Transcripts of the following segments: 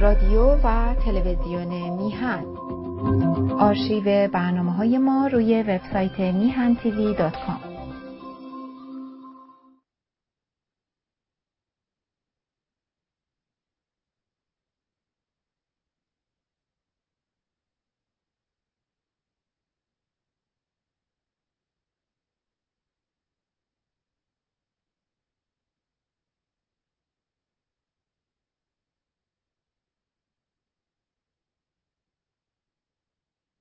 رادیو و تلویزیون میهن. آرشیو برنامه های ما روی وبسایت میهن تیوی دات کام.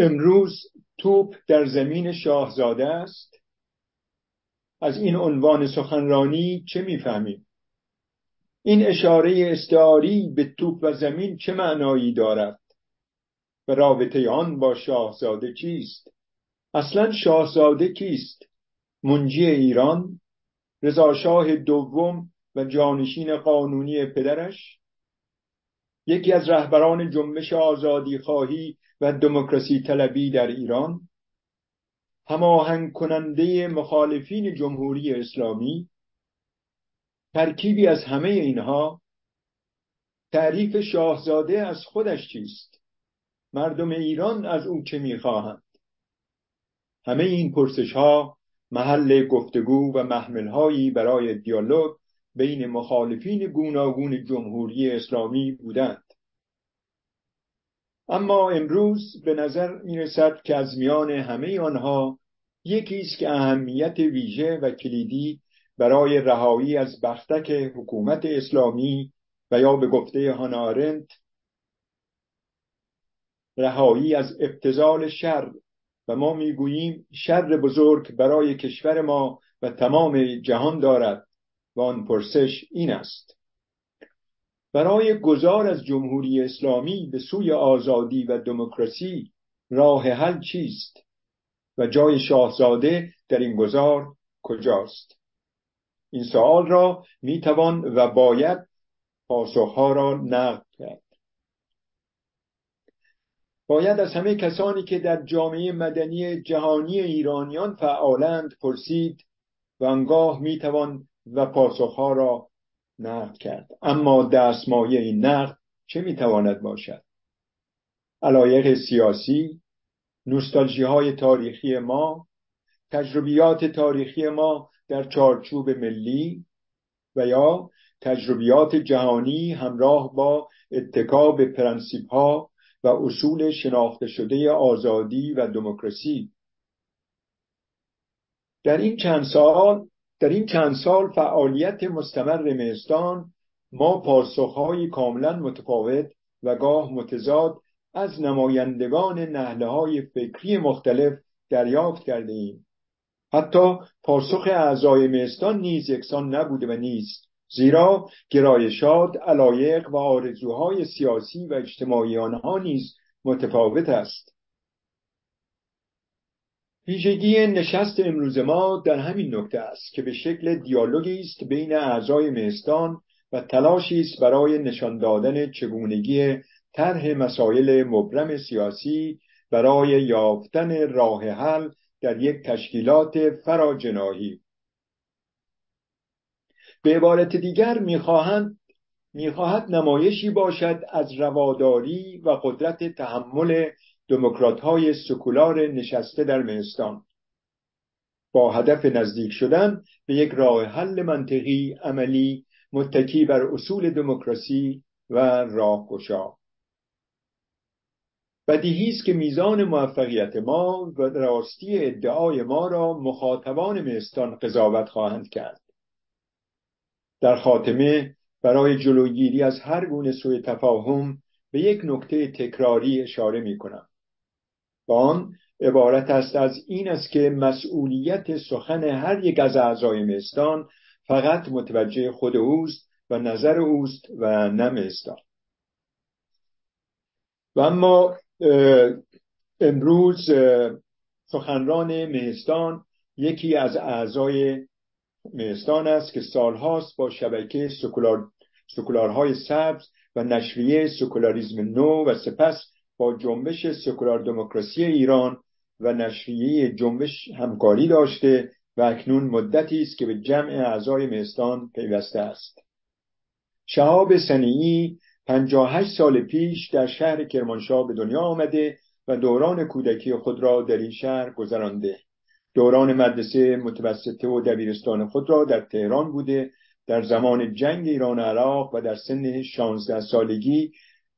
امروز توپ در زمین شاهزاده است. از این عنوان سخنرانی چه می‌فهمیم؟ این اشاره استعاری به توپ و زمین چه معنایی دارد؟ و رابطه آن با شاهزاده چیست؟ اصلا شاهزاده کیست؟ منجی ایران رضاشاه دوم و جانشین قانونی پدرش؟ یکی از رهبران جنبش آزادی خواهی و دموکراسی طلبی در ایران هماهنگ کننده مخالفین جمهوری اسلامی ترکیبی از همه اینها تعریف شاهزاده از خودش چیست؟ مردم ایران از او چه می‌خواهند؟ همه این پرسش ها محل گفتگو و محمل برای دیالوگ بین مخالفین گوناگون جمهوری اسلامی بودند. اما امروز به نظر می رسد که از میان همه آنها یکی است که اهمیت ویژه و کلیدی برای رهایی از بختک حکومت اسلامی و یا به گفته هانارنت رهایی از ابتزال شر. و ما می‌گوییم شر بزرگ برای کشور ما و تمام جهان دارد و آن پرسش این است. برای گذار از جمهوری اسلامی به سوی آزادی و دموکراسی راه حل چیست و جای شاهزاده در این گذار کجاست؟ این سوال را می‌توان و باید پاسخها را نقد کرد. باید از همه کسانی که در جامعه مدنی جهانی ایرانیان فعالند پرسید و انگاه می‌توان و پاسخها را نقد کرد. اما دستمایه این نقد چه می‌تواند باشد؟ علایق سیاسی نوستالژی های تاریخی ما تجربیات تاریخی ما در چارچوب ملی و یا تجربیات جهانی همراه با اتکا به پرنسیپ ها و اصول شناخته شده آزادی و دموکراسی. در این چند سال در این چند سال فعالیت مستمر مهستان ما پاسخهایی کاملا متفاوت و گاه متضاد از نمایندگان نهله های فکری مختلف دریافت کرده ایم. حتی پاسخ اعضای مهستان نیز یکسان نبوده و نیست زیرا گرایشات علایق و آرزوهای سیاسی و اجتماعی آنها نیز متفاوت است ویژگی نشست امروز ما در همین نکته است که به شکل دیالوگی است بین اعضای مهستان و تلاشی است برای نشان دادن چگونگی طرح مسائل مبرم سیاسی برای یافتن راه حل در یک تشکیلات فراجناهی. به عبارت دیگر می‌خواهند می‌خواهد نمایشی باشد از رواداری و قدرت تحمل دموکرات های سکولار نشسته در مهستان. با هدف نزدیک شدن به یک راه حل منطقی عملی متکی بر اصول دموکراسی و راهگشا. بدیهی است که میزان موفقیت ما و راستی ادعای ما را مخاطبان مهستان قضاوت خواهند کرد. در خاتمه برای جلوگیری از هر گونه سوء تفاهم به یک نکته تکراری اشاره می کنم آن عبارت است از این است که مسئولیت سخن هر یک از اعضای مستان فقط متوجه خود اوست و نظر اوست و نه مستان و اما امروز سخنران مهستان یکی از اعضای مهستان است که سالهاست با شبکه سکولار، سکولارهای سبز و نشریه سکولاریزم نو و سپس با جنبش سکولار دموکراسی ایران و نشریه جنبش همکاری داشته و اکنون مدتی است که به جمع اعضای مهستان پیوسته است. شهاب سنیعی 58 سال پیش در شهر کرمانشاه به دنیا آمده و دوران کودکی خود را در این شهر گذرانده. دوران مدرسه متوسطه و دبیرستان خود را در تهران بوده. در زمان جنگ ایران و عراق و در سن 16 سالگی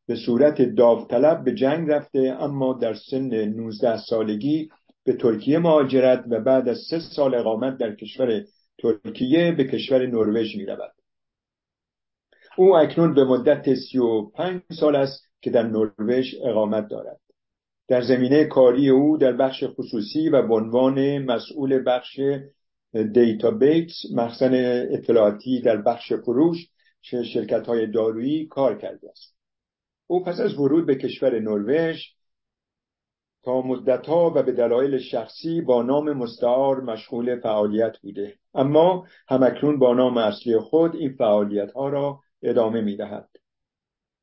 به صورت داوطلب به جنگ رفته اما در سن 19 سالگی به ترکیه مهاجرت و بعد از سه سال اقامت در کشور ترکیه به کشور نروژ می رود. او اکنون به مدت 35 سال است که در نروژ اقامت دارد. در زمینه کاری او در بخش خصوصی و به عنوان مسئول بخش database مخزن اطلاعاتی در بخش فروش شرکت های دارویی کار کرده است او پس از ورود به کشور نروژ تا مدتها و به دلایل شخصی با نام مستعار مشغول فعالیت بوده. اما هم‌اکنون با نام اصلی خود این فعالیت ها را ادامه می دهد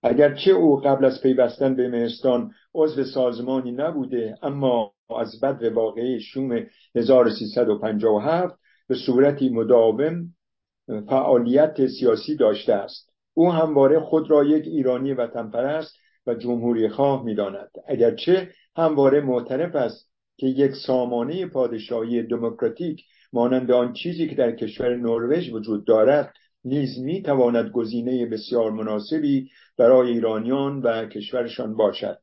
اگرچه او قبل از پیوستن به مهستان عضو سازمانی نبوده اما از بد واقعی شوم 1357 به صورتی مداوم فعالیت سیاسی داشته است. او همواره خود را یک ایرانی وطن پرست و جمهوری خواه می‌داند. اگرچه همواره معترف است که یک سامانه پادشاهی دموکراتیک مانند آن چیزی که در کشور نروژ وجود دارد نیز می تواند گزینه بسیار مناسبی برای ایرانیان و کشورشان باشد.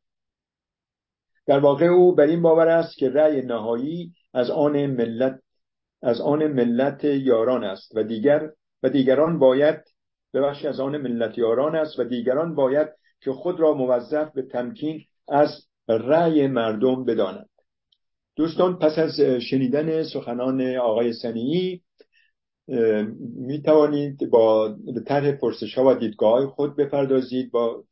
در واقع او بر این باور است که رأی نهایی از آن ملت از آن ملت یاران است و دیگر و دیگران باید ببخشید از آن ملت یاران است و دیگران باید که خود را موظف به تمکین از رأی مردم بدانند. دوستان پس از شنیدن سخنان آقای سنیی می توانید با طرح پرسش ها و دیدگاه خود بپردازید. با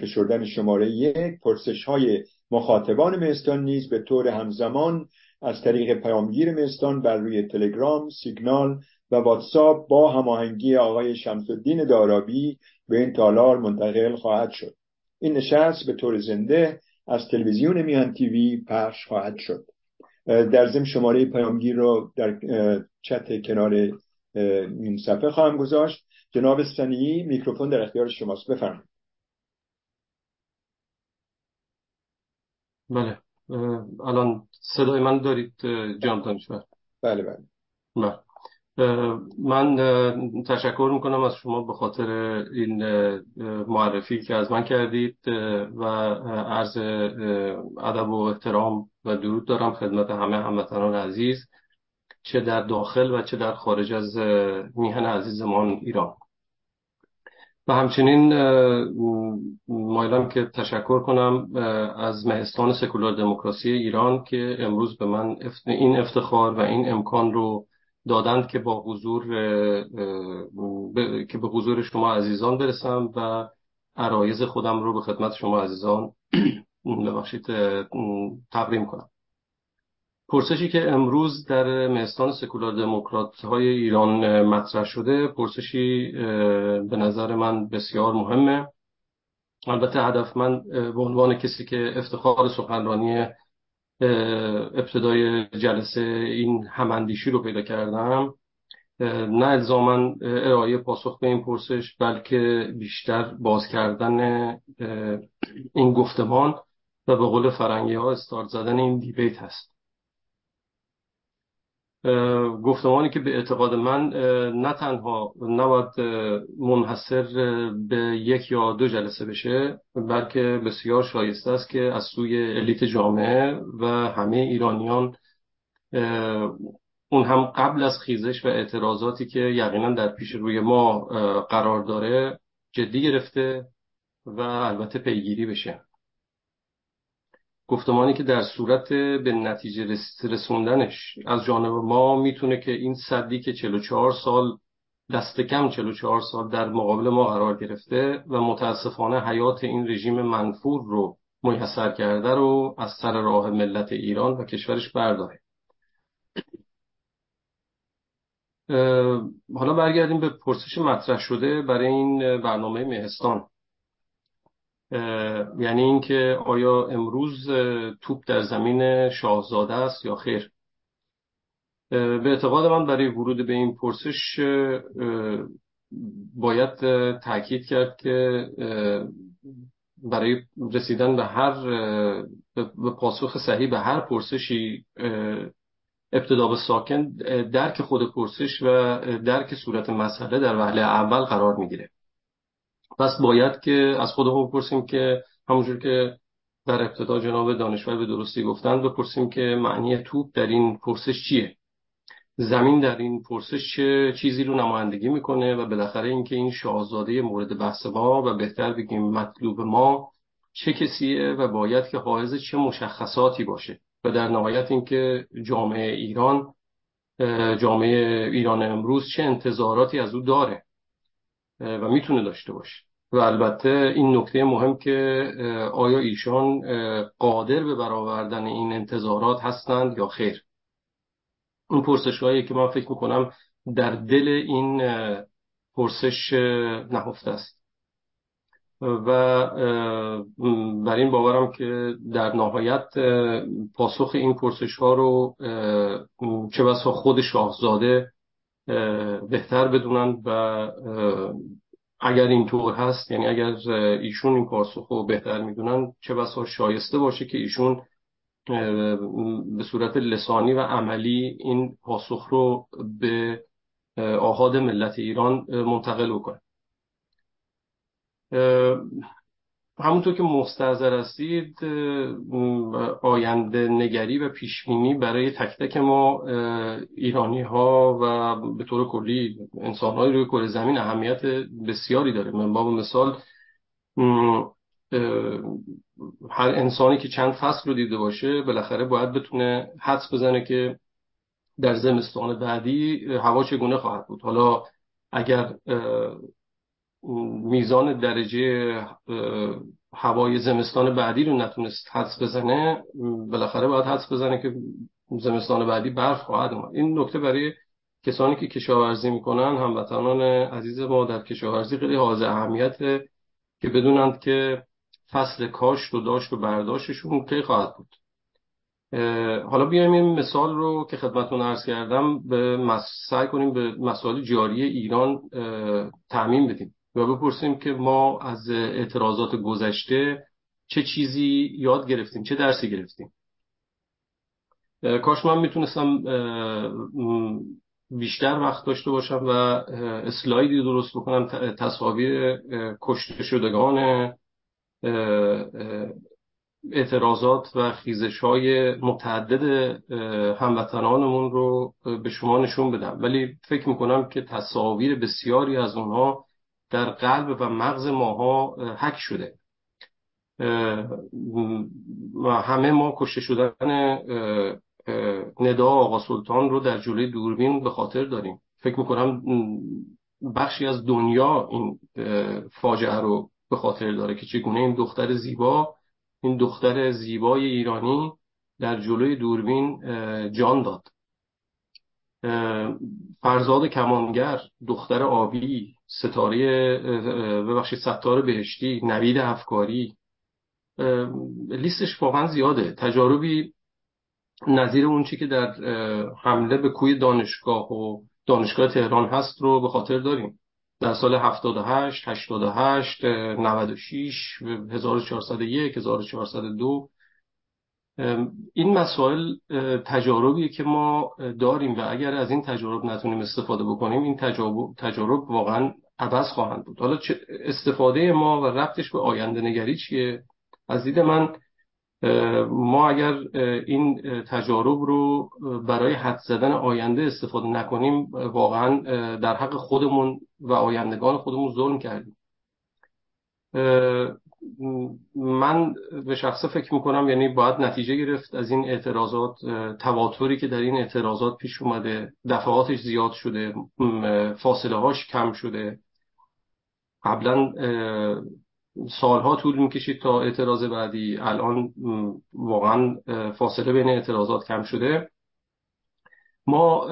فشردن شماره یک پرسش های مخاطبان مهستان نیز به طور همزمان از طریق پیامگیر مهستان بر روی تلگرام، سیگنال و واتساپ با هماهنگی آقای شمسالدین دارابی به این تالار منتقل خواهد شد. این نشست به طور زنده از تلویزیون میان تیوی پخش خواهد شد. در ضمن شماره پیامگیر رو در چت کنار این صفحه خواهم گذاشت. جناب سنی میکروفون در اختیار شماست. بفرمایید. بله. الان صدای من دارید جام دانشور بله بله. بله. من تشکر می‌کنم از شما به خاطر این معرفی که از من کردید و عرض ادب و احترام و درود دارم خدمت همه هموطنان عزیز چه در داخل و چه در خارج از میهن عزیزمان ایران. و همچنین مایلم که تشکر کنم از مهستان سکولار دموکراسی ایران که امروز به من این افتخار و این امکان رو دادند که با حضور که به حضور شما عزیزان برسم و عرایز خودم رو به خدمت شما عزیزان ببخشید تقدیم کنم. پرسشی که امروز در مهستان سکولار دموکرات های ایران مطرح شده پرسشی به نظر من بسیار مهمه. البته هدف من به عنوان کسی که افتخار سخنرانی ابتدای جلسه این هماندیشی رو پیدا کردم. نه الزاما ارائه پاسخ به این پرسش بلکه بیشتر باز کردن این گفتمان و به قول فرنگی ها استارت زدن این دیبیت هست. گفتمانی که به اعتقاد من نه تنها نباید منحصر به یک یا دو جلسه بشه بلکه بسیار شایسته است که از سوی الیت جامعه و همه ایرانیان اون هم قبل از خیزش و اعتراضاتی که یقینا در پیش روی ما قرار داره جدی گرفته و البته پیگیری بشه. گفتمانی که در صورت به نتیجه رسوندنش از جانب ما می‌تونه که این صدی که 44 سال دست کم 44 سال در مقابل ما قرار گرفته و متاسفانه حیات این رژیم منفور رو میسر کرده رو از سر راه ملت ایران و کشورش برداره. حالا برگردیم به پرسش مطرح شده برای این برنامه مهستان. یعنی اینکه آیا امروز توپ در زمین شاهزاده است یا خیر؟ به اعتقاد من برای ورود به این پرسش باید تاکید کرد که برای رسیدن به هر به پاسخ صحیح به هر پرسشی ابتدا به ساکن درک خود پرسش و درک صورت مسئله در وهله اول قرار می‌گیره. پس باید که از خودمون بپرسیم که همونجور که در ابتدا جناب دانشور به درستی گفتن بپرسیم که معنی توپ در این پرسش چیه؟ زمین در این پرسش چه چیزی رو نمایندگی می‌کنه و بالاخره اینکه این شاهزاده مورد بحث ما و بهتر بگیم مطلوب ما چه کسیه و باید که حائز چه مشخصاتی باشه و در نهایت اینکه جامعه ایران جامعه ایران امروز چه انتظاراتی از او داره و می‌تونه داشته باشه. و البته این نکته مهم که آیا ایشان قادر به برآوردن این انتظارات هستند یا خیر؟ این پرسش هایی که من فکر می‌کنم در دل این پرسش نهفته است. و بر این باورم که در نهایت پاسخ این پرسش ها رو چه بسا خود شاهزاده بهتر بدونن و اگر اینطور هست یعنی اگر ایشون این پاسخ رو بهتر می‌دونن چه بسا شایسته باشه که ایشون به صورت لسانی و عملی این پاسخ رو به آهاد ملت ایران منتقل بکنه. همونطور که مستظر هستید آینده نگری و پیشبینی برای تک تک ما ایرانی ها و به طور کلی انسان های روی کره زمین اهمیت بسیاری داره. من باب مثال هر انسانی که چند فصل رو دیده باشه بالاخره باید بتونه حدس بزنه که در زمستان بعدی هوا چگونه خواهد بود. حالا اگر میزان درجه هوای زمستان بعدی رو نتونست حدس بزنه بالاخره باید حدس بزنه که زمستان بعدی برف خواهد اومد. این نکته برای کسانی که کشاورزی می‌کنن هموطنان عزیز ما در کشاورزی خیلی حاضر اهمیت که بدونند که فصل کاشت و داشت و برداشتشون کی خواهد بود. حالا بیایم این مثال رو که خدمتون عرض کردم به سعی کنیم به مسائل جاری ایران تعمین بدیم. و بپرسیم که ما از اعتراضات گذشته چه چیزی یاد گرفتیم چه درسی گرفتیم. کاش من می‌تونستم بیشتر وقت داشته باشم و اسلایدی درست بکنم تصاویر کشته شدگان اعتراضات و خیزش های متعدد هموطنانمون رو به شما نشون بدم. ولی فکر می‌کنم که تصاویر بسیاری از اونها در قلب و مغز ماها حک شده. و همه ما کشته شدن ندا آقا سلطان رو در جلوی دوربین به خاطر داریم. فکر می‌کنم بخشی از دنیا این فاجعه رو به خاطر داره که چگونه این دختر زیبا این دختر زیبای ایرانی در جلوی دوربین جان داد. فرزاد کمانگر دختر آبی ستاره ببخشید ستاره بهشتی نوید افکاری. لیستش واقعا زیاده. تجاربی نظیر اون چی که در حمله به کوی دانشگاه و دانشگاه تهران هست رو به خاطر داریم. در سال 78 88 96 1401 1402 این مسائل تجاربیه که ما داریم و اگر از این تجارب نتونیم استفاده بکنیم این تجارب, تجارب واقعا عوض خواهند بود. حالا استفاده ما و ربطش به آینده نگری چیه؟ از دید من ما اگر این تجارب رو برای حد زدن آینده استفاده نکنیم واقعا در حق خودمون و آیندگان خودمون ظلم کردیم. من به شخصه فکر می‌کنم یعنی باید نتیجه گرفت از این اعتراضات تواتری که در این اعتراضات پیش اومده دفعاتش زیاد شده فاصله هاش کم شده. قبلا سالها طول می‌کشید تا اعتراض بعدی. الان واقعا فاصله بین اعتراضات کم شده. ما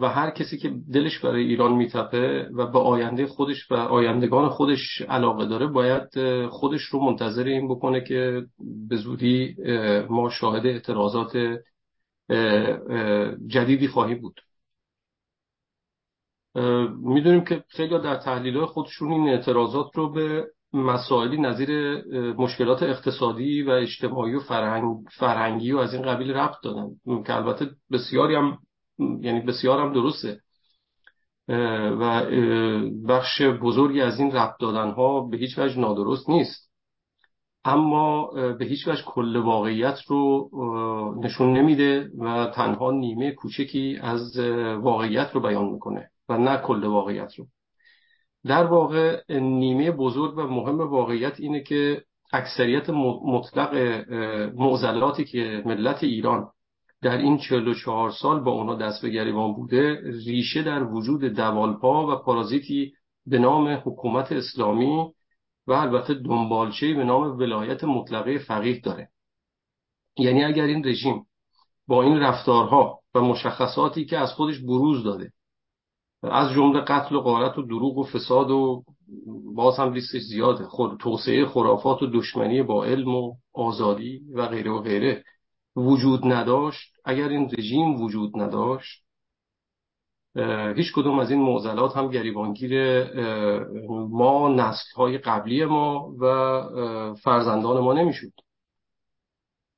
و هر کسی که دلش برای ایران میتپه و به آینده خودش و آیندگان خودش علاقه داره باید خودش رو منتظر این بکنه که به زودی ما شاهد اعتراضات جدیدی خواهیم بود. می‌دونیم که خیلی در تحلیل خودشون این اعتراضات رو به مسائلی نظیر مشکلات اقتصادی و اجتماعی و فرهنگ، فرهنگی و از این قبیل ربط دادن. که البته بسیاری هم یعنی بسیار هم درسته. و بخش بزرگی از این ربط دادن ها به هیچ وجه نادرست نیست. اما به هیچ وجه کل واقعیت رو نشون نمیده و تنها نیمه کوچکی از واقعیت رو بیان می‌کنه و نه کل واقعیت رو. در واقع نیمه بزرگ و مهم واقعیت اینه که اکثریت مطلق معضلاتی که ملت ایران در این 44 سال با اونا دست به گریبان بوده ریشه در وجود دوالپا و پارازیتی به نام حکومت اسلامی و البته دنبالچهی به نام ولایت مطلقه فقیه داره. یعنی اگر این رژیم با این رفتارها و مشخصاتی که از خودش بروز داده از جمله قتل و غارت و دروغ و فساد و باز هم لیستش زیاده. خود توسعه خرافات و دشمنی با علم و آزادی و غیره و غیره وجود نداشت. اگر این رژیم وجود نداشت هیچ کدوم از این معضلات هم گریبانگیر ما نسل های قبلی ما و فرزندان ما نمی‌شد.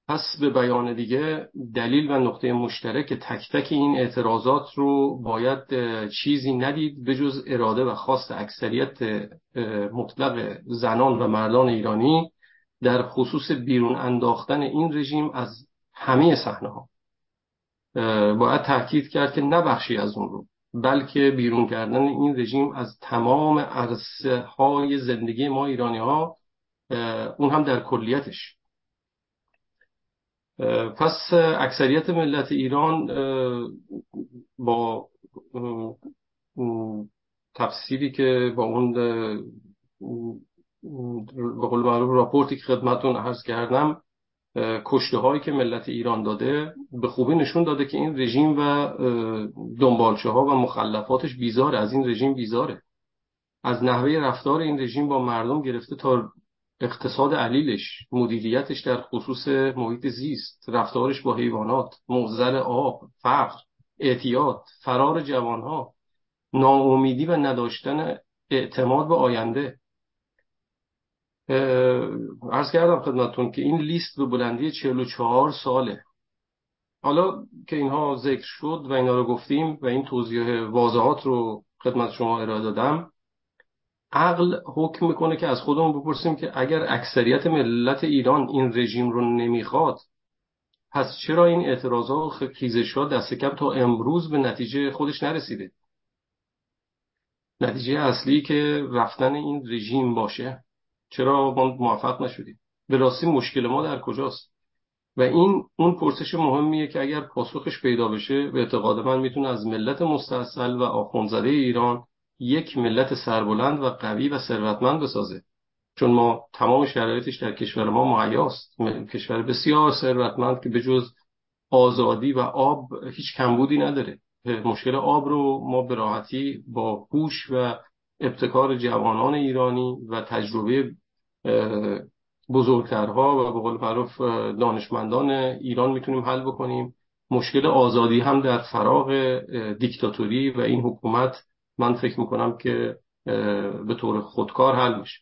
پس به بیان دیگه دلیل و نقطه مشترک تک تک این اعتراضات رو باید چیزی ندید به جز اراده و خواست اکثریت مطلق زنان و مردان ایرانی در خصوص بیرون انداختن این رژیم از همه صحنه ها باید تاکید کرد که نبخشی از اون رو بلکه بیرون کردن این رژیم از تمام عرصه های زندگی ما ایرانی ها اون هم در کلیتش. پس اکثریت ملت ایران با تفسیری که با اون به قول معروف راپورتی که خدمتون عرض کردم کشته هایی که ملت ایران داده به خوبی نشون داده که این رژیم و دنبالچه ها و مخلفاتش بیزاره از این رژیم بیزاره. از نحوه رفتار این رژیم با مردم گرفته تا اقتصاد علیلش مدیریتش در خصوص محیط زیست رفتارش با حیوانات مغزر آب فقر اعتیاد فرار جوانها ناامیدی و نداشتن اعتماد به آینده. ارز کردم خدمتون که این لیست به بلندی 44 ساله. حالا که اینها ذکر شد و اینا رو گفتیم و این توضیح واضحات رو خدمت شما ارائه دادم عقل حکم می‌کنه که از خودمون بپرسیم که اگر اکثریت ملت ایران این رژیم رو نمی‌خواد پس چرا این اعتراضات و خیزش ها دست کم تا امروز به نتیجه خودش نرسیده؟ نتیجه اصلی که رفتن این رژیم باشه. چرا ما موفق نشدیم؟ به راستی مشکل ما در کجاست؟ و این اون پرسش مهمیه که اگر پاسخش پیدا بشه به اعتقاد من می‌تونه از ملت مستاصل و آخونزده ایران یک ملت سربلند و قوی و ثروتمند بسازه چون ما تمام شرایطش در کشور ما مهیاست. کشور بسیار ثروتمند که به آزادی و آب هیچ کمبودی نداره. مشکل آب رو ما به راحتی با هوش و ابتکار جوانان ایرانی و تجربه بزرگترها و به قول معروف دانشمندان ایران می‌تونیم حل بکنیم. مشکل آزادی هم در فراغ دیکتاتوری و این حکومت من فکر می‌کنم که به طور خودکار حل میشه.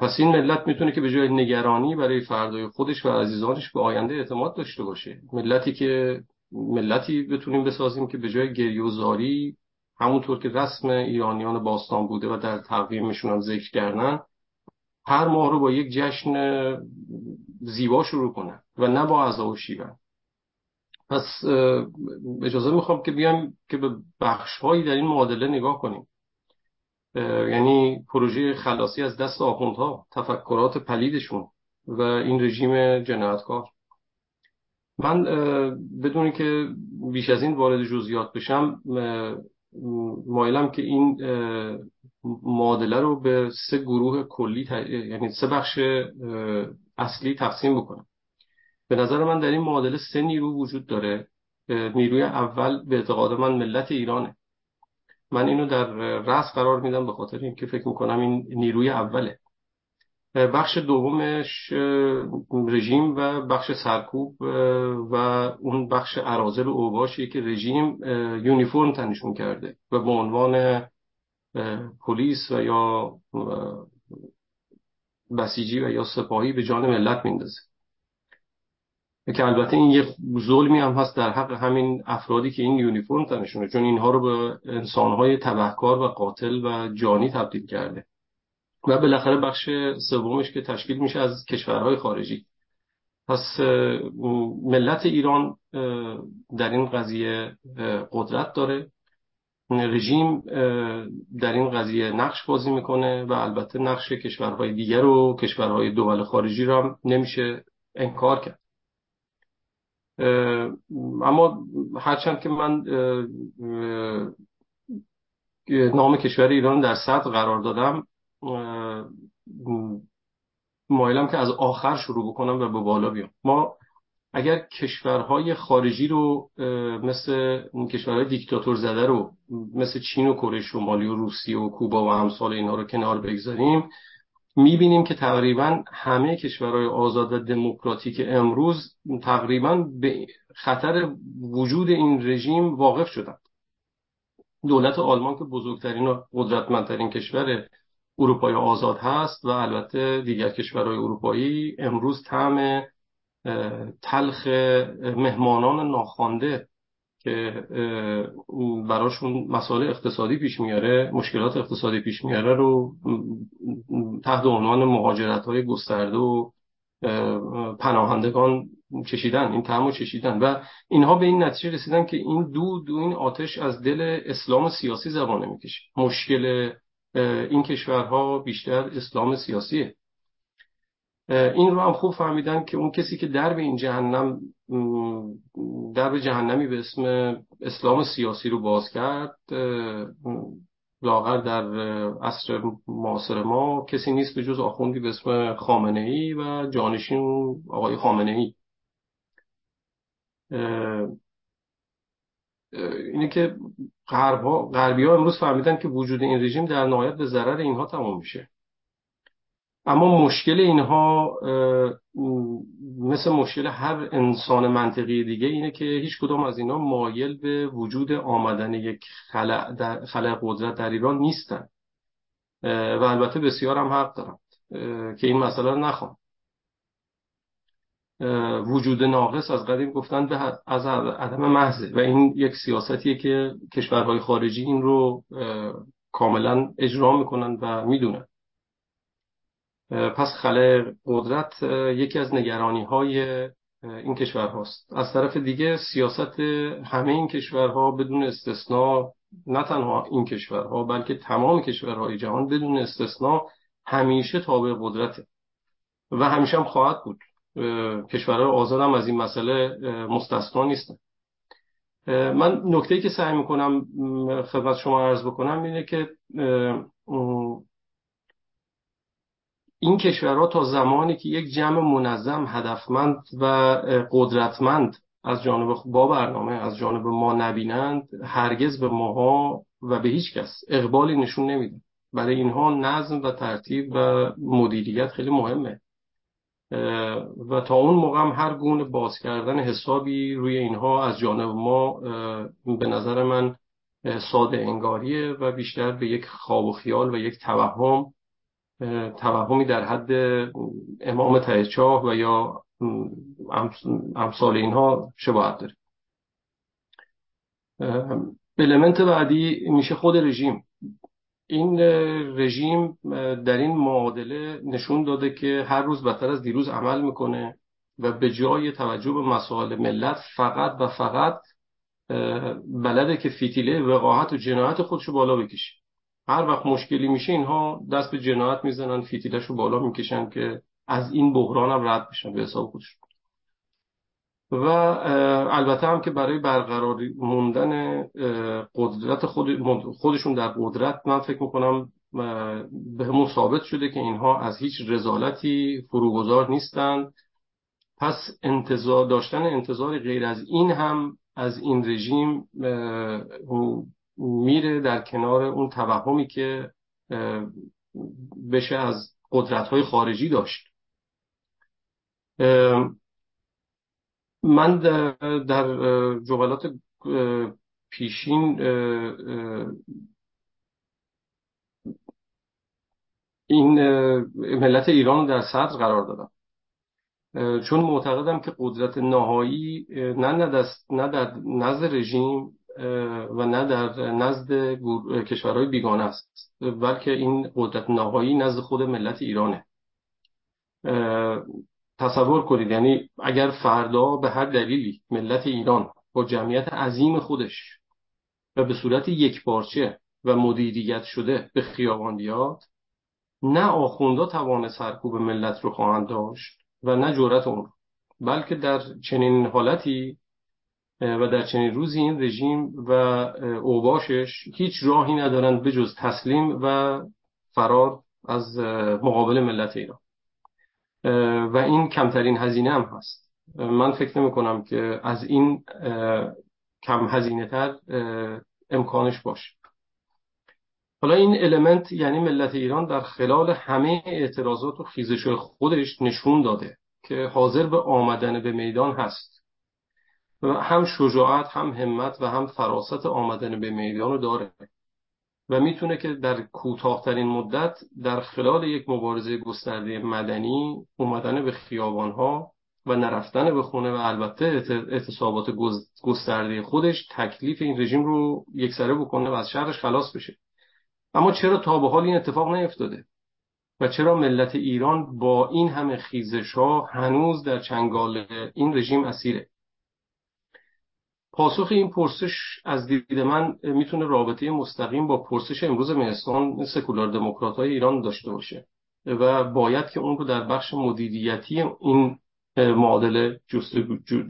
پس این ملت می‌تونه که به جای نگرانی برای فردای خودش و عزیزانش به آینده اعتماد داشته باشه. ملتی که ملتی بتونیم بسازیم که به جای گریوزاری همونطور که رسم ایرانیان باستان بوده و در تقویمشون هم ذکر کردن هر ماه رو با یک جشن زیبا شروع کنن و نه با عذاب و شیون. پس اجازه می‌خوام که بیام که به بخشهایی در این معادله نگاه کنیم. یعنی پروژه خلاصی از دست آخوندها تفکرات پلیدشون و این رژیم جنایتکار. من بدونی که بیش از این وارد جزئیات بشم مایلم که این معادله رو به سه گروه کلی یعنی سه بخش اصلی تقسیم بکنم. به نظر من در این معادله سه نیرو وجود داره. نیروی اول به اعتقاد من ملت ایرانه. من اینو در رأس قرار میدم به خاطر اینکه فکر می‌کنم این نیروی اوله. بخش دومش رژیم و بخش سرکوب و اون بخش ارازل و اوباشی که رژیم یونیفرم تنشون کرده و به عنوان پلیس و یا بسیجی و یا سپاهی به جان ملت میندازه. که البته این یه ظلمی هم هست در حق همین افرادی که این یونیفرم تنشونه چون اینها رو به انسانهای تبهکار و قاتل و جانی تبدیل کرده. و بالاخره بخش سومش که تشکیل میشه از کشورهای خارجی. پس ملت ایران در این قضیه قدرت داره. رژیم در این قضیه نقش بازی می‌کنه و البته نقش کشورهای دیگر و کشورهای دول خارجی رو هم نمیشه انکار کرد. اما هرچند که من نام کشور ایران در صدر قرار دادم مایلم که از آخر شروع بکنم و به بالا بیام. ما اگر کشورهای خارجی رو مثل کشورهای دیکتاتور زده رو مثل چین و کره شمالی و روسیه و کوبا و همسال اینها رو کنار بگذاریم می‌بینیم که تقریبا همه کشورهای آزاد و دموکراتیک امروز تقریبا به خطر وجود این رژیم واقف شدند دولت آلمان که بزرگترین و قدرتمندترین کشور اروپای آزاد هست و البته دیگر کشورهای اروپایی امروز طعم تلخ مهمانان ناخوانده که براشون مسائل اقتصادی پیش میاره مشکلات اقتصادی پیش میاره رو تحت عنوان مهاجرت های گسترده و پناهندگان چشیدن این تعمو چشیدن. و اینها به این نتیجه رسیدن که این دود و این آتش از دل اسلام سیاسی زبانه می‌کشه. مشکل این کشورها بیشتر اسلام سیاسیه. این رو هم خوب فهمیدن که اون کسی که درب این جهنم درب جهنمی به اسم اسلام سیاسی رو باز کرد لاغر در عصر معاصر ما کسی نیست به جز آخوندی به اسم خامنه ای و جانشین آقای خامنه ای اینه که غربی ها امروز فهمیدن که وجود این رژیم در نهایت به ضرر اینها تمام میشه. اما مشکل اینها مثل مشکل هر انسان منطقی دیگه اینه که هیچ کدام از اینها مایل به وجود آمدن یک خلع, در خلع قدرت در ایران نیستن. و البته بسیار هم حق دارن که این مسئله رو نخوان. وجود ناقص از قدیم گفتن به از عدم محضه و این یک سیاستیه که کشورهای خارجی این رو کاملا اجرا می‌کنن و می‌دونن. پس خلق قدرت یکی از نگرانی های این کشور هاست. از طرف دیگه سیاست همه این کشورها بدون استثنا نه تنها این کشورها بلکه تمام کشورهای جهان بدون استثنا همیشه تابع قدرته. و همیشه هم خواهد بود. کشورهای آزاد هم از این مسئله مستثنا نیستن. من نکته که سعی می‌کنم خدمت شما عرض بکنم اینه که این کشورها تا زمانی که یک جمع منظم هدفمند و قدرتمند از جانب با برنامه از جانب ما نبینند هرگز به ماها و به هیچ کس اقبالی نشون نمیده برای اینها نظم و ترتیب و مدیریت خیلی مهمه. و تا اون موقع هم هر گونه باز کردن حسابی روی اینها از جانب ما به نظر من ساده انگاریه و بیشتر به یک خواب و خیال و یک توهم توهمی در حد امام ته و یا امثال اینها شباهت داره. المنت بعدی میشه خود رژیم. این رژیم در این معادله نشون داده که هر روز بدتر از دیروز عمل می‌کنه و به جای توجه به مسائل ملت فقط و فقط بلده که فیتیله وقاحت و جنایت خودشو بالا بکشه. هر وقت مشکلی میشه اینها دست به جنایت می‌زنن فیتیلش رو بالا می‌کشن که از این بحران هم رد بشن به حساب خودشون. و البته هم که برای برقرار موندن قدرت خود خودشون در قدرت من فکر می‌کنم به همون ثابت شده که اینها از هیچ رزالتی فروگذار نیستند پس انتظار داشتن انتظار غیر از این هم از این رژیم میره در کنار اون توهمی که بشه از قدرت های خارجی داشت. من در جملات پیشین این ملت ایران در صدر قرار دادم. چون معتقدم که قدرت نهایی نه, نه در نزد رژیم و نه در نزد کشورهای بیگانه است بلکه این قدرت نهایی نزد خود ملت ایرانه. تصور کنید یعنی اگر فردا به هر دلیلی ملت ایران با جمعیت عظیم خودش و به صورت یک پارچه و مدیریت شده به خیابان بیاد نه آخوندا توان سرکوب ملت رو خواهند داشت و نه جرأت اون بلکه در چنین حالتی و در چنین روزی این رژیم و اوباشش هیچ راهی ندارند به تسلیم و فرار از مقابل ملت ایران. و این کمترین هزینه هم هست. من فکر نمی کنم که از این کم هزینه تر امکانش باشه. حالا این المنت یعنی ملت ایران در خلال همه اعتراضات و خیزش خودش نشون داده که حاضر به آمدن به میدان هست. هم شجاعت هم همت و هم فراست آمدن به میدان رو داره. و می‌تونه که در کوتاهترین مدت در خلال یک مبارزه گسترده مدنی اومدن به خیابانها و نرفتن به خونه و البته اعتصابات گسترده خودش تکلیف این رژیم رو یکسره بکنه و از شرش خلاص بشه. اما چرا تا به حال این اتفاق نیفتاده؟ و چرا ملت ایران با این همه خیزش ها هنوز در چنگال این رژیم اسیره؟ پاسخ این پرسش از دید من می‌تونه رابطه مستقیم با پرسش امروز مهستان سکولار دموکرات های ایران داشته باشه و باید که اون رو در بخش مدیریتی این معادله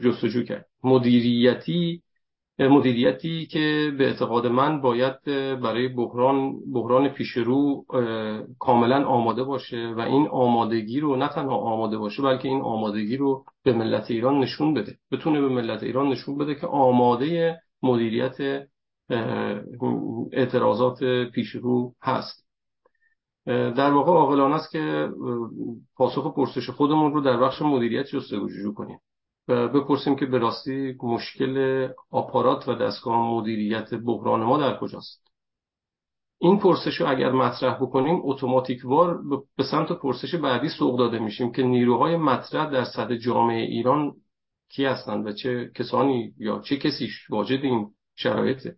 جستجو کرد. مدیریتی مدیریتی که به اعتقاد من باید برای بحران بحران پیش رو کاملا آماده باشه و این آمادگی رو نه تنها آماده باشه بلکه این آمادگی رو به ملت ایران نشون بده. بتونه به ملت ایران نشون بده که آماده مدیریت اعتراضات پیش رو هست. در واقع عاقلانه است که پاسخ پرسش خودمون رو در بخش مدیریت جستجو کنیم. بپرسیم که به راستی مشکل آپارات و دستگاه مدیریت بحران ما در کجاست. این پرسش رو اگر مطرح بکنیم اتوماتیک وار به سمت پرسش بعدی سوق داده میشیم که نیروهای مطرح در صد جامعه ایران کی هستند و چه کسانی یا چه کسی واجد این شرایطه.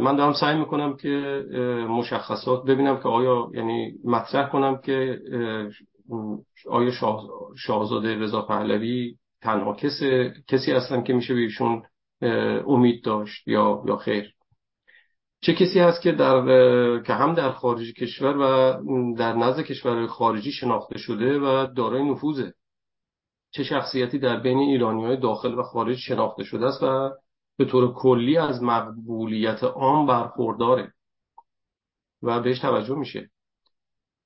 من دارم سعی می‌کنم که مشخصات ببینم که آیا یعنی مطرح کنم که آیا شاهزاده رضا پهلوی تنها کس، کسی هستن که میشه بهشون امید داشت یا یا خیر؟ چه کسی هست که در که هم در خارج کشور و در نزد کشور خارجی شناخته شده و دارای نفوذه؟ چه شخصیتی در بین ایرانی های داخل و خارج شناخته شده است و به طور کلی از مقبولیت عام برخورداره و بهش توجه میشه؟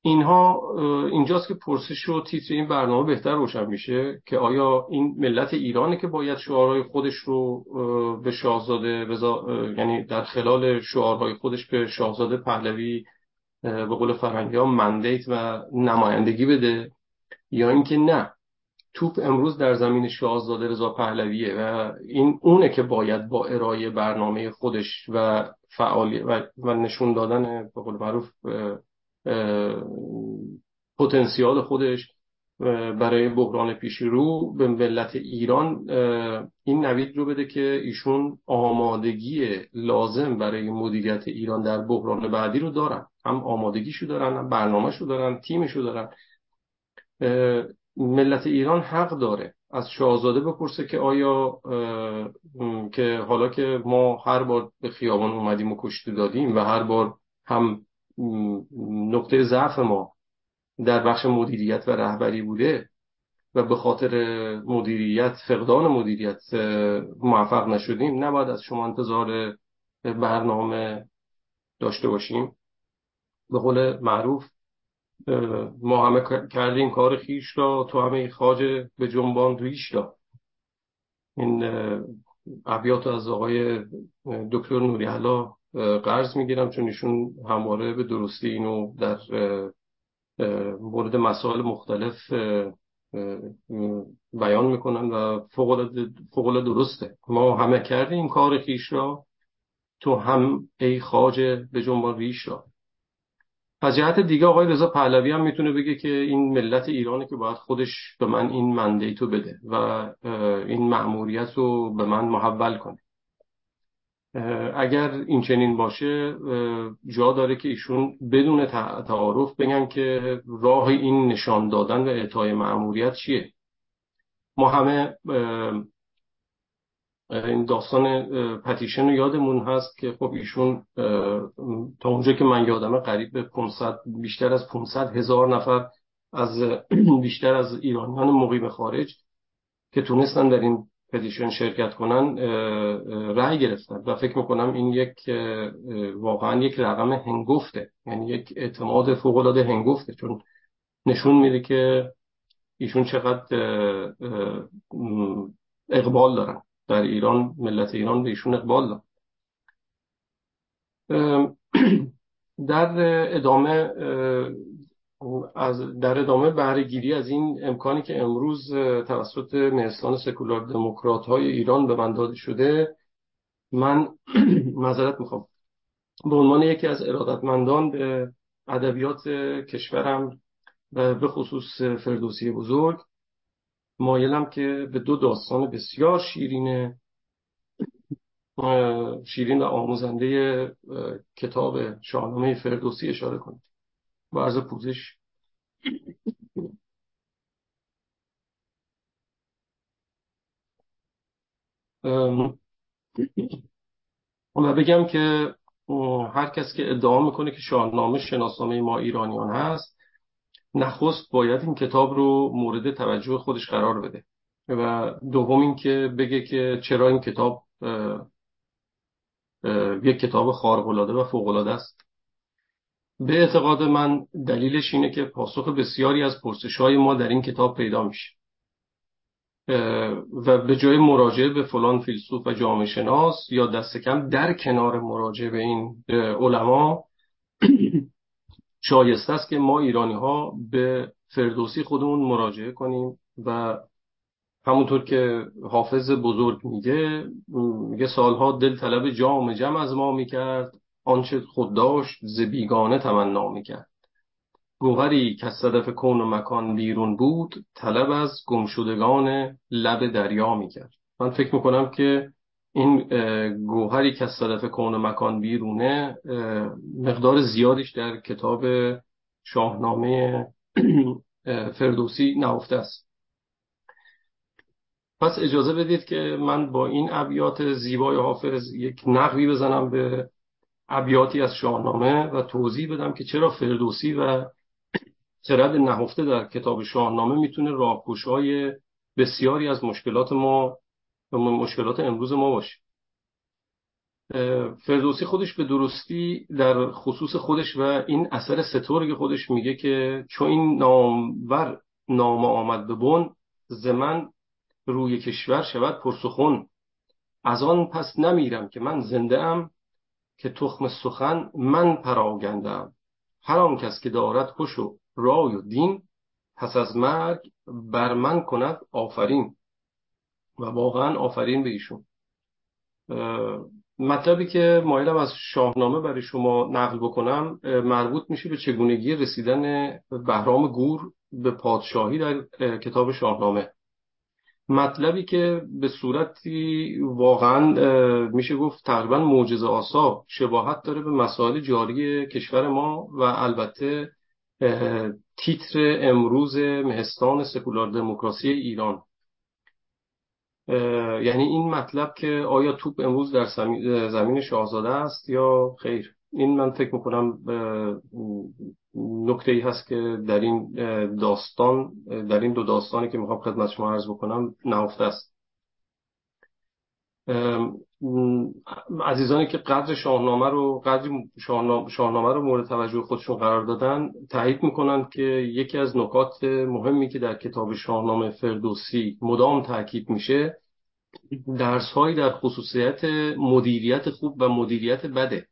اینها اینجاست که پرسش و تیتر این برنامه بهتر روشن میشه که آیا این ملت ایرانه که باید شعارهای خودش رو به شاهزاده رضا یعنی در خلال شعارهای خودش به شاهزاده پهلوی به قول فرنگی ها مندیت و نمایندگی بده یا اینکه نه توپ امروز در زمین شاهزاده رضا پهلویه و این اونه که باید با ارائه برنامه خودش و فعالی و, نشون دادن به قول معروف پتانسیال خودش برای بحران پیش رو به ملت ایران این نوید رو بده که ایشون آمادگی لازم برای مدیریت ایران در بحران بعدی رو دارن. هم آمادگیشو دارن هم برنامهشو دارن تیمشو دارن. ملت ایران حق داره از شاهزاده بپرسه که آیا که حالا که ما هر بار به خیابان اومدیم و کشتی دادیم و هر بار هم نقطه ضعف ما در بخش مدیریت و رهبری بوده و به خاطر مدیریت فقدان مدیریت موفق نشدیم نباید از شما انتظار برنامه داشته باشیم. به قول معروف ما همه کردیم کار خیش را تو همه خاجه به جنبان ریش را این ابیات از آقای دکتر نوری قرض می‌گیرم چون ایشون همواره به درستی اینو در مورد مسائل مختلف بیان می‌کنن و فوق درسته. ما همه کردیم کار خیش را. تو هم ای خاجه به جنبان ریش را. از جهت دیگه آقای رضا پهلوی هم می‌تونه بگه که این ملت ایرانه که باید خودش به من این مندیتو بده و این مأموریت رو به من محول کنه. اگر این چنین باشه جا داره که ایشون بدون تعارف بگن که راه این نشان دادن و اعطای معمولیت چیه. ما همه این داستان پتیشن رو یادمون هست که خب ایشون تا اونجا که من یادمه قریب به 500 بیشتر از 500 هزار نفر از بیشتر از ایرانیان مقیم خارج که تونستن در این پتیشن شرکت کنن رأی گرفتن و فکر می‌کنم این یک واقعا یک رقم هنگفته. یعنی یک اعتماد فوق العاده هنگفته. چون نشون میده که ایشون چقدر اقبال دارن. در ایران ملت ایران به ایشون اقبال دارن. در ادامه از در ادامه بهرهگیری از این امکانی که امروز توسط نهستان سکولار دموکرات های ایران به من داده شده من معذرت می‌خوام. به عنوان یکی از ارادتمندان به ادبیات کشورم و به خصوص فردوسی بزرگ مایلم که به دو داستان بسیار شیرین شیرین و آموزنده کتاب شاهنامه فردوسی اشاره کنید با عرض پوزش. و بگم که هر کس که ادعا می‌کنه که شاهنامه شناسنامه ما ایرانیان هست نخست باید این کتاب رو مورد توجه خودش قرار بده. و دوم این که بگه که چرا این کتاب یک کتاب خارق‌العاده و فوق‌العاده است. به اعتقاد من دلیلش اینه که پاسخ بسیاری از پرسش های ما در این کتاب پیدا میشه. و به جای مراجعه به فلان فیلسوف و جامعه شناس یا دست کم در کنار مراجعه به این علما شایسته است که ما ایرانی ها به فردوسی خودمون مراجعه کنیم و همونطور که حافظ بزرگ میگه میگه سالها دل طلب جام جم از ما می‌کرد. آنچه خود داشت ز بیگانه تمنا می‌کرد. گوهری که صدف کون و مکان بیرون بود طلب از گمشدگان لب دریا می‌کرد. من فکر می‌کنم که این گوهری که صدف کون و مکان بیرونه مقدار زیادیش در کتاب شاهنامه فردوسی نهفته است. پس اجازه بدید که من با این ابیات زیبای حافظ یک نقبی بزنم به ابیاتی از شاهنامه و توضیح بدم که چرا فردوسی و خرد نهفته در کتاب شاهنامه می‌تونه راهگشای بسیاری از مشکلات ما و مشکلات امروز ما باشه. فردوسی خودش به درستی در خصوص خودش و این اثر سترگ خودش میگه که چون این نامور نام آمد به بن زمن روی کشور شود پرسخون از آن پس نمیرم که من زنده ام که تخم سخن من پراگندم. هر آن کس که دارد خوش و رای و دین پس از مرگ بر من کند آفرین. و واقعا آفرین به ایشون. مطلبی که مایلم از شاهنامه برای شما نقل بکنم مربوط میشه به چگونگی رسیدن بهرام گور به پادشاهی در کتاب شاهنامه. مطلبی که به صورتی واقعا میشه گفت تقریبا معجزه آسا شباهت داره به مسائل جاری کشور ما و البته تیتر امروز مهستان سکولار دموکراسی ایران. یعنی این مطلب که آیا توپ امروز در زمین شاهزاده است یا خیر؟ این من فکر می‌کنم نکته ای هست که در این داستان در این دو داستانی که می‌خوام خدمت شما عرض بکنم نهفته است. عزیزانی که قدر شاهنامه رو قدر شاهنامه رو مورد توجه خودشون قرار دادن تایید می‌کنن که یکی از نکات مهمی که در کتاب شاهنامه فردوسی مدام تاکید میشه درس در خصوصیت مدیریت خوب و مدیریت بده.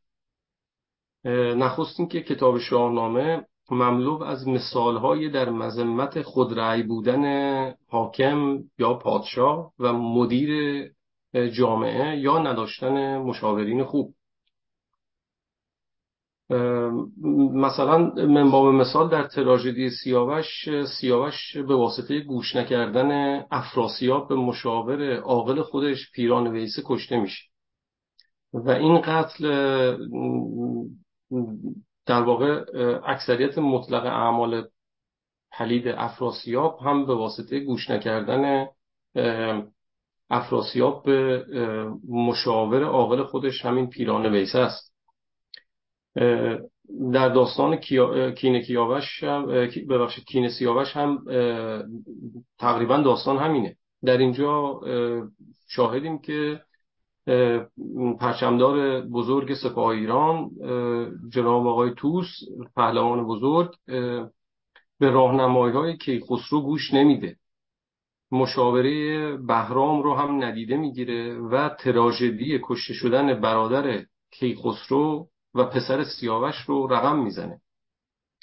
نخستین که کتاب شاهنامه مملو از مثالهایی در مذمت خودرأی بودن حاکم یا پادشاه و مدیر جامعه یا نداشتن مشاورین خوب. مثلا منباب مثال در تراژدی سیاوش سیاوش به واسطه گوش نکردن افراسیاب به مشاور عاقل خودش پیران ویسه کشته میشه. و این قتل در واقع اکثریت مطلق اعمال پلید افراسیاب هم به واسطه گوش نکردن افراسیاب به مشاور عاقل خودش همین پیران ویسه است. در داستان کین کیاوش هم ببخشید کین سیاوش هم تقریبا داستان همینه. در اینجا شاهدیم که پرچمدار بزرگ سپاه ایران جناب آقای توس پهلوان بزرگ به راهنمایی های کیخسرو گوش نمیده. مشاوره بهرام رو هم ندیده می‌گیره و تراژدی کشته شدن برادر کیخسرو و پسر سیاوش رو رقم می‌زنه.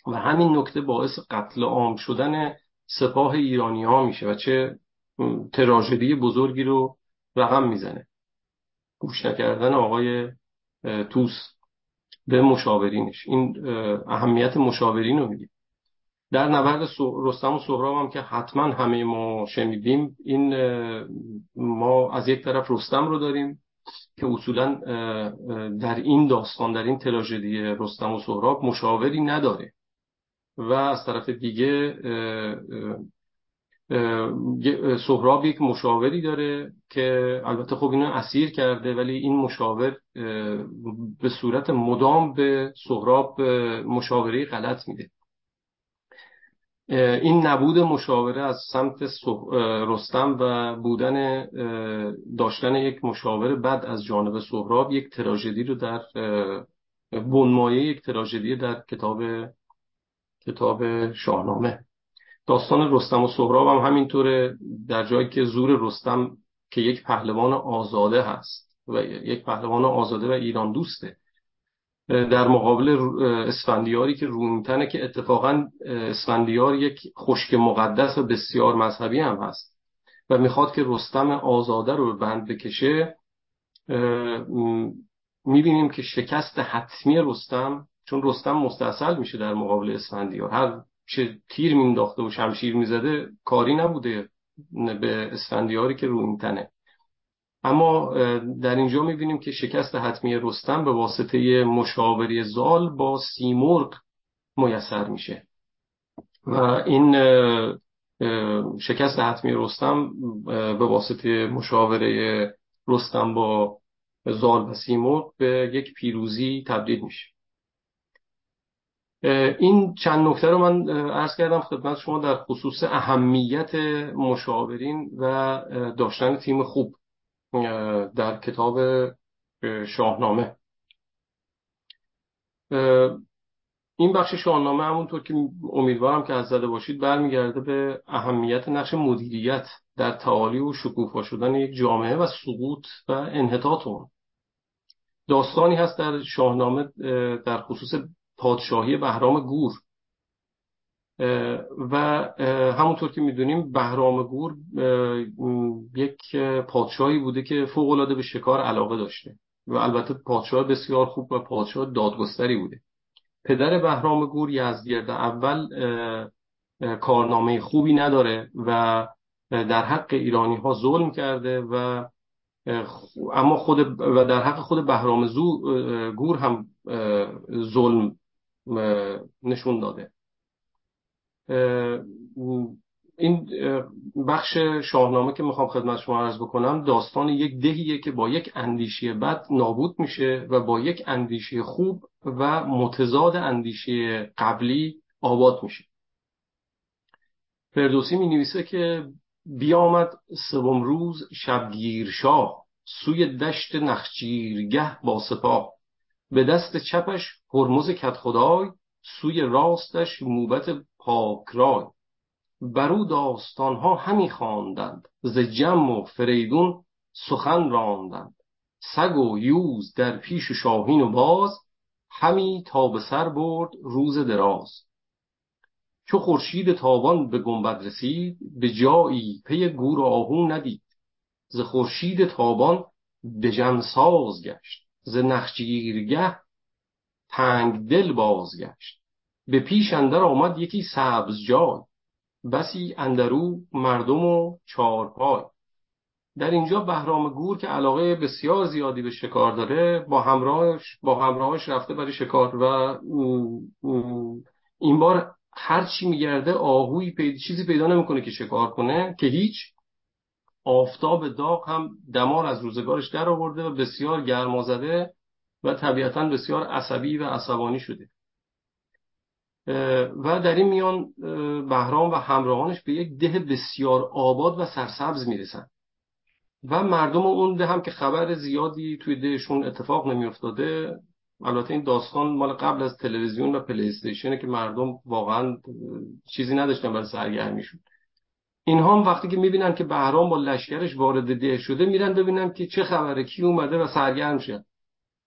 و همین نکته باعث قتل عام شدن سپاه ایرانی ها میشه و چه تراژدی بزرگی رو رقم می‌زنه. گوش نکردن آقای توس به مشاورینش. این اهمیت مشاورین رو میگه در نبرد رستم و سهراب هم که حتما همه ما شنیدیم این ما از یک طرف رستم رو داریم که اصولا در این داستان در این تراژدی رستم و سهراب مشاوری نداره. و از طرف دیگه سهراب یک مشاوری داره که البته خب اینو اسیر کرده ولی این مشاور به صورت مدام به سهراب مشاوره غلط میده. این نبود مشاوره از سمت رستم و بودن داشتن یک مشاور بد از جانب سهراب یک تراژدی رو در بنمایه یک تراژدی در کتاب کتاب شاهنامه. داستان رستم و سهراب هم همینطوره در جایی که زور رستم که یک پهلوان آزاده هست و یک پهلوان آزاده و ایران دوسته. در مقابل اسفندیاری که رومتنه که اتفاقا اسفندیار یک خشک مقدس و بسیار مذهبی هم هست و می‌خواد که رستم آزاده رو به بند بکشه می‌بینیم که شکست حتمی رستم چون رستم مستاصل میشه در مقابل اسفندیار. هر چه تیر مینداخته و شمشیر می‌زده کاری نبوده به اسفندیاری که رومتنه اما در اینجا می‌بینیم که شکست حتمی رستم به واسطه مشاوری زال با سیمرغ میسر میشه. و این شکست حتمی رستم به واسطه مشاوره رستم با زال و سیمرغ به یک پیروزی تبدیل میشه. این چند نکته رو من عرض کردم خدمت شما در خصوص اهمیت مشاورین و داشتن تیم خوب در کتاب شاهنامه. این بخش شاهنامه همونطور که امیدوارم که از زده باشید برمیگرده به اهمیت نقش مدیریت در تعالی و شکوفا شدن یک جامعه و سقوط و انحطاط اون. داستانی هست در شاهنامه در خصوص پادشاهی بهرام گور. و همونطور که می‌دونیم بهرام گور یک پادشاهی بوده که فوق العاده به شکار علاقه داشته و البته پادشاه بسیار خوب و پادشاه دادگستری بوده. پدر بهرام گور یزدگرد اول کارنامه خوبی نداره و در حق ایرانی ها ظلم کرده و اما خود و در حق خود بهرام گور هم ظلم نشون داده. این بخش شاهنامه که می‌خوام خدمت شما عرض بکنم داستان یک دهیه که با یک اندیشه بد نابود میشه و با یک اندیشه خوب و متضاد اندیشه قبلی آباد میشه. فردوسی می نویسه که بیامد سوم روز شبگیر شاه سوی دشت نخجیرگه با سپاه. به دست چپش هرمز کت خدای سوی راستش موبت پاکرای. برو داستانها همی خواندند. ز جم و فریدون سخن راندند. سگ و یوز در پیش شاهین و باز همی تا به سر برد روز دراز. چو خورشید تابان به گنبد رسید به جایی پی گور آهو ندید. ز خورشید تابان دژم ساز گشت. ز نخجیرگه تنگ دل بازگشت. به پیش اندر آمد یکی سبز جای بسی اندرو مردم و چارپای. در اینجا بهرام گور که علاقه بسیار زیادی به شکار داره با همراهش با همراهش رفته برای شکار و این بار هر چی میگرده آهوی پید... چیزی پیدا نمی‌کنه که شکار کنه که هیچ آفتاب داغ هم دمار از روزگارش در آورده و بسیار گرما زده و طبیعتا بسیار عصبی و عصبانی شده. و در این میان بهرام و همراهانش به یک ده بسیار آباد و سرسبز می‌رسن و مردم اون ده هم که خبر زیادی توی دهشون اتفاق نمیافتاده البته این داستان مال قبل از تلویزیون و پلی استیشنه که مردم واقعا چیزی نداشتن برای سرگرمیشون. اینها هم وقتی که می‌بینن که بهرام با لشکرش وارد ده شده میرن ببینن که چه خبره کی اومده و سرگرم شد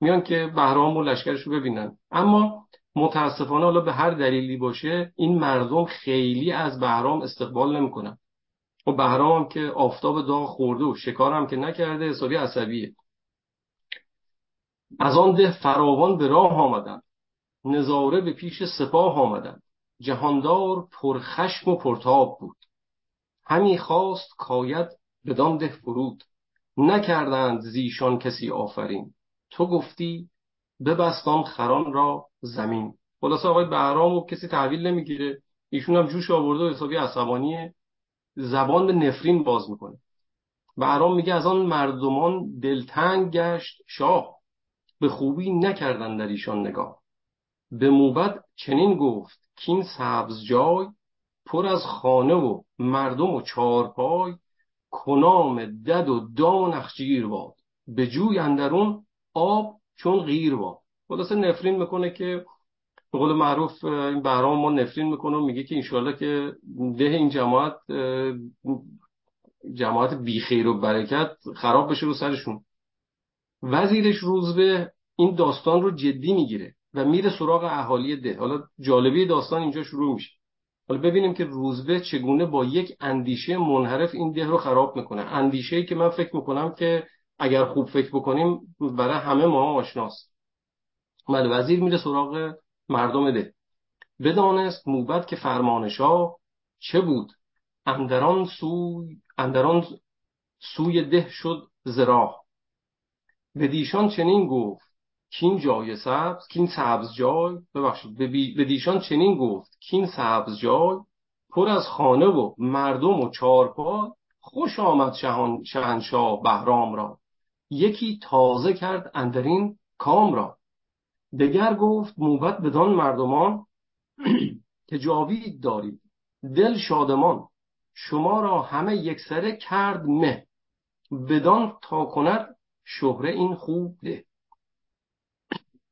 میان که بهرام و لشکرش رو ببینن. اما متاسفانه حالا به هر دلیلی باشه این مردم خیلی از بهرام استقبال نمی‌کنن. و بهرام هم که آفتاب داغ خورده و شکار هم که نکرده حسابی عصبیه. از آن ده فراوان به راه آمدند نظاره به پیش سپاه آمدند جهاندار پرخشم و پرتاب بود. همی خواست کاید بدان ده فرود. نکردند زیشان کسی آفرین. تو گفتی ببستان خران را زمین. خلاصه آقای بهرام کسی تحویل نمی‌گیره. ایشون هم جوش آورده و حسابی عصبانی زبان به نفرین باز می‌کنه. بهرام میگه از آن مردمان دلتنگ گشت شاه. به خوبی نکردن در ایشان نگاه. به موبد چنین گفت کین سبز جای پر از خانه و مردم و چارپای کنام دد و دام نخجیر باد. به جوی اندرون آب چون غیر باد. خلاصه نفرین می‌کنه که به قول معروف این بهرام ما نفرین می‌کنه و میگه که انشالله که ده این جماعت جماعت بیخیر و برکت خراب بشه رو سرشون. وزیرش روزبه این داستان رو جدی می‌گیره و میره سراغ اهالی ده. حالا جالبی داستان اینجا شروع میشه. حالا ببینیم که روزبه چگونه با یک اندیشه منحرف این ده رو خراب می‌کنه. اندیشه ای که من فکر می‌کنم که اگر خوب فکر بکنیم برای همه ما آشناست. بله وزیر میره سراغ مردم ده. بدانست موبت که فرمانشاه چه بود؟ اندران سوی اندران سوی ده شد زراح. به دیشان چنین گفت کین جای سبز کین سبز جای ببخشید به دیشان چنین گفت کین سبز جای پر از خانه و مردم و چارپا خوش آمد شهان شهنشاه بهرام را. یکی تازه کرد اندرین کام را. دگر گفت موبت بدان مردمان که جاوید دارید. دل شادمان شما را همه یکسره کرد مه. بدان تا کند شهره این خوب ده.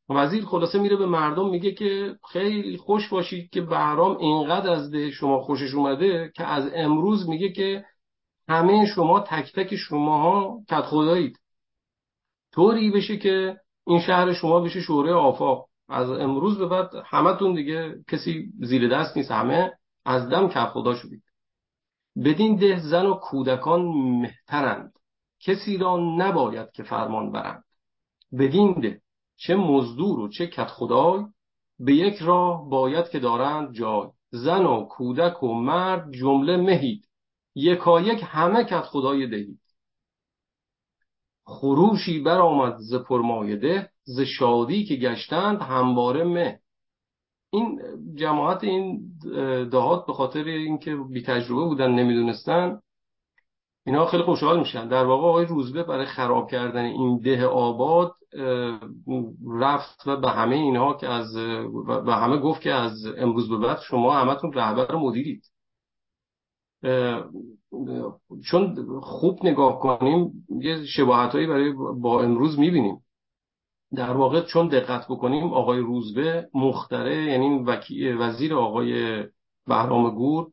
وزیر خلاصه میره به مردم میگه که خیلی خوش باشید که بهرام اینقدر از ده شما خوشش اومده که از امروز میگه که همه شما تک تک شماها کت خدایید طوری بشه که این شهر شما بشه شوره آفاق. از امروز به بعد همتون دیگه کسی زیر دست نیست همه از دم کف خدا شدید. بدین ده زن و کودکان مهترند. کسی را نباید که فرمان برند. بدین ده چه مزدور و چه کت خدای به یک راه باید که دارند جای. زن و کودک و مرد جمله مهید یکایک همه کت خدای دهید. خروشی برآمد ز پرمایده ز شادی که گشتند همواره مه. این جماعت این دهات به خاطر اینکه بی تجربه بودن نمی‌دونستن اینا خیلی خوشحال میشن. در واقع آقای روزبه برای خراب کردن این ده آباد رفت و به همه اینها که از به همه گفت که از امروز به بعد شما همتون رهبر مدیرید. چون خوب نگاه کنیم یه شباهت برای با امروز می‌بینیم. در واقع چون دقت بکنیم آقای روزبه مختره یعنی وزیر آقای بهرام گور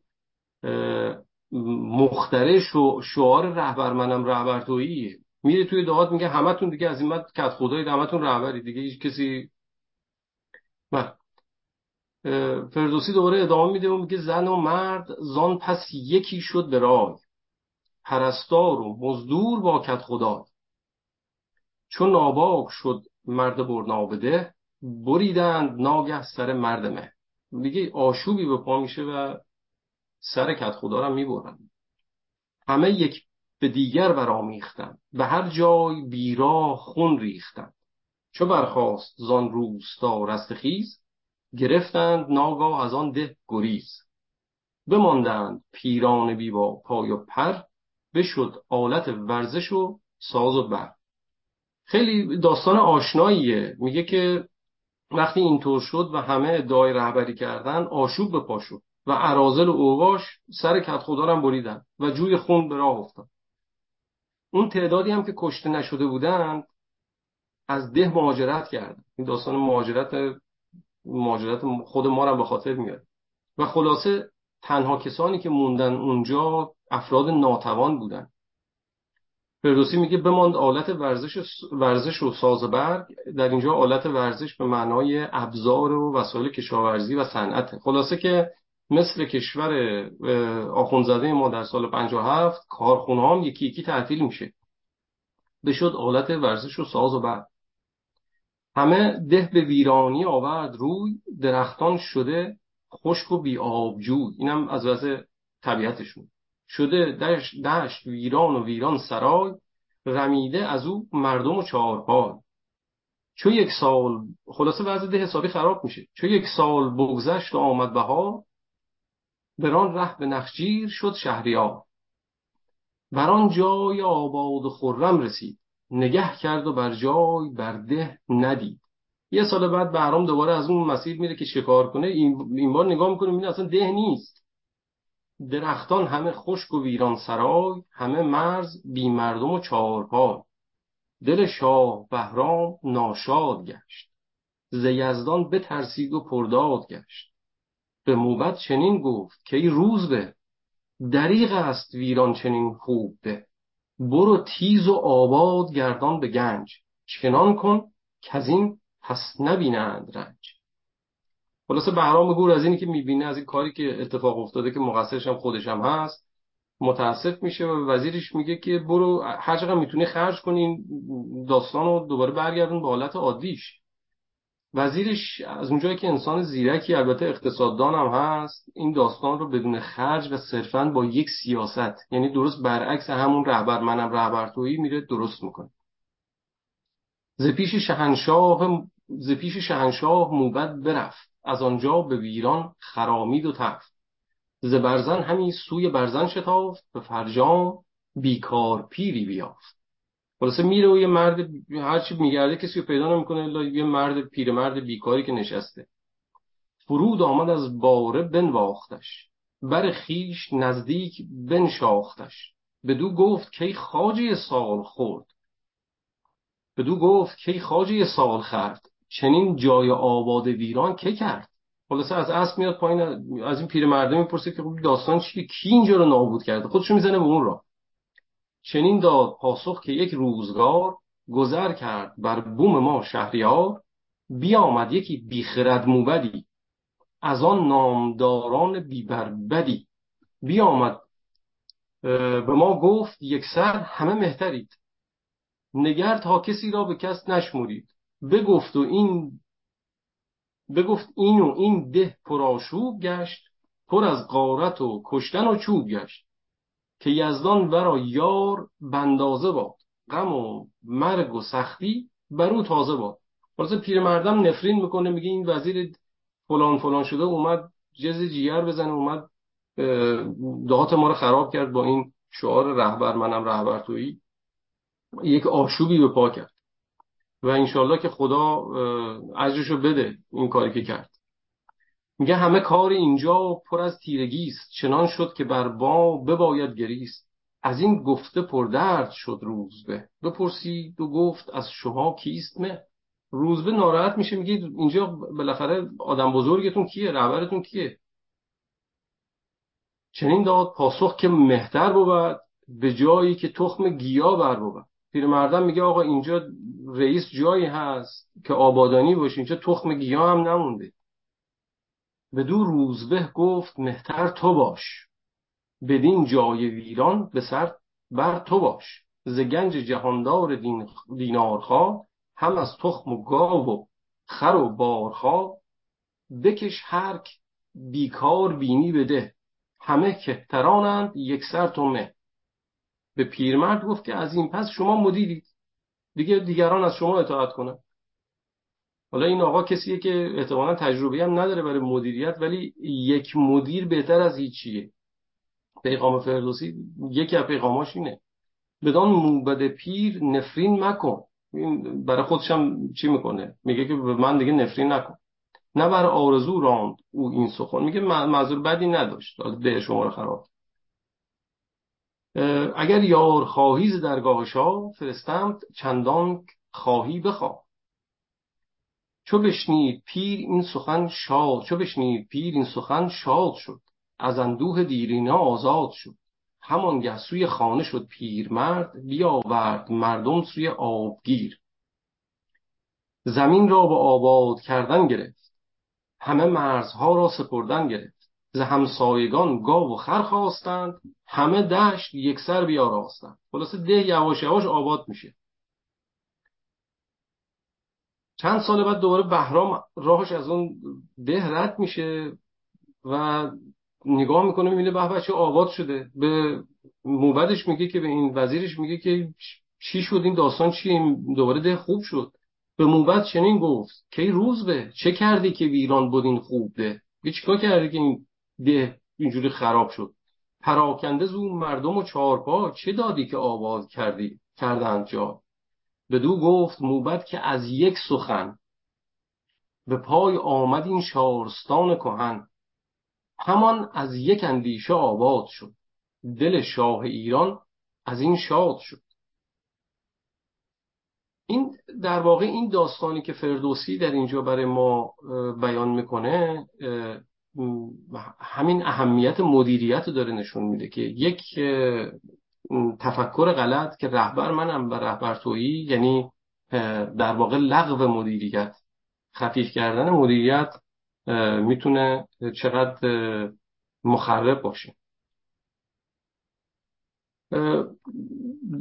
مختره شعار رهبر منم رهبر توییه میره توی دعات میگه همتون دیگه از این مد کت خدایید همتون رهبری دیگه. هیچ کسی بله. فردوسی دوباره ادامه میده و میگه زن و مرد زان پس یکی شد به رای. پرستار و مزدور با کت خدا چون ناباک شد مرد برنابده بریدند ناگه سر مرد مه. میگه آشوبی به پا میشه و سر کت خدا رو می‌برن. همه یک به دیگر برامیختند به هر جای بیرا خون ریختند چو برخواست زان روستا رستخیز گرفتند ناگاه از آن ده گریز. بماندند پیران بی با پای و پر بشد آلت ورزش و ساز و بر. خیلی داستان آشناییه. میگه که وقتی اینطور شد و همه ادعای رهبری کردن آشوب به پا شد. و عرازل و اوواش سر کت خدا بریدن و جوی خون به راه افتاد. اون تعدادی هم که کشته نشده بودند از ده مهاجرت کرد این داستان مهاجرت مهاجرت خود ما رو به خاطر میاد و خلاصه تنها کسانی که موندن اونجا افراد ناتوان بودن. فردوسی میگه بماند آلت ورزش ورزش و ساز برگ. در اینجا آلت ورزش به معنای ابزار و وسایل کشاورزی و صنعت. خلاصه که مثل کشور آخونزاده ما در سال 57 کارخونه هم یکی یکی تعطیل میشه. بشد آلت ورزش و ساز و برگ همه ده به ویرانی آورد روی درختان شده خشک و بی آبجوی اینم از وضع طبیعتشون. شده دشت, دشت ویران و ویران سرای رمیده از او مردم و چهارپای. چو یک سال خلاصه وضع ده حسابی خراب میشه. چو یک سال بگذشت و آمد بهار بران ره به نخجیر شد شهریار. بر آن جای آباد و خرم رسید. نگه کرد و بر جای بر ده ندید. یه سال بعد بهرام دوباره از اون مسیر میره که شکار کنه. این بار نگاه می‌کنه می‌بینه اصلا ده نیست. درختان همه خشک و ویران سرای همه مرز بی مردم و چهارپای. دل شاه بهرام ناشاد گشت. ز یزدان بترسید و پرداد گشت. به موبت چنین گفت که ای روز به دریغ است ویران چنین خوب به برو تیز و آباد گردان به گنج. چنان کن که از این پس نبینند رنج. خلاصه بهرام گور از اینی که می‌بینه از این کاری که اتفاق افتاده که مقصرش هم خودش هم هست متاسف میشه و وزیرش میگه که برو هر چقدر می‌تونی خرج کنین داستان رو دوباره برگردون به حالت عادیش. وزیرش از اونجایی که انسان زیرکی البته اقتصاددان هم هست این داستان رو بدون خرج و صرفا با یک سیاست یعنی درست برعکس همون رهبر منم رهبر تویی میره درست می‌کنه. ز پیش شهنشاه ز پیش شهنشاه موبد برفت از آنجا به ویران خرامید و تفت. ز برزن سوی برزن شتافت به فرجام بیکار پیری بیافت. خلاصه میره و یه مرد هرچی میگرده کسی رو پیدا نمی‌کنه یه مرد پیرمرد بیکاری که نشسته. فرود آمد از باره بنواختش. بر خیش نزدیک بنشاختش. بدو گفت کی خاجه سال خورد. بدو گفت کی خاجه سال خرد. چنین جای آباد ویران که کرد؟ خلاصه از اسب میاد پایین از این پیرمرده می‌پرسه که خب داستان چیه؟ کی اینجا رو نابود کرده؟ خودشو می‌زنه به اون را چنین داد پاسخ که یک روزگار گذر کرد بر بوم ما شهریار بیامد یکی بیخرد موبدی. از آن نامداران بیبربدی. بیامد به ما گفت یک سر همه مهترید. نگر تا کسی را به کس نشمرید. بگفت و این بگفت این و این ده پرآشوب گشت پر از غارت و کشتن و چوب گشت. که یزدان ورا یار بندازه باد. غم و مرگ و سختی برو تازه باد. پیر پیرمردم نفرین می‌کنه میگه این وزیر فلان فلان شده اومد جز جیگر بزنه اومد دهات ما رو خراب کرد با این شعار رهبر منم رهبر تویی یک آشوبی به پا کرد. و انشالله که خدا اجرشو بده این کاری که کرد. میگه همه کار اینجا پر از تیرگی است. چنان شد که بر با بباید گریست. از این گفته پردرد شد روزبه. بپرسید و گفت از شما کیست مه؟ روزبه ناراحت میشه میگه اینجا بالاخره آدم بزرگتون کیه؟ رهبرتون کیه؟ چنین داد پاسخ که مهتر بود به جایی که تخم گیا بر بود. پیرمردم میگه آقا اینجا رئیس جایی هست که آبادانی باشه اینجا تخم گیا هم نمونده. به دو روزبه گفت مهتر تو باش. بدین جای ویران به سر بر تو باش. ز گنج جهاندار دین دینارخواه هم از تخم و گاو و خر و بارها. بکش هرک بیکار بینی بده. همه کهترانند یک سر تومه به پیرمرد گفت که از این پس شما مدیرید. دیگه دیگران از شما اطاعت کنن. حالا این آقا کسیه که احتمالا تجربه هم نداره برای مدیریت ولی یک مدیر بهتر از هیچیه. پیغام فردوسی یکی از پیغاماش اینه. بدان موبد پیر نفرین مکن. این برای خودشم چی می‌کنه؟ میگه که من دیگه نفرین نکن. نه بر آرزو راند او این سخن. میگه منظور بدی نداشت. ده شما رو خراب اگر یار خواهی ز درگاه شاه فرستمت چندان خواهی بخواه. چو بشنید پیر این سخن شاد چو بشنید پیر این سخن شاد شد. از اندوه دیرینا آزاد شد. همانگه سوی خانه شد پیرمرد بیاورد مردم سوی آبگیر. زمین را به آباد کردن گرفت. همه مرزها را سپردن گرفت. ز همسایگان گاو و خر خواستند. همه دشت یکسر بیاراستند. خلاصه ده یواش یواش آباد میشه. چند سال بعد دوباره بهرام راهش از اون ده رد میشه و نگاه می‌کنه می‌بینه به بچه آباد شده. به موبدش میگه که به این وزیرش میگه که چی شد این داستان چی دوباره ده خوب شد. به موبد چنین گفت که روز به؟ چه کردی که ویران بود این خوب ده؟ یه چیکار کردی که این ده اینجوری خراب شد؟ پراکنده زو مردم و چارپا چه دادی که آباد کردی کردند جا؟ بدو گفت موبد که از یک سخن به پای آمد این شارستان کهن. همان از یک اندیشه آباد شد. دل شاه ایران از این شاد شد. این در واقع این داستانی که فردوسی در اینجا برای ما بیان می‌کنه همین اهمیت مدیریت داره نشون میده که یک تفکر غلط که رهبر منم و رهبر تویی یعنی در واقع لغو مدیریت. خفیف کردن مدیریت می‌تونه چقدر مخرب باشه.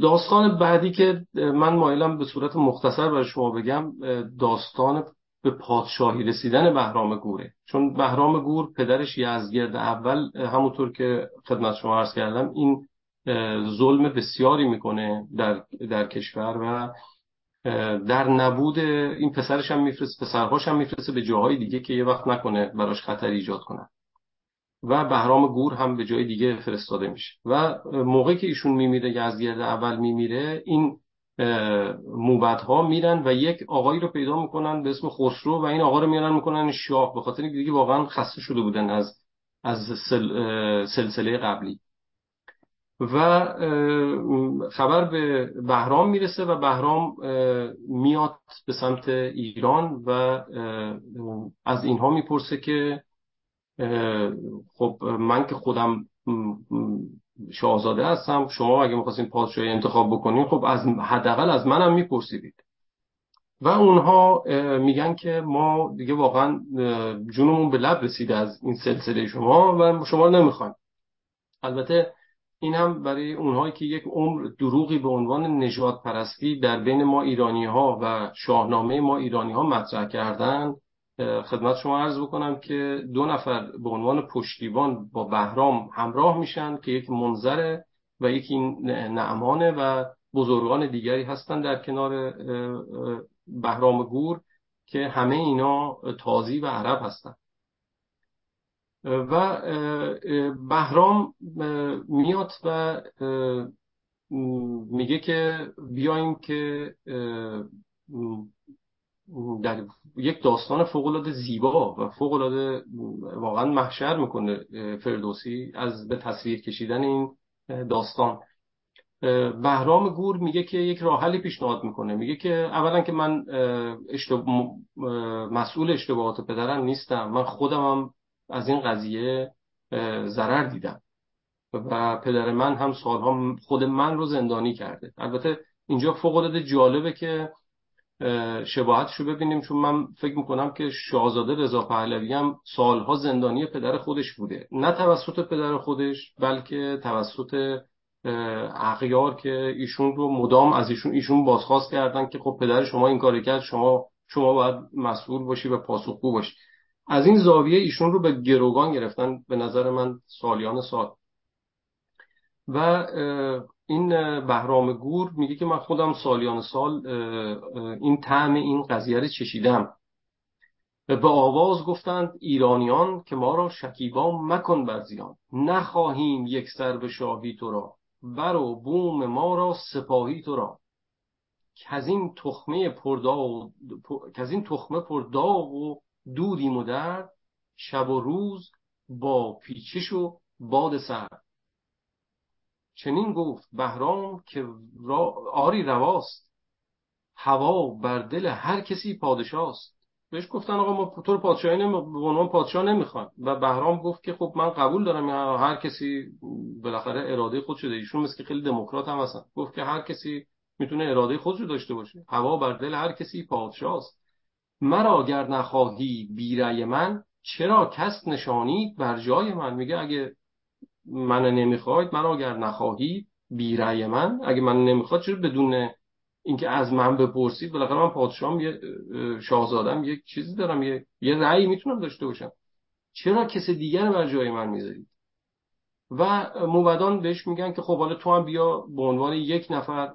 داستان بعدی که من مایلم به صورت مختصر برای شما بگم داستان به پادشاهی رسیدن بهرام گوره چون بهرام گور پدرش یزگرد اول همونطور که خدمت شما عرض کردم این ظلم بسیاری می‌کنه در, در کشور و در نبود این پسرش هم میفرسته پسرهاش هم میفرسته به جاهای دیگه که یه وقت نکنه براش خطر ایجاد کنن. و بهرام گور هم به جای دیگه فرستاده میشه. و موقعی که ایشون میمیره یزگرد اول میمیره این موبدها میرن و یک آقایی رو پیدا می‌کنن به اسم خسرو و این آقا رو میارن می‌کنن شاه به خاطر اینکه دیگه واقعا خسته شده بودن از از سل، سلسله قبلی. و خبر به بهرام می‌رسه و بهرام میاد به سمت ایران و از اینها می‌پرسه که خب من که خودم شاهزاده هستم شما اگه می‌خواستین پادشاهی انتخاب بکنین خب از حداقل از منم میپرسیدید. و اونها میگن که ما دیگه واقعا جونمون به لب رسیده از این سلسله شما و شما رو نمی‌خوایم. البته این هم برای اونهایی که یک عمر دروغی به عنوان نجات پرستی در بین ما ایرانی ها و شاهنامه ما ایرانی ها مطرح کردن خدمت شما عرض بکنم که دو نفر به عنوان پشتیبان با بهرام همراه میشن که یک منظره و یکی نعمانه و بزرگان دیگری هستن در کنار بهرام گور که همه اینا تازی و عرب هستن. و بهرام میاد و میگه که بیایم که در یک داستان فوق زیبا و فوق واقعا محشر می‌کنه فردوسی از به تصویر کشیدن این داستان. بهرام گور میگه که یک راه حلی پیشنهاد می‌کنه. میگه که اولا که من مسئول اشتباهات پدرم نیستم. من خودم هم از این قضیه ضرر دیدم. و پدر من هم سالها خود من رو زندانی کرده. البته اینجا فوق العاده جالبه که شباهتش رو ببینیم چون من فکر می‌کنم که شاهزاده رضا پهلوی هم سالها زندانی پدر خودش بوده. نه توسط پدر خودش بلکه توسط اغیار که ایشون رو مدام از ایشون ایشون بازخواست کردن که خب پدر شما این کار کرد شما شما باید مسئول باشی و پاسخگو باشی. از این زاویه ایشون رو به گروگان گرفتن به نظر من سالیان سال. و این بهرام گور میگه که من خودم سالیان سال این طعم این قضیه رو چشیدم. به آواز گفتند ایرانیان که ما را شکیبا مکن بر زیان نخواهیم یک سر به شاهی تو را. بر و بوم ما را سپاهی تو را. که از این تخمه پرداغ از این تخمه پرداغ و دودیم و درد شب و روز با پیچش و باد سر. چنین گفت بهرام که آری رواست. هوا بر دل هر کسی پادشاست. بهش گفتن آقا ما تو پادشاهی نمی... به عنوان پادشاه نمی‌خوان. و بهرام گفت که خب من قبول دارم هر کسی بالاخره اراده خود شده ایشون مثل که خیلی دموکرات هم هستن. گفت که هر کسی می‌تونه اراده خودش رو داشته باشه. هوا بر دل هر کسی پادشاست. مرا گر نخواهی بیرای من چرا کس نشانید بر جای من؟ میگه اگه من نمی‌خواید مرا گر نخواهی بیرای من. اگه من نمی‌خواد چرا بدون اینکه از من بپرسید بالاخره من پادشاهم یه شاهزادم یک چیزی دارم یه یه رأی می‌تونم داشته باشم. چرا کس دیگر بر جای من می‌ذارید؟ و موبدان بهش میگن که خب حالا تو هم بیا به عنوان یک نفر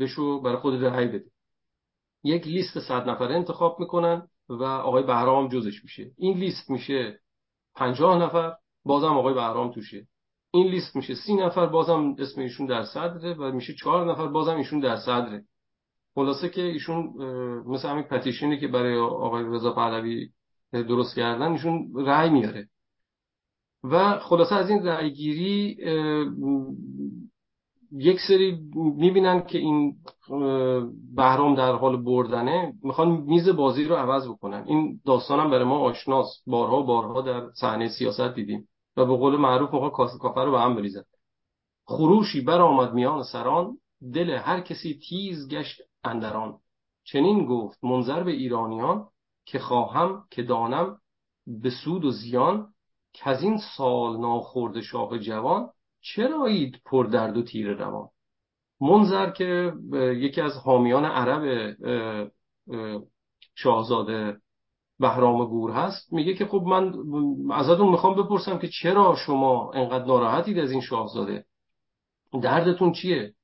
بشو برای خود رأی بده. یک لیست صد نفره انتخاب می‌کنن و آقای بهرام جزش میشه. این لیست میشه پنجاه نفر بازم آقای بهرام توشه. این لیست میشه سی نفر بازم اسم ایشون در صدره و میشه چهار نفر بازم ایشون در صدره. خلاصه که ایشون مثل همین پتیشنی که برای آقای رضا پهلوی درست کردن ایشون رأی میاره. و خلاصه از این رأی گیری یک سری می‌بینن که این بهرام در حال بردنه می‌خوان میز بازی رو عوض بکنن. این داستان هم برای ما آشناست بارها بارها در صحنه سیاست دیدیم و به قول معروف موقع کافه رو به هم بریزن خروشی برآمد میان سران دل هر کسی تیز گشت اندران. چنین گفت منظر به ایرانیان که خواهم که دانم به سود و زیان که از این سال ناخورده شاه جوان چرا اید پر درد و تیر روان؟ منظر که یکی از حامیان عرب شاهزاده بهرام گور هست میگه که خب من ازتون می‌خوام بپرسم که چرا شما انقدر ناراحتید از این شاهزاده؟ دردتون چیه؟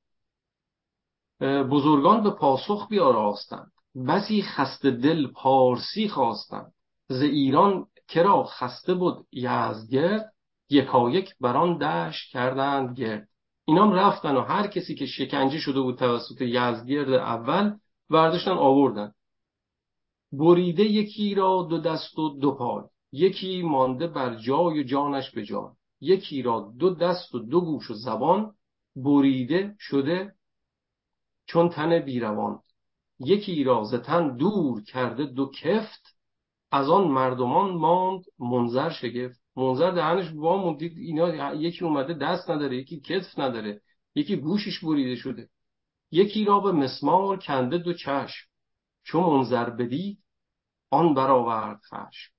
بزرگان به پاسخ بیاراستند. بسی خسته دل پارسی خواستند. ز ایران کرا خسته بود یزدگرد یکایک بران دشت کردند گرد. اینام رفتن و هر کسی که شکنجه شده بود توسط یزدگرد اول ورداشتن آوردن. بریده یکی را دو دست و دو پای. یکی مانده بر جای جانش به جان یکی را دو دست و دو گوش و زبان. بریده شده چون تن بیروان. یکی را ز تن دور کرده دو کفت. از آن مردمان ماند منظر شگفت. منظر دهنش وا دید اینا یکی اومده دست نداره یکی کتف نداره یکی گوشش بریده شده. یکی را به مسمار کنده دو چشم. چون منظر بدید آن برآورد خشم.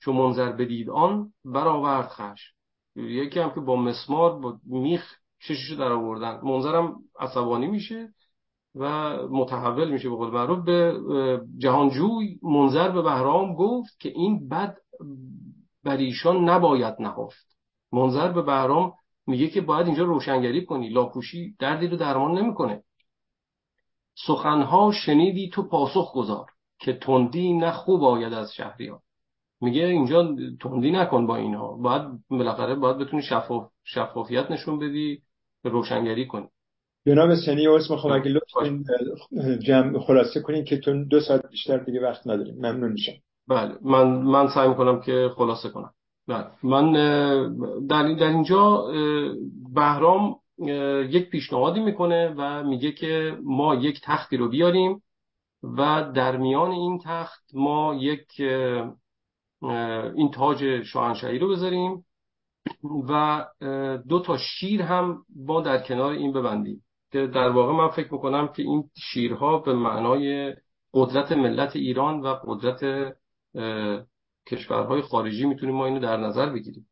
چون منظر بدید آن برآورد خشم. یکی هم که با مسمار با میخ چششو در آوردن. منظرم عصبانی میشه و متحول میشه به قول معروف. به جهانجوی منظر به بهرام گفت که این بد بر ایشان نباید نهفت. منظر به بهرام میگه که باید اینجا روشنگری کنی لاپوشی دردی رو درمان نمی‌کنه. سخنها شنیدی تو پاسخ گذار که تندی نه خوب آید از شهریان میگه اینجا تندی نکن با اینها. باید بالاخره باید بتونی شفاف شفافیت نشون بدی روشنگری کنی. جناب سنی اسم خب اگه لطف جمع خلاصه کنین که تو دو ساعت بیشتر دیگه وقت نداریم. ممنون میشم. بله. من من سعی می‌کنم که خلاصه کنم. بله. من در, در اینجا بهرام یک پیشنهادی می‌کنه و میگه که ما یک تختی رو بیاریم و در میان این تخت ما یک این تاج شاهنشاهی رو بذاریم و دو تا شیر هم با در کنار این ببندیم. که در واقع من فکر می‌کنم که این شیرها به معنای قدرت ملت ایران و قدرت کشورهای خارجی می‌تونیم ما اینو در نظر بگیریم.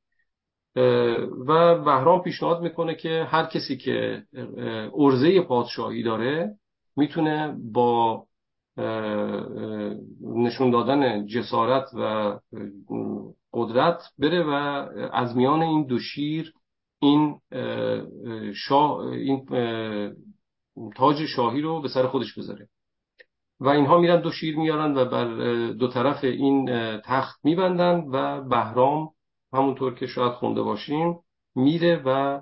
و بهرام پیشنهاد می‌کنه که هر کسی که ارزه پادشاهی داره می‌تونه با نشون دادن جسارت و قدرت بره و از میان این دو شیر این شاه این تاج شاهی رو به سر خودش بذاره. و اینها میرن دو شیر میارن و بر دو طرف این تخت میبندن و بهرام همونطور که شاید خونده باشیم میره و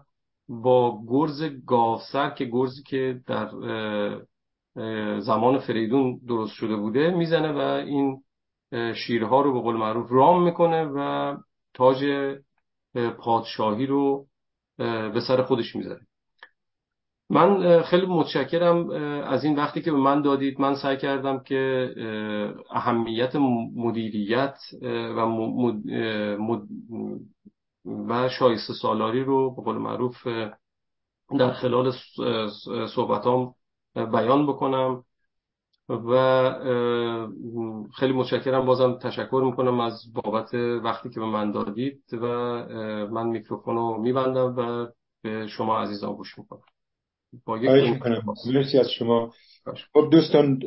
با گرز گاوسر که گرزی که در زمان فریدون درست شده بوده می‌زنه و این شیرها رو به قول معروف رام می‌کنه و تاج پادشاهی رو به سر خودش می‌ذاره. من خیلی متشکرم از این وقتی که به من دادید. من سعی کردم که اهمیت مدیریت و و شایسته سالاری رو به قول معروف در خلال صحبتام بیان بکنم. و خیلی متشکرم. بازم تشکر می‌کنم از بابت وقتی که به من دادید و من میکروفون رو میبندم و به شما عزیزان گوش می‌کنم. با مرسی از شما. خب دوستان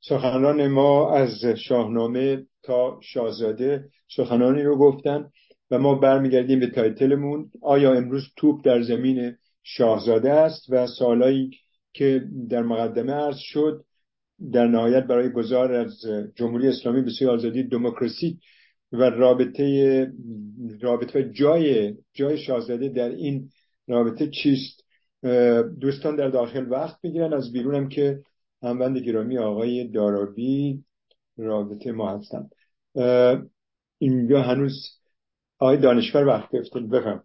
سخنران ما از شاهنامه تا شاهزاده سخنانی رو گفتن و ما برمیگردیم به تایتلمون. آیا امروز توپ در زمین شاهزاده است و سالایی که در مقدمه عرض شد در نهایت برای گذار از جمهوری اسلامی به سوی آزادی دموکراسی و رابطه رابطه جای جای شاهزاده در این رابطه چیست؟ دوستان در داخل وقت می‌گیرن. از بیرونم که هموند گرامی آقای دارابی رابطه ما هستن. اینجا هنوز آقای دانشور وقت گرفتن بفهم.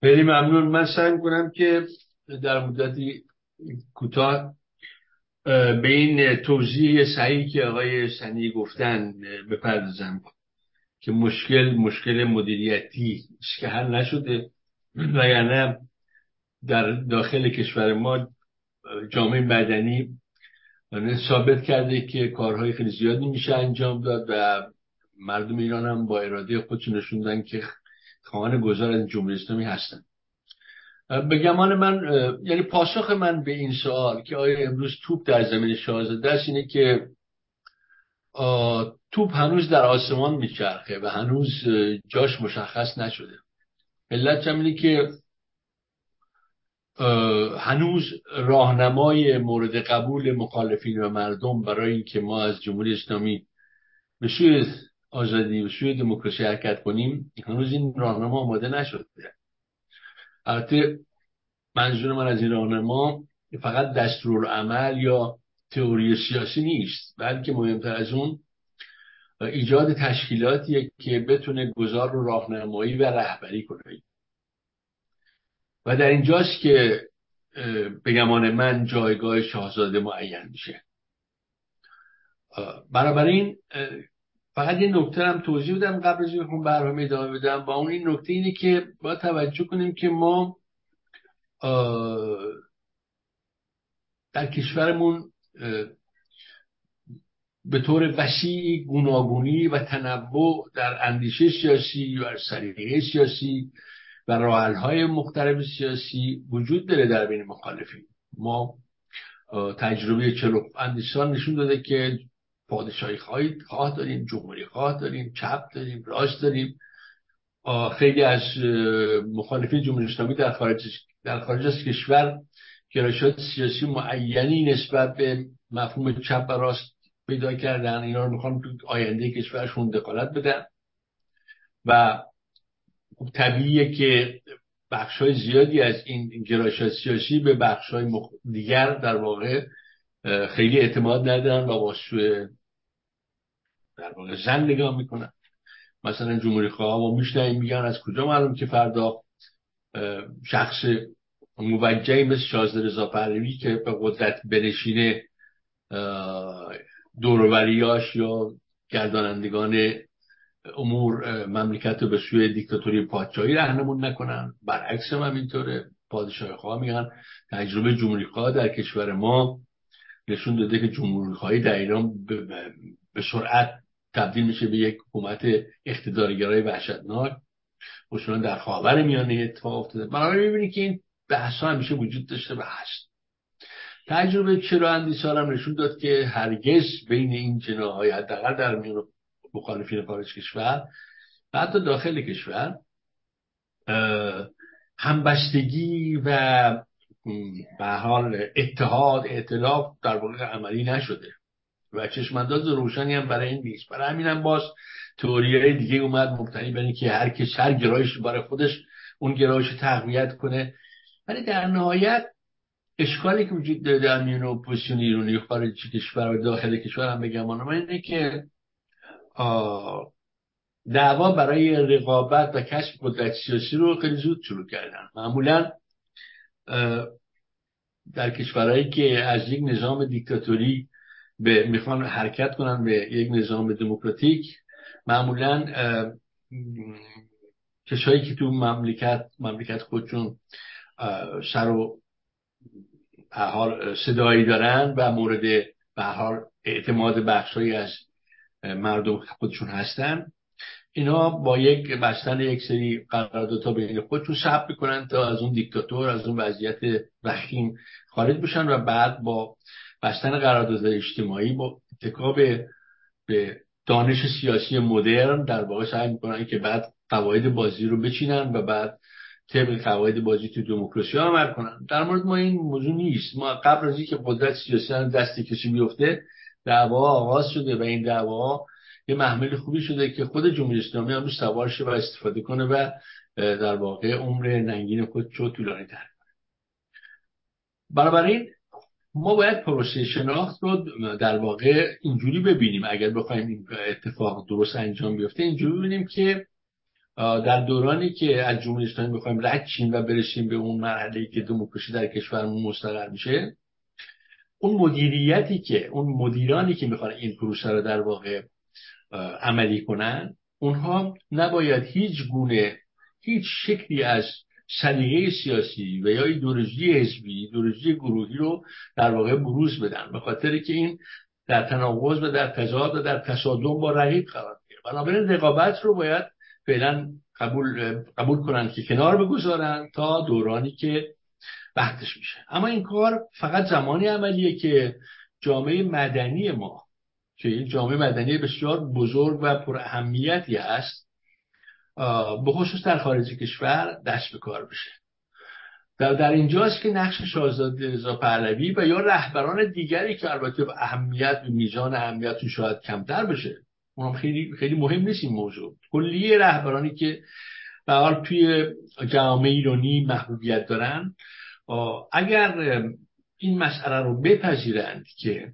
خیلی ممنون. من سعی کنم که در مدتی کوتاه به این توضیح صحیح که آقای سنی گفتن بپردازم که مشکل مشکل مدیریتی که حل نشده. وگرنه در داخل کشور ما جامعه بدنی ثابت کرده که کارهای خیلی زیادی میشه انجام داد و مردم ایران هم با اراده خودشون نشوندن که خواهان گذار از جمهوری اسلامی هستن. به گمان من یعنی پاسخ من به این سوال که آیا امروز توپ در زمین شاهزاده است اینه که توپ هنوز در آسمان میچرخه و هنوز جاش مشخص نشده. علت اینه که هنوز راهنمای مورد قبول مخالفین و مردم برای اینکه ما از جمهوری اسلامی به سوی آزادی و سوی دموکراسی حرکت کنیم هنوز این راهنما آماده نشده. البته منظور من از این راهنما فقط دستور عمل یا تئوری سیاسی نیست بلکه مهمتر از اون ایجاد تشکیلاتیه که بتونه گذار رو راهنمایی و رهبری کنه. و در اینجاست که بگمان من جایگاه شاهزاده معین میشه. بنابراین فقط یه نکته هم توضیح بدم قبل از اینکه برنامه ادامه بدم. با اون این نکته اینه که با توجه کنیم که ما در کشورمون به طور وسیع گوناگونی و تنوع در اندیشه سیاسی و سلیقه سیاسی و راحلهای مختلف سیاسی وجود داره در بین مخالفین. ما تجربه چلو اندیشان نشون داده که پادشاهی خواهی خواه داریم جمهوری خواه داریم چپ داریم راست داریم. خیلی از مخالفین جمهوری اسلامی در خارج در خارج از کشور گرایشات سیاسی معینی نسبت به مفهوم چپ و راست پیدا کردن اینا رو می‌خوان تو آینده کشورشون دخالت بدن. و خب طبیعیه که بخش های زیادی از این گرایش سیاسی به بخش های دیگر در واقع خیلی اعتماد ندارن و با در واقع زن نگاه می‌کنن. مثلا جمهوری خواه و میشنیم میگن از کجا معلوم که فردا شخص موجهی مثل شازده رضا پهلوی که به قدرت بنشینه دوروریاش یا گردانندگان امور مملکت رو به سوی دیکتاتوری پادشاهی رهنمون نکنن. برعکس هم اینطوره پادشاه خواه میگن تجربه جمهوری خواه در کشور ما نشون داده که جمهوری خواهی در ایران به سرعت تبدیل میشه به یک حکومت اقتدارگرای وحشتناک. خصوصا در خاور میانه اتفاق افتاده. بنابراین می‌بینی که این بحث همیشه وجود داشته و هست. تجربه چرا اندیسار هم نشون داد که هرگز بین این جناهای حداقل در میان مخالفین خارج کشور و حتی داخل کشور همبستگی و به حال اتحاد اعتلاف در واقع عملی نشده و چشمانداز روشنی هم برای این نیست. برای همین هم باز های دیگه اومد مبتنی بر که هر کس هر گرایش برای خودش اون گرایش تقویت کنه. ولی در نهایت اشکالی که وجود داره در میون اپوزیسیون ایرانی خارج کشور و داخل کشور هم بگم من اینه که دعوا برای رقابت و کسب قدرت سیاسی رو خیلی زود شروع کردن. معمولا در کشورهایی که از یک نظام دیکتاتوری به می‌خوان حرکت کنن به یک نظام دموکراتیک معمولا کشایی که تو مملکت مملکت خودشون سر و حال صدایی دارن و مورد به حال اعتماد بخشهایی از مردم خودشون هستن. اینا با یک بستن یک سری قراردادها بین خودشون ثبت می‌کنن تا از اون دیکتاتور از اون وضعیت وخیم خارج بشن و بعد با بستن قرارداد اجتماعی با اتکاب به دانش سیاسی مدرن در واقع سعی می‌کنن که بعد قواعد بازی رو بچینن و بعد طبق قواعد بازی تو دموکراسی عمل کنن. در مورد ما این موضوع نیست. ما قبل از اینکه قدرت سیاسی هم دستی کسی بیفته دعوا آغاز شده و این دعوا یه محمل خوبی شده که خود جمهوری اسلامی هم سوار شه و استفاده کنه و در واقع عمر ننگین خود چو طولانی تر بنابراین ما باید پروسه شناخت رو در واقع اینجوری ببینیم. اگر بخوایم این اتفاق درست انجام بیفته اینجوری ببینیم که در دورانی که از جمهوری اسلامی می‌خوایم رد و برسیم به اون مرحله که دموکراسی در کشورمون مستقر میشه اون مدیریتی که اون مدیرانی که می‌خوان این پروسه رو در واقع عملی کنن اونها نباید هیچ گونه هیچ شکلی از سلیقه سیاسی و یا ایدولوژی حزبی ایدولوژی گروهی رو در واقع بروز بدن به خاطر که این در تناقض و در تضاد و در تصادم با رقیب قرار می‌گیره. بنابراین رقابت رو باید فعلا قبول قبول کنن که کنار بگذارن تا دورانی که وقتش میشه. اما این کار فقط زمانی عملیه که جامعه مدنی ما که این جامعه مدنی بسیار بزرگ و پر اهمیتی هست به خصوص در خارج کشور دست به کار بشه. در, در اینجاست که نقش شاهزاده رضا پهلوی و یا رهبران دیگری که البته به اهمیت و میزان اهمیت شاید کمتر بشه اونم خیلی خیلی مهم نیست این موضوع. کلیه رهبرانی که به حال توی جامعه ایرانی محبوبیت دارن اگر این مسئله رو بپذیرند که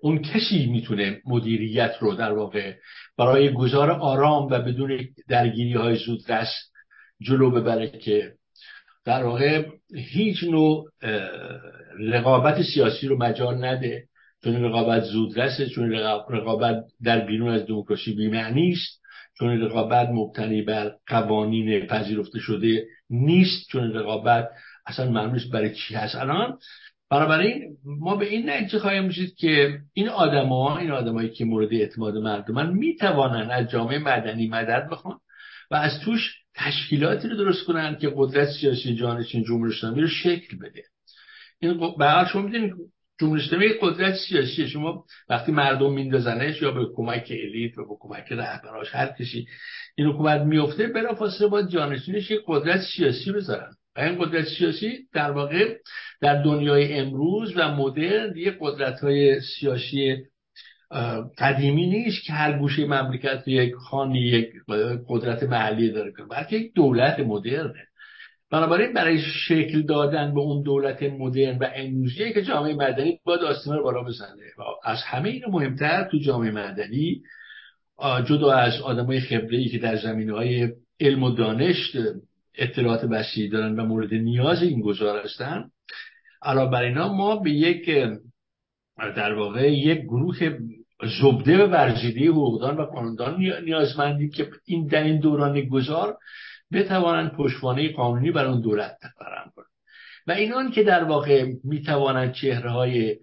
اون کسی می‌تونه مدیریت رو در واقع برای گذار آرام و بدون درگیری های زودرس جلو ببره که در واقع هیچ نوع رقابت سیاسی رو مجال نده. چون رقابت زودرسه چون رقابت در بیرون از دموکراسی بیمعنی است. چون رقابت مبتنی بر قوانین پذیرفته شده نیست. چون رقابت اصلا معلوم برای چی هست الان. بنابراین ما به این نتیجه خواهیم رسید که این آدما این آدمایی که مورد اعتماد مردمن می‌توانند از جامعه مدنی مدد بخوان و از توش تشکیلاتی رو درست کنن که قدرت سیاسی جانشین جمهوری اسلامی رو شکل بده. این به شما می‌دونید جمهوری اسلامی قدرت سیاسی شما وقتی مردم میندازنش یا به کمک الیت و به کمک رهبراش هر کسی این حکومت میفته بلافاصله باید جانشینش یک قدرت سیاسی بذارن. و این قدرت سیاسی در واقع در دنیای امروز و مدرن یک قدرت های سیاسی قدیمی نیست که هر گوشه مملکت یک خانی یک قدرت محلی داره کنه بلکه یک دولت مدرنه. بنابراین برای شکل دادن به اون دولت مدرن و امروزی که جامعه مدنی باید آستانه رو بالا بزنه و از همه این مهمتر تو جامعه مدنی جدا از آدمای خبره که در زمینه های علم و دانش اطلاعات وسیعی دارن و مورد نیاز این گذار هستن علاوه بر اینا ما به یک در واقع یک گروه زبده ورزیده حقوقدان و قانوندان نیازمندیم که این در این دوران گذار بتوانند پشتوانه قانونی بر اون دولت فراهم کنند. و اینان که در واقع می‌توانند چهره های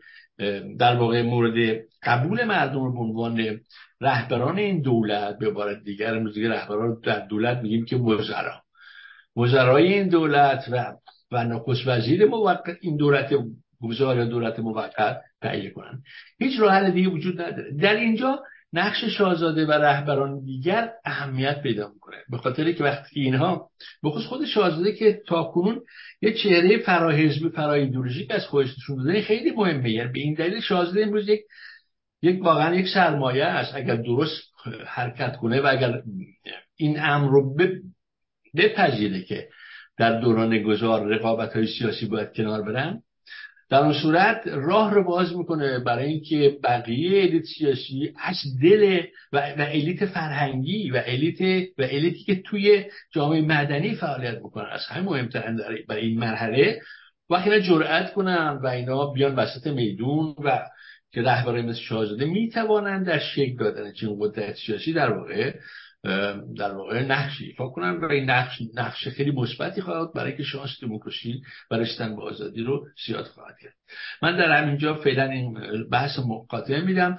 در واقع مورد قبول مردم به عنوان رهبران این دولت به عبارت دیگر امروز رهبران در دولت میگیم که وزرا. وزرای این دولت و و نخست وزیر موقت این دولت گذار یا دولت موقت تهیه کنند. هیچ راه دیگه وجود نداره. در اینجا نقش شاهزاده و رهبران دیگر اهمیت پیدا می‌کنه. به خاطر که وقتی اینها بخصوص خود شاهزاده که تاکنون یه چهره فراحزبی فرا ایدولوژیک از خودش نشون داده خیلی مهمه. یعنی به این دلیل شاهزاده امروز یک یک واقعا یک سرمایه است. اگر درست حرکت کنه و اگر این امر رو بپذیره که در دوران گذار رقابت های سیاسی باید کنار برن در اون صورت راه رو باز می‌کنه برای اینکه بقیه الیت سیاسی از دل و, و الیت فرهنگی و الیت و الیتی که توی جامعه مدنی فعالیت می‌کنن از همه مهمترین برای این مرحله. وقتی اینا جرأت کنن و اینا بیان وسط میدون و که رهبرای مثل شاهزاده می‌توانند در شکل دادن چنین قدرت سیاسی در واقع در واقع نقشی. ایفا کنن و این نقش نقش خیلی مثبتی خواهد برای که شانس دموکراسی و رسیدن به آزادی رو زیاد خواهد کرد. من در همینجا فعلا این بحث مقاطعه میدم.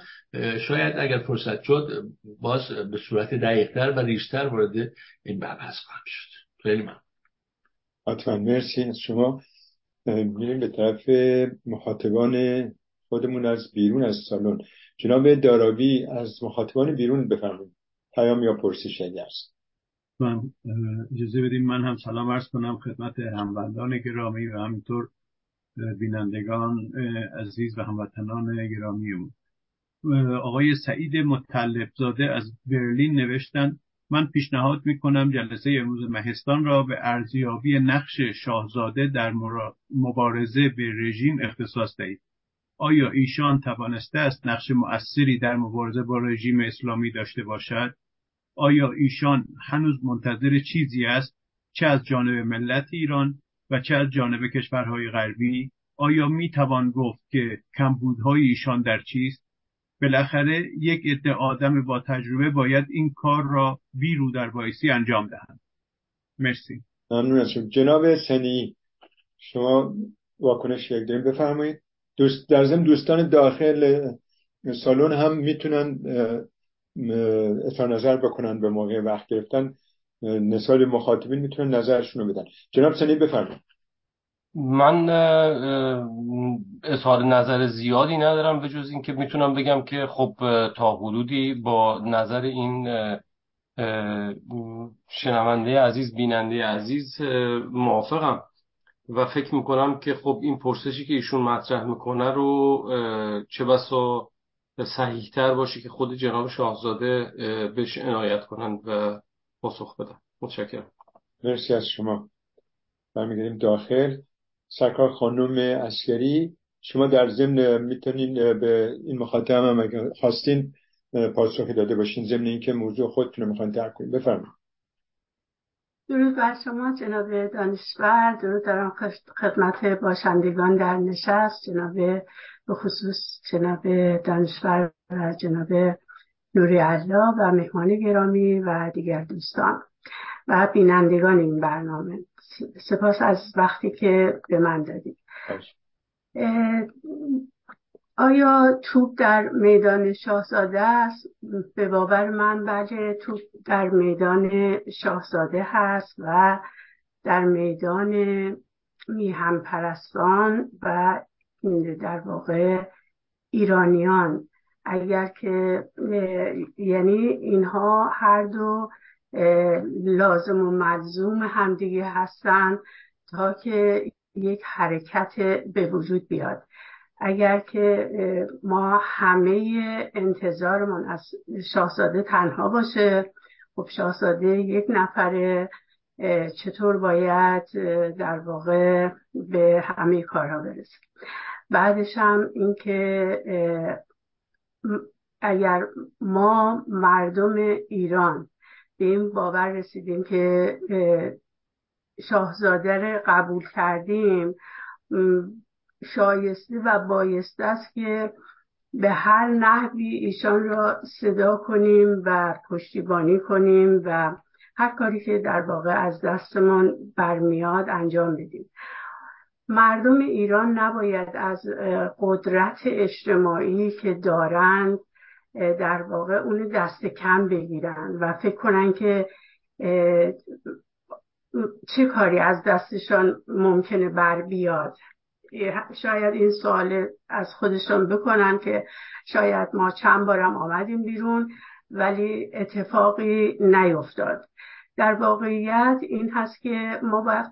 شاید اگر فرصت شد باز به صورت دقیقتر و ریشتر وارد این بحث خواهم شد. خیلی من حتما. مرسی از شما. میریم به طرف مخاطبان خودمون از بیرون از سالن. جناب داراوی از مخاطبان بیرون بفرمایید. پیام یا پرسش است من اجازه بدیم من هم سلام عرض کنم خدمت هموندان گرامی و همینطور بینندگان عزیز و هموطنان گرامی آقای سعید مطلب زاده از برلین نوشتن من پیشنهاد می کنم جلسه امروز مهستان را به ارزیابی نقش شاهزاده در مبارزه به رژیم اختصاص دهید. آیا ایشان توانسته است نقش مؤثری در مبارزه با رژیم اسلامی داشته باشد؟ آیا ایشان هنوز منتظر چیزی است؟ چه از جانب ملت ایران و چه از جانب کشورهای غربی؟ آیا می توان گفت که کمبودهای ایشان در چیست؟ بالاخره یک عده آدم با تجربه باید این کار را بیرو در بایسی انجام دهند. مرسی. ممنون جناب سنی شما واکنش یک داریم بفرمایید. دوست در ضمن دوستان داخل سالن هم می‌تونن اظهار نظر بکنن به موقع وقت گرفتن نسال مخاطبین می‌تونن نظرشون رو بدن. جناب سنی بفرمایید. من اظهار نظر زیادی ندارم به جز اینکه می‌تونم بگم که خب تا حدودی با نظر این شنونده عزیز بیننده عزیز موافقم. و فکر می‌کنم که خب این پرسشی که ایشون مطرح می‌کنه رو چه بسا صحیحتر باشه که خود جناب شاهزاده بهش عنایت کنند و پاسخ بدن. متشکرم. مرسی از شما. برمیگردیم داخل. سرکار خانم اسکری شما در ضمن می‌تونین به این مخاطب هم اگر خواستین پاسخی داده باشین ضمن اینکه موضوع خودتون رو می‌خواین ترک کنین. بفرمایید. درود بر شما جناب دانشور. درود دارم خدمت باشندگان در نشست. جناب به خصوص جناب دانشور و جناب نوری الله و مهمان گرامی و دیگر دوستان و بینندگان این برنامه. سپاس از وقتی که به من دادید. آیا توپ در میدان شاهزاده است؟ به باور من بله توپ در میدان شاهزاده هست و در میدان میهم پرستان و در واقع ایرانیان. اگر که یعنی اینها هر دو لازم و ملزوم همدیگه هستند تا که یک حرکت به وجود بیاد. اگر که ما همه انتظارمون از شاهزاده تنها باشه خب شاهزاده یک نفره چطور باید در واقع به همه کارها برسه؟ بعدش هم اینکه اگر ما مردم ایران به این باور رسیدیم که شاهزاده رو قبول کردیم شایسته و بایسته است که به هر نحوی ایشان را صدا کنیم و پشتیبانی کنیم و هر کاری که در واقع از دستمان برمیاد انجام بدیم. مردم ایران نباید از قدرت اجتماعی که دارند در واقع اون دست کم بگیرن و فکر کنن که چه کاری از دستشان ممکنه بر بیاد. شاید این سوال از خودشان بکنن که شاید ما چند بارم آمدیم بیرون ولی اتفاقی نیفتاد. در واقعیت این هست که ما باید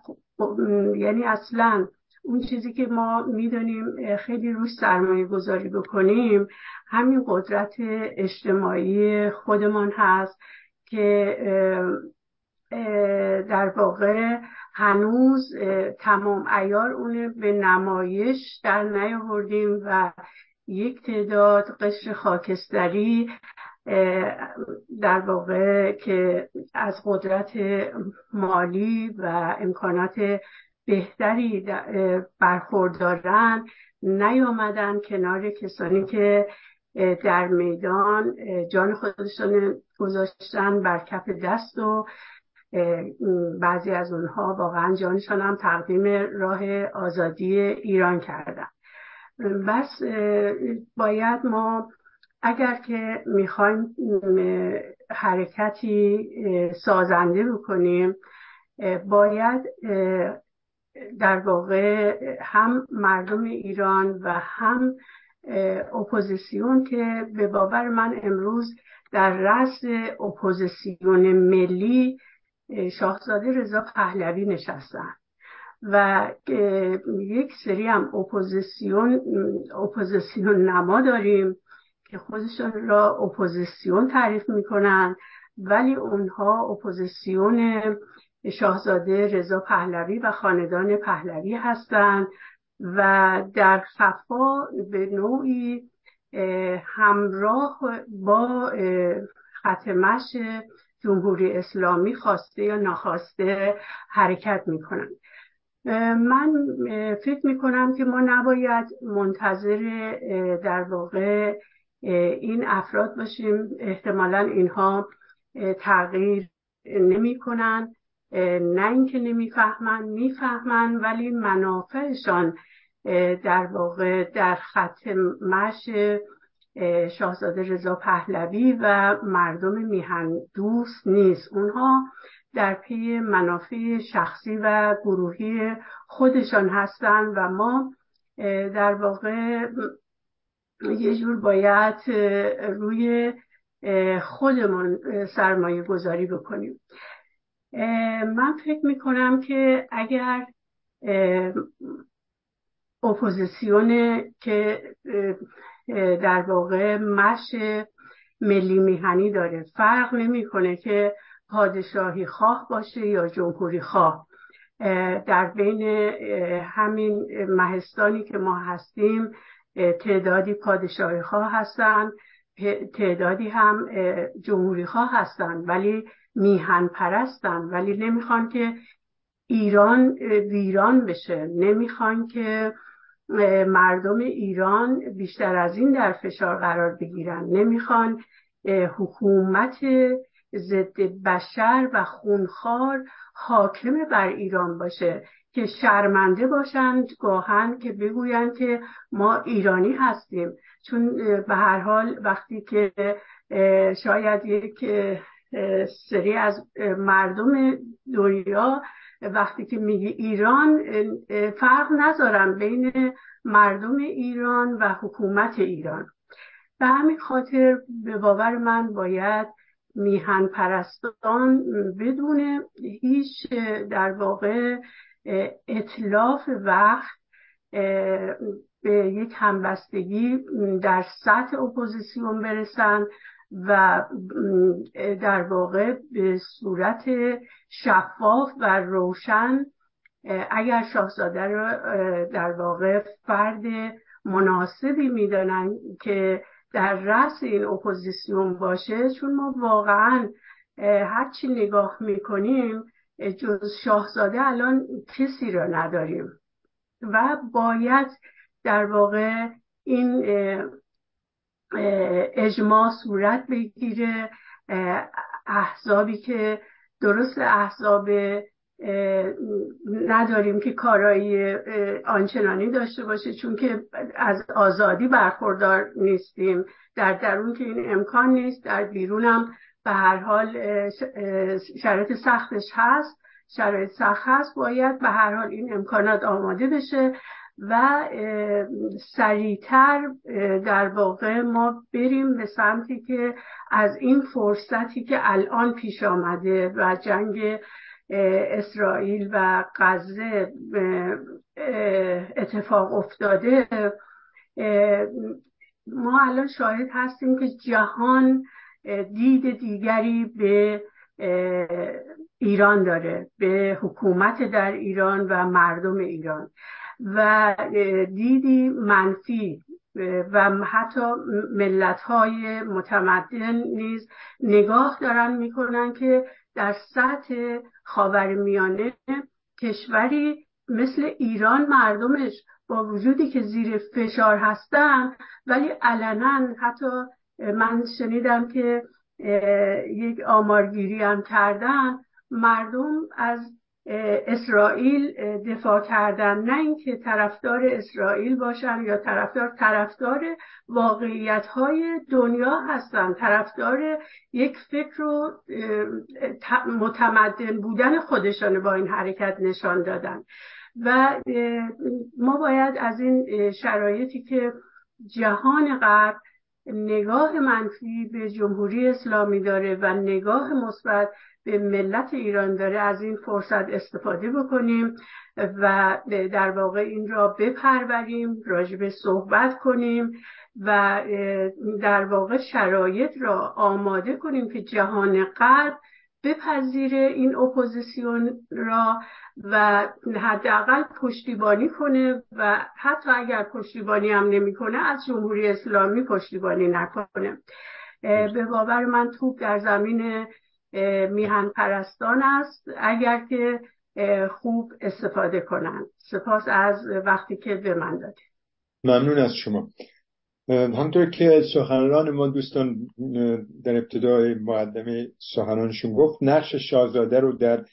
یعنی اصلا اون چیزی که ما می‌دونیم خیلی روش سرمایه گذاری بکنیم همین قدرت اجتماعی خودمان هست که در واقع هنوز تمام ایار اون به نمایش در نیاوردیم و یک تعداد قشر خاکستری در واقع که از قدرت مالی و امکانات بهتری برخوردارن. نیامدن کنار کسانی که در میدان جان خودشان گذاشتن بر کف دست و بعضی از اونها واقعا جانشان هم تقدیم راه آزادی ایران کردن. پس باید ما اگر که می‌خوایم حرکتی سازنده بکنیم باید در واقع هم مردم ایران و هم اپوزیسیون که به باور من امروز در رأس اپوزیسیون ملی شاهزاده رضا پهلوی نشستن و یک سری هم اپوزیسیون اپوزیسیون نما داریم که خودشون را اپوزیسیون تعریف می‌کنن ولی اونها اپوزیسیون شاهزاده رضا پهلوی و خاندان پهلوی هستند و در خفا به نوعی همراه با ختمش جمهوری اسلامی خواسته یا ناخواسته حرکت می‌کنن من فکر می‌کنم که ما نباید منتظر در واقع این افراد باشیم. احتمالا اینها تغییر نمی‌کنن نه اینکه نمی‌فهمن می‌فهمن ولی منافعشان در واقع در خط مش شاهزاده رضا پهلوی و مردم میهن دوست نیست. اونها در پی منافع شخصی و گروهی خودشان هستند و ما در واقع یه جور باید روی خودمون سرمایه گذاری بکنیم. من فکر می‌کنم که اگر اپوزیسیون که در واقع مش ملی میهنی داره فرق نمی‌کنه که پادشاهی خواه باشه یا جمهوری خواه. در بین همین مهستانی که ما هستیم تعدادی پادشاهی خواه هستن تعدادی هم جمهوری خواه هستن. ولی میهن پرستن ولی نمی‌خوان که ایران ویران بشه. نمی‌خوان که مردم ایران بیشتر از این در فشار قرار بگیرن. نمی‌خوان حکومت ضد بشر و خونخوار حاکم بر ایران باشه که شرمنده باشند گاهن که بگویند که ما ایرانی هستیم. چون به هر حال وقتی که شاید یک سری از مردم دنیا وقتی که میگه ایران فرق نذارن بین مردم ایران و حکومت ایران. به همین خاطر به باور من باید میهن پرستان بدون هیچ در واقع اطلاف وقت به یک همبستگی در سطح اپوزیسیون برسن. و در واقع به صورت شفاف و روشن اگر شاهزاده رو در واقع فرد مناسبی می‌دانن که در رأس این اپوزیسیون باشه چون ما واقعا هرچی نگاه می‌کنیم جز شاهزاده الان کسی را نداریم. و باید در واقع این اجماع صورت بگیره احزابی که درست احزاب نداریم که کارایی آنچنانی داشته باشه چون که از آزادی برخوردار نیستیم. در درون که این امکان نیست در بیرونم به هر حال شرایط سختش هست شرایط سخت هست باید به هر حال این امکانات آماده بشه. و سریعتر در واقع ما بریم به سمتی که از این فرصتی که الان پیش آمده و جنگ اسرائیل و غزه اتفاق افتاده ما الان شاهد هستیم که جهان دید دیگری به ایران داره به حکومت در ایران و مردم ایران. و دیدی منفی و حتی ملت های متمدن نیز نگاه دارن می‌کنن که در سطح خاورمیانه کشوری مثل ایران مردمش با وجودی که زیر فشار هستن ولی علنا حتی من شنیدم که یک آمارگیری هم کردن مردم از اسرائیل دفاع کردن. نه اینکه طرفدار اسرائیل باشن یا طرفدار طرفدار واقعیت های دنیا هستن. طرفدار یک فکر و متمدن بودن خودشان با این حرکت نشان دادن. و ما باید از این شرایطی که جهان غرب نگاه منفی به جمهوری اسلامی داره و نگاه مثبت به ملت ایران داره از این فرصت استفاده بکنیم و در واقع این را بپروریم راجب صحبت کنیم و در واقع شرایط را آماده کنیم که جهان غرب بپذیره این اپوزیسیون را و حداقل پشتیبانی کنه و حتی اگر پشتیبانی هم نمی‌کنه از جمهوری اسلامی پشتیبانی نکنه. به باور من توپ در زمین میهن پرستان است اگر که خوب استفاده کنند. سپاس از وقتی که به من دادید. ممنون از شما. همطور که سخنران ما دوستان در ابتدای مقدمه سخنانشون گفت نقش شاهزاده رو در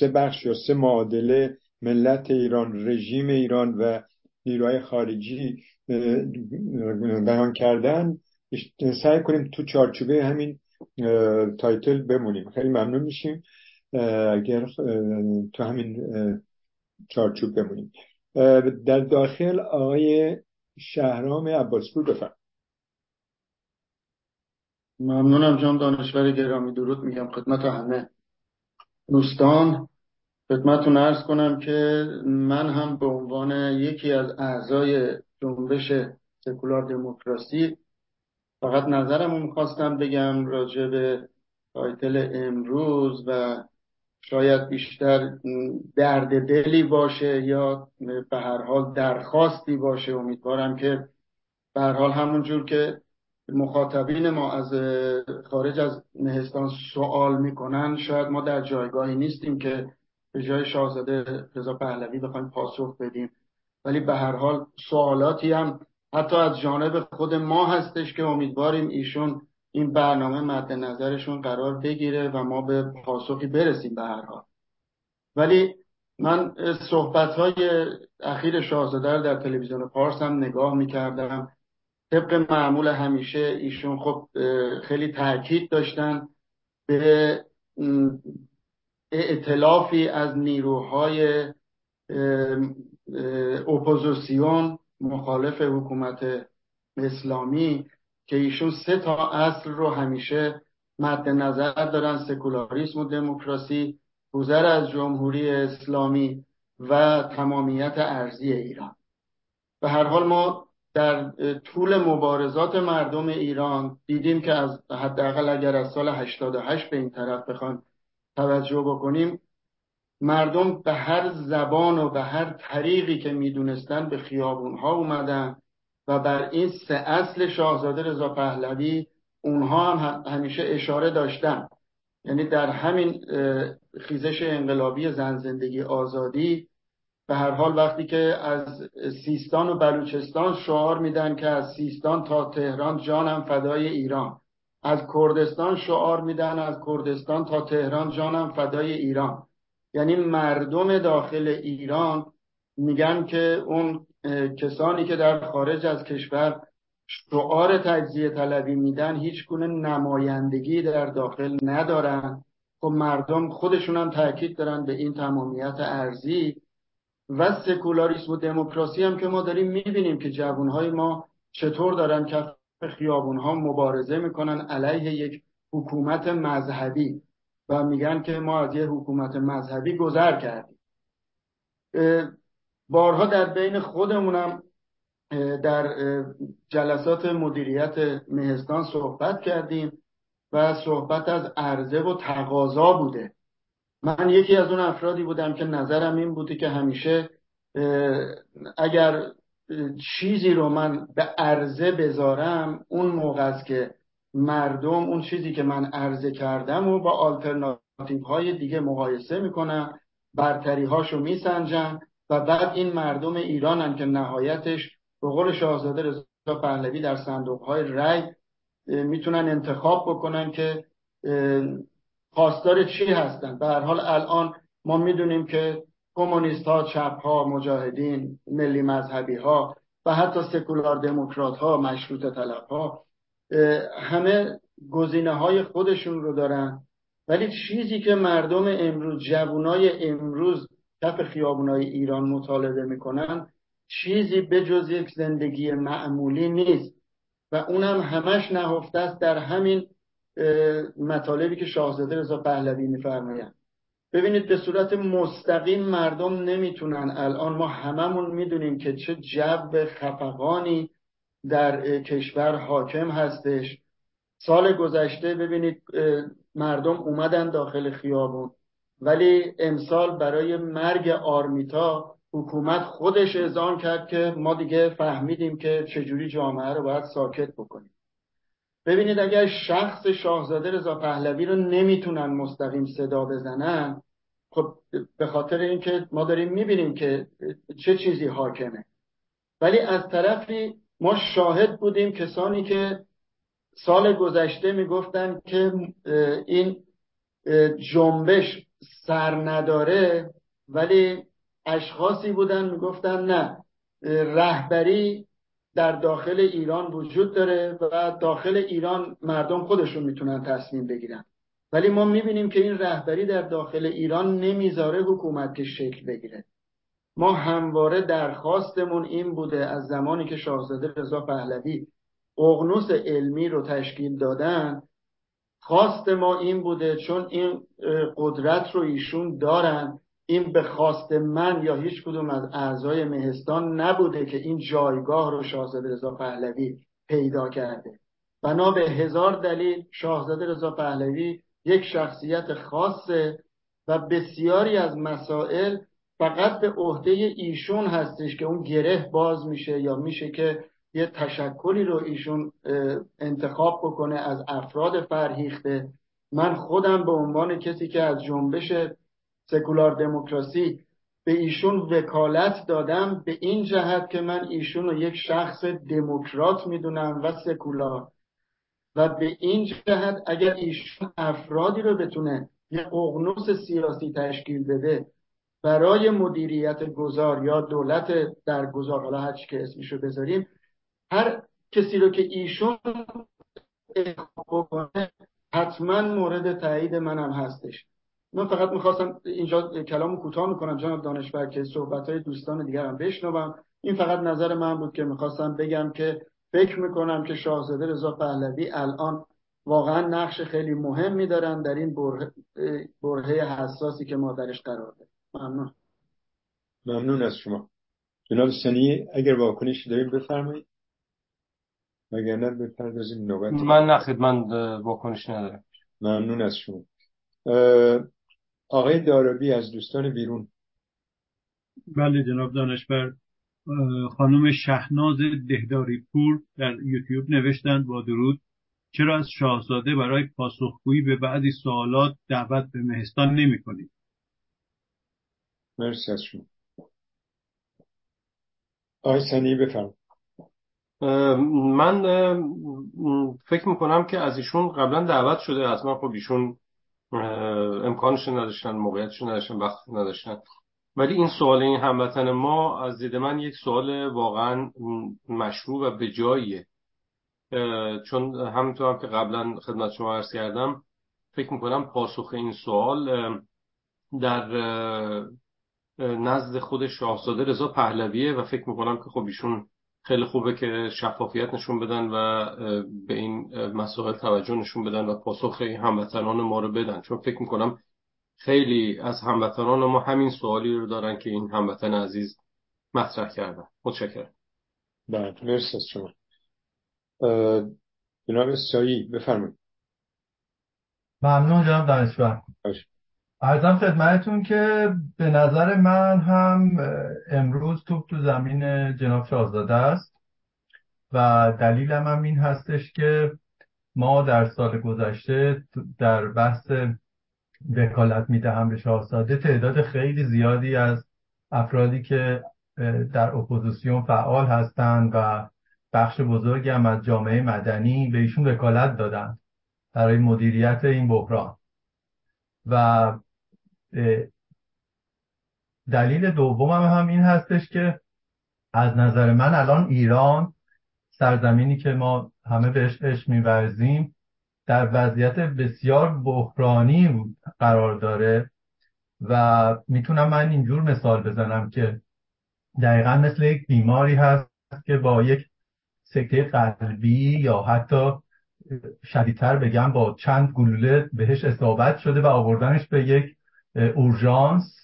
سه بخش یا سه معادله ملت ایران رژیم ایران و نیروهای خارجی بیان کردن. سعی کنیم تو چارچوبه همین تایتل بمونیم. خیلی ممنون میشیم. اگر تو همین چارچوب بمونیم. در داخل آقای شهرام عباسپور بفرم. ممنونم جان. دانشور گرامی درود میگم خدمت همه دوستان. خدمتتون ارز کنم که من هم به عنوان یکی از اعضای جنبش سکولار دموکراسی فقط نظرم می‌خواستم بگم راجع به تایتل امروز و شاید بیشتر درد دلی باشه یا به هر حال درخواستی باشه. امیدوارم که به هر حال همونجور که مخاطبین ما از خارج از مهستان سوال می‌کنن شاید ما در جایگاهی نیستیم که به جای شاهزاده رضا پهلوی بخوایم پاسخ بدیم. ولی به هر حال سوالاتی هم حتی از جانب خود ما هستش که امیدواریم ایشون این برنامه مد نظرشون قرار بگیره و ما به پاسخی برسیم به هر حال. ولی من صحبت های اخیر شاهزاده در تلویزیون پارس هم نگاه می‌کردم. طبق معمول همیشه ایشون خب خیلی تاکید داشتن به اعتلافی از نیروهای اپوزیسیون مخالف حکومت اسلامی که ایشون سه تا اصل رو همیشه مد نظر دارن سکولاریسم و دموکراسی گذر از جمهوری اسلامی و تمامیت ارزی ایران. به هر حال ما در طول مبارزات مردم ایران دیدیم که از حداقل اگر از سال 88 به این طرف بخوایم توجه بکنیم مردم به هر زبان و به هر طریقی که می‌دونستن به خیابون ها اومدن و بر این سه اصل شاهزاده رضا پهلوی اونها هم همیشه اشاره داشتن. یعنی در همین خیزش انقلابی زن زندگی آزادی به هر حال وقتی که از سیستان و بلوچستان شعار میدن که از سیستان تا تهران جانم فدای ایران. از کردستان شعار میدن از کردستان تا تهران جانم فدای ایران. یعنی مردم داخل ایران میگن که اون کسانی که در خارج از کشور شعار تجزیه طلبی میدن هیچ گونه نمایندگی در داخل ندارن. خب مردم خودشون هم تاکید دارن به این تمامیت ارزی و سکولاریسم و دموکراسی هم که ما داریم می‌بینیم که جوانهای ما چطور دارن که خیابونها مبارزه می‌کنن علیه یک حکومت مذهبی. و میگن که ما از یه حکومت مذهبی گذر کردیم. بارها در بین خودمونم در جلسات مدیریت مهستان صحبت کردیم و صحبت از عرضه و تقاضا بوده. من یکی از اون افرادی بودم که نظرم این بوده که همیشه اگر چیزی رو من به عرضه بذارم اون موقع است که مردم اون چیزی که من عرضه کردم و با آلترناتیو های دیگه مقایسه می‌کنن برتری هاشو میسنجن و بعد این مردم ایرانن که نهایتش به قول شاهزاده رضا پهلوی در صندوق های رای می‌تونن انتخاب بکنن که خواستار چی هستن. به هر حال الان ما می‌دونیم که کمونیست ها چپ ها مجاهدین ملی مذهبی ها و حتی سکولار دموکرات ها مشروط طلب ها همه گزینه های خودشون رو دارن. ولی چیزی که مردم امروز جوانای امروز کف خیابونای ایران مطالبه می‌کنن چیزی به جز یک زندگی معمولی نیست. و اونم همش نهفته است در همین مطالبی که شاهزاده رضا پهلوی میفرمایند. ببینید به صورت مستقیم مردم نمی‌تونن. الان ما هممون می‌دونیم که چه جو خفقانی در کشور حاکم هستش. سال گذشته ببینید مردم اومدن داخل خیابون. ولی امسال برای مرگ آرمیتا حکومت خودش اعزام کرد که ما دیگه فهمیدیم که چجوری جامعه رو باید ساکت بکنیم. ببینید اگر شخص شاهزاده رضا پهلوی رو نمی‌تونن مستقیم صدا بزنن خب به خاطر اینکه ما داریم می‌بینیم که چه چیزی حاکمه. ولی از طرفی ما شاهد بودیم کسانی که سال گذشته می‌گفتن که این جنبش سر نداره ولی اشخاصی بودن می‌گفتن نه رهبری در داخل ایران وجود داره و داخل ایران مردم خودشون می‌تونن تصمیم بگیرن. ولی ما می‌بینیم که این رهبری در داخل ایران نمی‌ذاره حکومت که شکل بگیره. ما همواره درخواستمون این بوده از زمانی که شاهزاده رضا پهلوی اغنوس علمی رو تشکیل دادن خواست ما این بوده چون این قدرت رو ایشون دارن. این به خواست من یا هیچ کدوم از اعضای مهستان نبوده که این جایگاه رو شاهزاده رضا پهلوی پیدا کرده. بنا به هزار دلیل شاهزاده رضا پهلوی یک شخصیت خاصه و بسیاری از مسائل فقط به عهده ایشون هستش که اون گره باز میشه یا میشه که یه تشکلی رو ایشون انتخاب بکنه از افراد فرهیخته. من خودم به عنوان کسی که از جنبش سکولار دموکراسی به ایشون وکالت دادم به این جهت که من ایشون رو یک شخص دموکرات می‌دونم و سکولار. و به این جهت اگر ایشون افرادی رو بتونه یه قغنوس سیاسی تشکیل بده برای مدیریت گذار یا دولت در گذار حالا هر که اسمشو بذاریم هر کسی رو که ایشون حتما مورد تایید منم هستش. من فقط می‌خواستم اینجا کلامو کوتاه می‌کنم جناب دانشور که صحبت های دوستان دیگرم بشنوم. این فقط نظر من بود که می‌خواستم بگم که فکر می‌کنم که شاهزاده رضا پهلوی الان واقعا نقش خیلی مهمی دارن در این برهه حساسی که ما درش قرار داریم. ممنون. ممنون از شما. جناب سنی اگر واکنشی داریم بفرمایید. وگرنه بپردازیم نوبت. من نه من واکنش ندارم. ممنون از شما. آقای دارابی از دوستان بیرون. بله جناب دانشبر خانم شهناز دهداری پور در یوتیوب نوشتند با درود. چرا از شاهزاده برای پاسخگویی به بعضی سوالات دعوت به مهستان نمی کنید مرسی از شما. آقای سنی بفرم. من فکر می‌کنم که از ایشون قبلا دعوت شده حتما خب ایشون امکانش نداشتن موقعیتش نداشتن وقت نداشتن. ولی این سوال این هموطن ما از دید من یک سوال واقعا مشروع و به جاییه. چون همینطور هم که قبلا خدمت شما عرض کردم فکر می‌کنم پاسخ این سوال در نزد خود شاهزاده رضا پهلویه و فکر می‌کنم که خب ایشون خیلی خوبه که شفافیت نشون بدن و به این مسائل توجه نشون بدن و پاسخ این هموطنان ما رو بدن. چون فکر می‌کنم خیلی از هموطنان ما همین سوالی رو دارن که این هموطن عزیز مطرح کردن. متشکرم. بله مرسی از شما. جناب سایی بفرمایید. ممنون جناب دانشور ارزم خدمتتون که به نظر من هم امروز توپ تو زمین جناب شاهزاده است و دلیلم هم این هستش که ما در سال گذشته در بحث وکالت می‌دهم به شاهزاده تعداد خیلی زیادی از افرادی که در اپوزیسیون فعال هستند و بخش بزرگی هم از جامعه مدنی به ایشون وکالت دادن برای مدیریت این بحران. و دلیل دومم هم این هستش که از نظر من الان ایران سرزمینی که ما همه بهش عشق میورزیم در وضعیت بسیار بحرانی قرار داره و می‌تونم من اینجور مثال بزنم که دقیقا مثل یک بیماری هست که با یک سکته قلبی یا حتی شدیدتر بگم با چند گلوله بهش اصابت شده و آوردنش به یک اورژانس.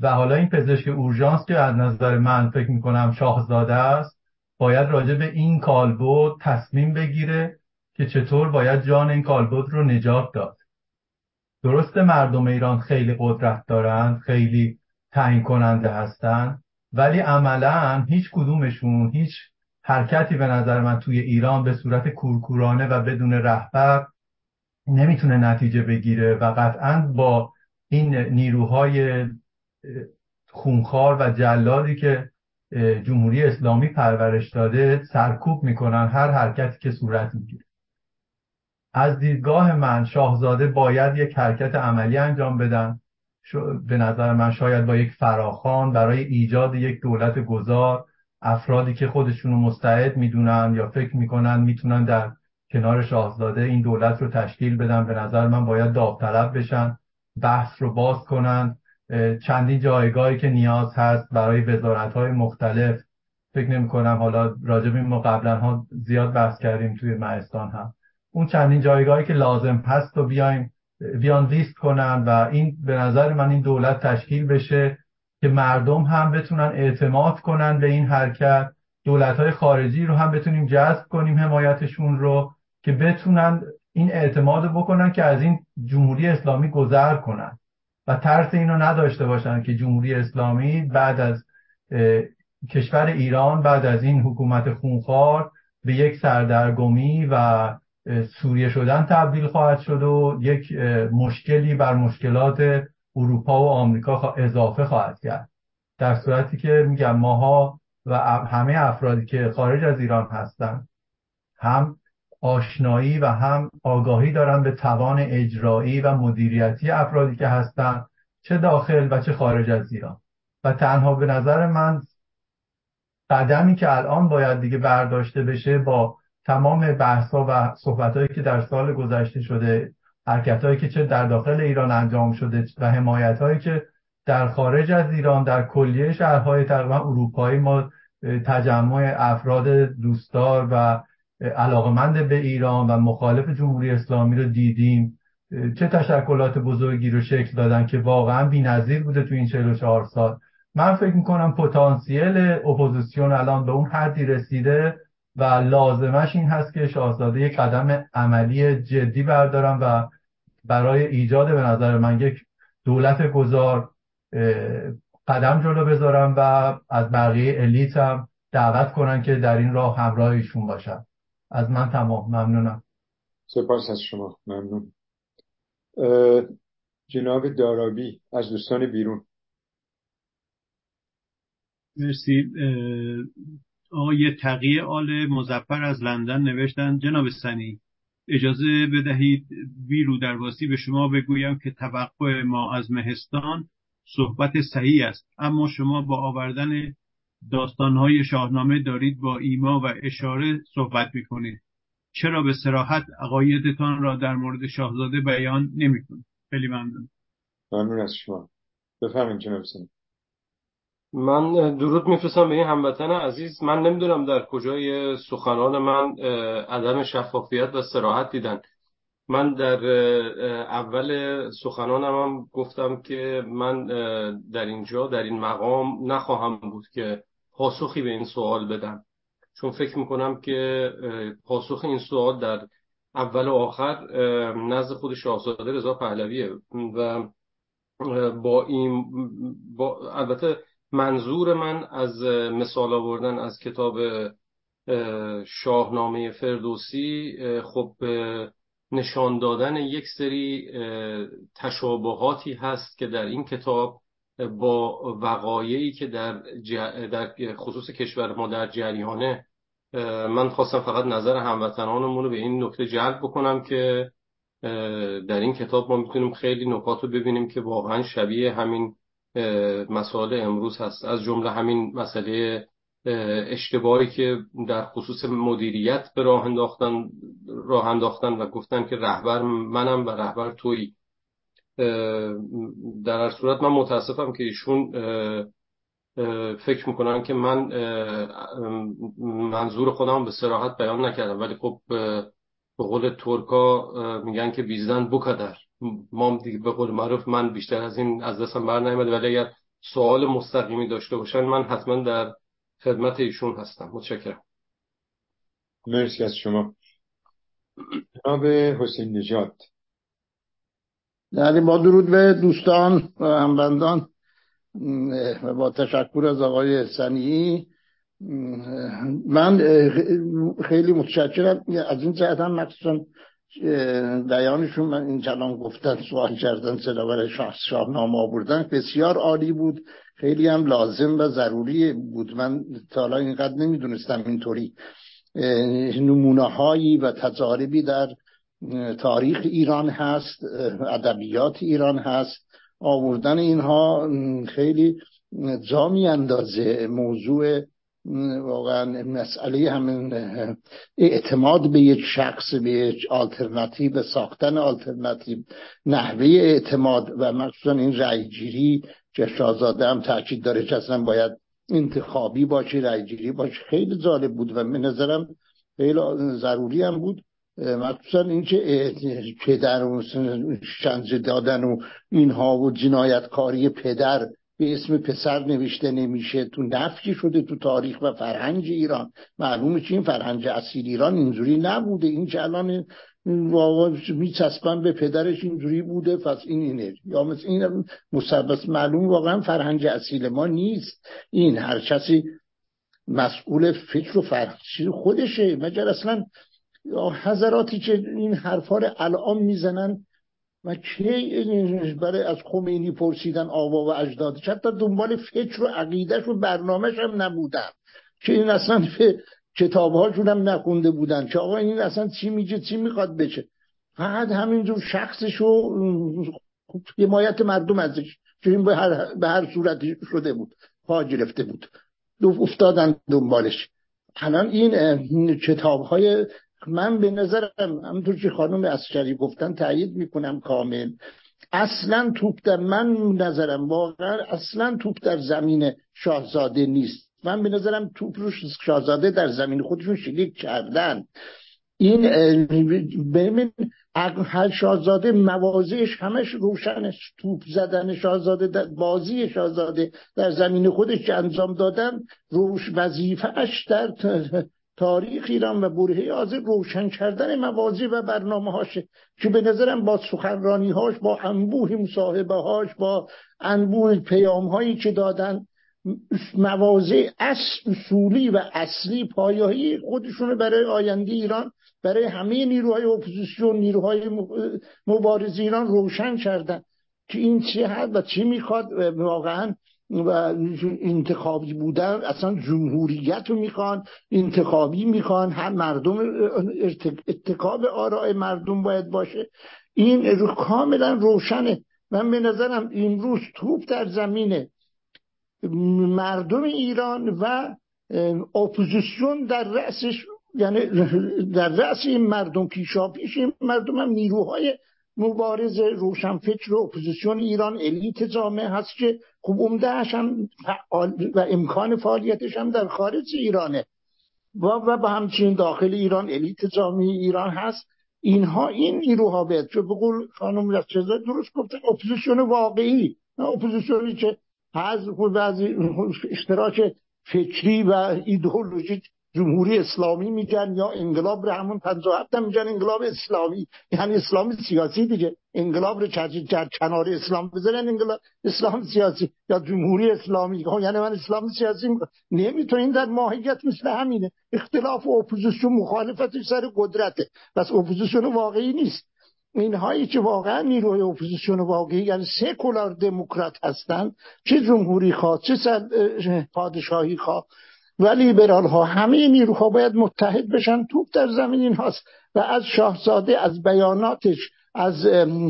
و حالا این پزشک اورژانس که از نظر من فکر می‌کنم شاهزاده است باید راجع به این کالبد تصمیم بگیره که چطور باید جان این کالبد رو نجات داد. درسته مردم ایران خیلی قدرت دارند خیلی تعیین کننده هستند ولی عملا هیچ کدومشون هیچ حرکتی به نظر من توی ایران به صورت کورکورانه و بدون رهبر نمی‌تونه نتیجه بگیره و قطعا با این نیروهای خونخوار و جلادی که جمهوری اسلامی پرورش داده سرکوب می‌کنن هر حرکتی که صورت می‌گیره. از دیدگاه من شاهزاده باید یک حرکت عملی انجام بدن. به نظر من شاید با یک فراخان برای ایجاد یک دولت گذار افرادی که خودشون رو مستعد می‌دونن یا فکر می‌کنن می‌تونن در کنار شاهزاده این دولت رو تشکیل بدن. به نظر من باید داوطلب بشن. بحث رو باز کنن. چندین جایگاهی که نیاز هست برای وزارت های مختلف. فکر نمی کنم حالا راجب این ما قبلا ها زیاد بحث کردیم توی مهستان هم اون چندین جایگاهی که لازم هست و بیایم بیان لیست کنن و این به نظر من این دولت تشکیل بشه که مردم هم بتونن اعتماد کنن به این حرکت. دولت های خارجی رو هم بتونیم جذب کنیم حمایتشون رو که بتونن این اعتماد بکنن که از این جمهوری اسلامی گذر کنن و ترس اینو نداشته باشن که جمهوری اسلامی بعد از کشور ایران بعد از این حکومت خونخوار به یک سردرگمی و سوریه شدن تبدیل خواهد شد و یک مشکلی بر مشکلات اروپا و آمریکا اضافه خواهد کرد. در صورتی که میگم ماها و همه افرادی که خارج از ایران هستند هم آشنایی و هم آگاهی دارن به توان اجرایی و مدیریتی افرادی که هستند چه داخل و چه خارج از ایران. و تنها به نظر من قدمی که الان باید دیگه برداشته بشه با تمام بحث و صحبت هایی که در سال گذشته شده حرکت هایی که چه در داخل ایران انجام شده و حمایت هایی که در خارج از ایران در کلیه شهرهای تقریبا اروپایی ما تجمع افراد دوستدار و علاقمند به ایران و مخالف جمهوری اسلامی رو دیدیم. چه تشکلات بزرگی رو شکل دادن که واقعا بی‌نظیر بوده تو این 44 سال. من فکر می‌کنم پتانسیل اپوزیسیون الان به اون حدی رسیده و لازمش این هست که شاهزاده یک قدم عملی جدی بردارم و برای ایجاد به نظر من یک دولت گذار قدم جلو بذارم و از بقیه الیت هم دعوت کنن که در این راه همراه ایشون باشن. از من تمام. ممنونم. سپاس از شما. ممنون. جناب دارابی از دوستان بیرون. مرسی. آقای تقیه آل مزفر از لندن نوشتن. جناب سنی اجازه بدهید ویرو درواسی به شما بگویم که توقع ما از مهستان صحبت صحیح است. اما شما با آوردن داستانهای شاهنامه دارید با ایما و اشاره صحبت می‌کنید. چرا به سراحت عقایدتان را در مورد شاهزاده بیان نمی‌کنید؟ خیلی ممنون. ممنون از شما. بفهمین جناب من درود میفرستم به این هموطن عزیز. من نمی‌دونم در کجای سخنان من عدم شفافیت و سراحت دیدن. من در اول سخنانم هم گفتم که من در اینجا در این مقام نخواهم بود که پاسخی به این سوال بدم. چون فکر می‌کنم که پاسخ این سوال در اول و آخر نزد خود شاهزاده رضا پهلویه و با این با البته منظور من از مثال آوردن از کتاب شاهنامه فردوسی خب نشان دادن یک سری تشابهاتی هست که در این کتاب با وقایعی که در, در خصوص کشور ما در جریانه من خواستم فقط نظر هموطنانمون رو به این نکته جلب بکنم که در این کتاب ما می‌تونیم خیلی نکات رو ببینیم که واقعا شبیه همین مسائل امروز هست. از جمله همین مسئله اشتباهی که در خصوص مدیریت به راه انداختن راه انداختن و گفتن که رهبر منم و رهبر تویی. در هر صورت من متاسفم که ایشون فکر می‌کنن که من منظور خودم به سراحت بیان نکردم. ولی خب به قول ترکا میگن که بیزدن بکدر ما دیگه به قول معروف من بیشتر از این از دستم بر نیامده ولی اگر سوال مستقیمی داشته باشن من حتما در خدمت ایشون هستم. متشکرم. مرسی از شما. جناب حسین نجات یعنی با درود به دوستان و همبندان و با تشکر از آقای سنی من خیلی متشکرم. از این جهت هم مخصوصا بیانشون من این کلام گفتن سوال کردن سراور شاه شاهنامه آوردن بسیار عالی بود. خیلی هم لازم و ضروری بود. من تا حالا اینقدر نمی‌دونستم اینطوری نمونه هایی و تجاربی در تاریخ ایران هست ادبیات ایران هست. آوردن اینها خیلی جا اندازه موضوع واقعا مسئله همین اعتماد به یک شخص به یک آلترناتیو ساختن آلترناتیو نحوه اعتماد و مخصوصا این رأیگیری که شاهزاده هم تاکید داره که اصلا باید انتخابی باشه رأیگیری باشه. خیلی جالب بود و به نظرم خیلی ضروری هم بود. مخصوصا اینکه پدر و شنج دادن و اینها و جنایتکاری پدر به اسم پسر نوشته نمیشه تو نفی شده تو تاریخ و فرهنگ ایران. معلومه که این فرهنگ اصیل ایران اینجوری نبوده. این که الان میچسبن به پدرش اینجوری بوده پس این اینه یا مثل این مثبت معلوم واقعا فرهنگ اصیل ما نیست. این هر کسی مسئول فکر و فرهنگ خودشه. مگر اصلا حضراتی که این حرفا رو الان می‌زنن و که برای از خمینی پرسیدن آوا و اجدادش حتی دنبال فکر و عقیدش و برنامهش هم نبودن. که این اصلا کتابهاشون هم نخونده بودن. که آقا این اصلا چی میگه چی می‌خواد بشه؟ فقط همینجور شخصش و حمایت مردم ازش که این به هر, به هر صورت شده بود پا گرفته بود. افتادن دنبالش. الان این کتاب های من به نظرم همونطور که خانم اسکری گفتن تایید می‌کنم کامل. اصلا توپ در من نظرم واقعا اصلا توپ در زمین شاهزاده نیست. من به نظرم توپ رو شاهزاده در زمین خودشون شلیک کردن. این ببین هر شاهزاده موازیش همش روشنش توپ زدن شاهزاده در بازی شاهزاده در زمین خودش انجام دادن روش وظیفهش در تاریخ ایران و برهه آزه روشن کردن موازی و برنامه هاشه که به نظرم با سخنرانی هاش با انبوه مصاحبه هاش با انبوه پیام هایی که دادن موازه اصولی و اصلی پایایی خودشون برای آینده ایران برای همه نیروهای اپوزیسیون نیروهای مبارز ایران روشن کردن که این چه هست و چی می‌خواد. واقعا و انتخابی بودن اصلا جمهوریت رو می‌خوان انتخابی می‌خوان هم مردم اتکاب آراء مردم باید باشه. این کاملا روشنه. من به نظرم امروز توپ در زمینه. مردم ایران و اپوزیسیون در رأسش یعنی در رأس این مردم پیشا پیش این مردم هم نیروهای مبارز روشنفکر و اپوزیسیون ایران الیت جامعه هست که خوب عمدهش هم و امکان فعالیتش هم در خارج ایرانه. و و با همچنین داخل ایران الیت جامعه ایران هست. اینها این نیروها باید چون به خانم رفچزه درست گفتن اپوزیسیون واقعی. اپوزیسیونی که از بعضی اشتراک فکری و ایدئولوژیک جمهوری اسلامی میگن یا انقلاب رو همون 57 هم میگن انقلاب اسلامی. یعنی اسلام سیاسی دیگه. انقلاب رو در کنار اسلام بذارن انقلاب اسلام سیاسی. یا جمهوری اسلامی. خب یعنی من اسلام سیاسی نمی‌تونین در ماهیت مثل همینه. اختلاف و اپوزیسیون مخالفتش سر قدرته. پس اپوزیسیون واقعی نیست. اینهایی که واقعا نیروی اپوزیسیون واقعی یعنی سکولار دموکرات هستند چه جمهوری خواه چه پادشاهی خواه و لیبرال ها همه نیروها باید متحد بشن. توپ در زمین این هاست و از شاهزاده از بیاناتش از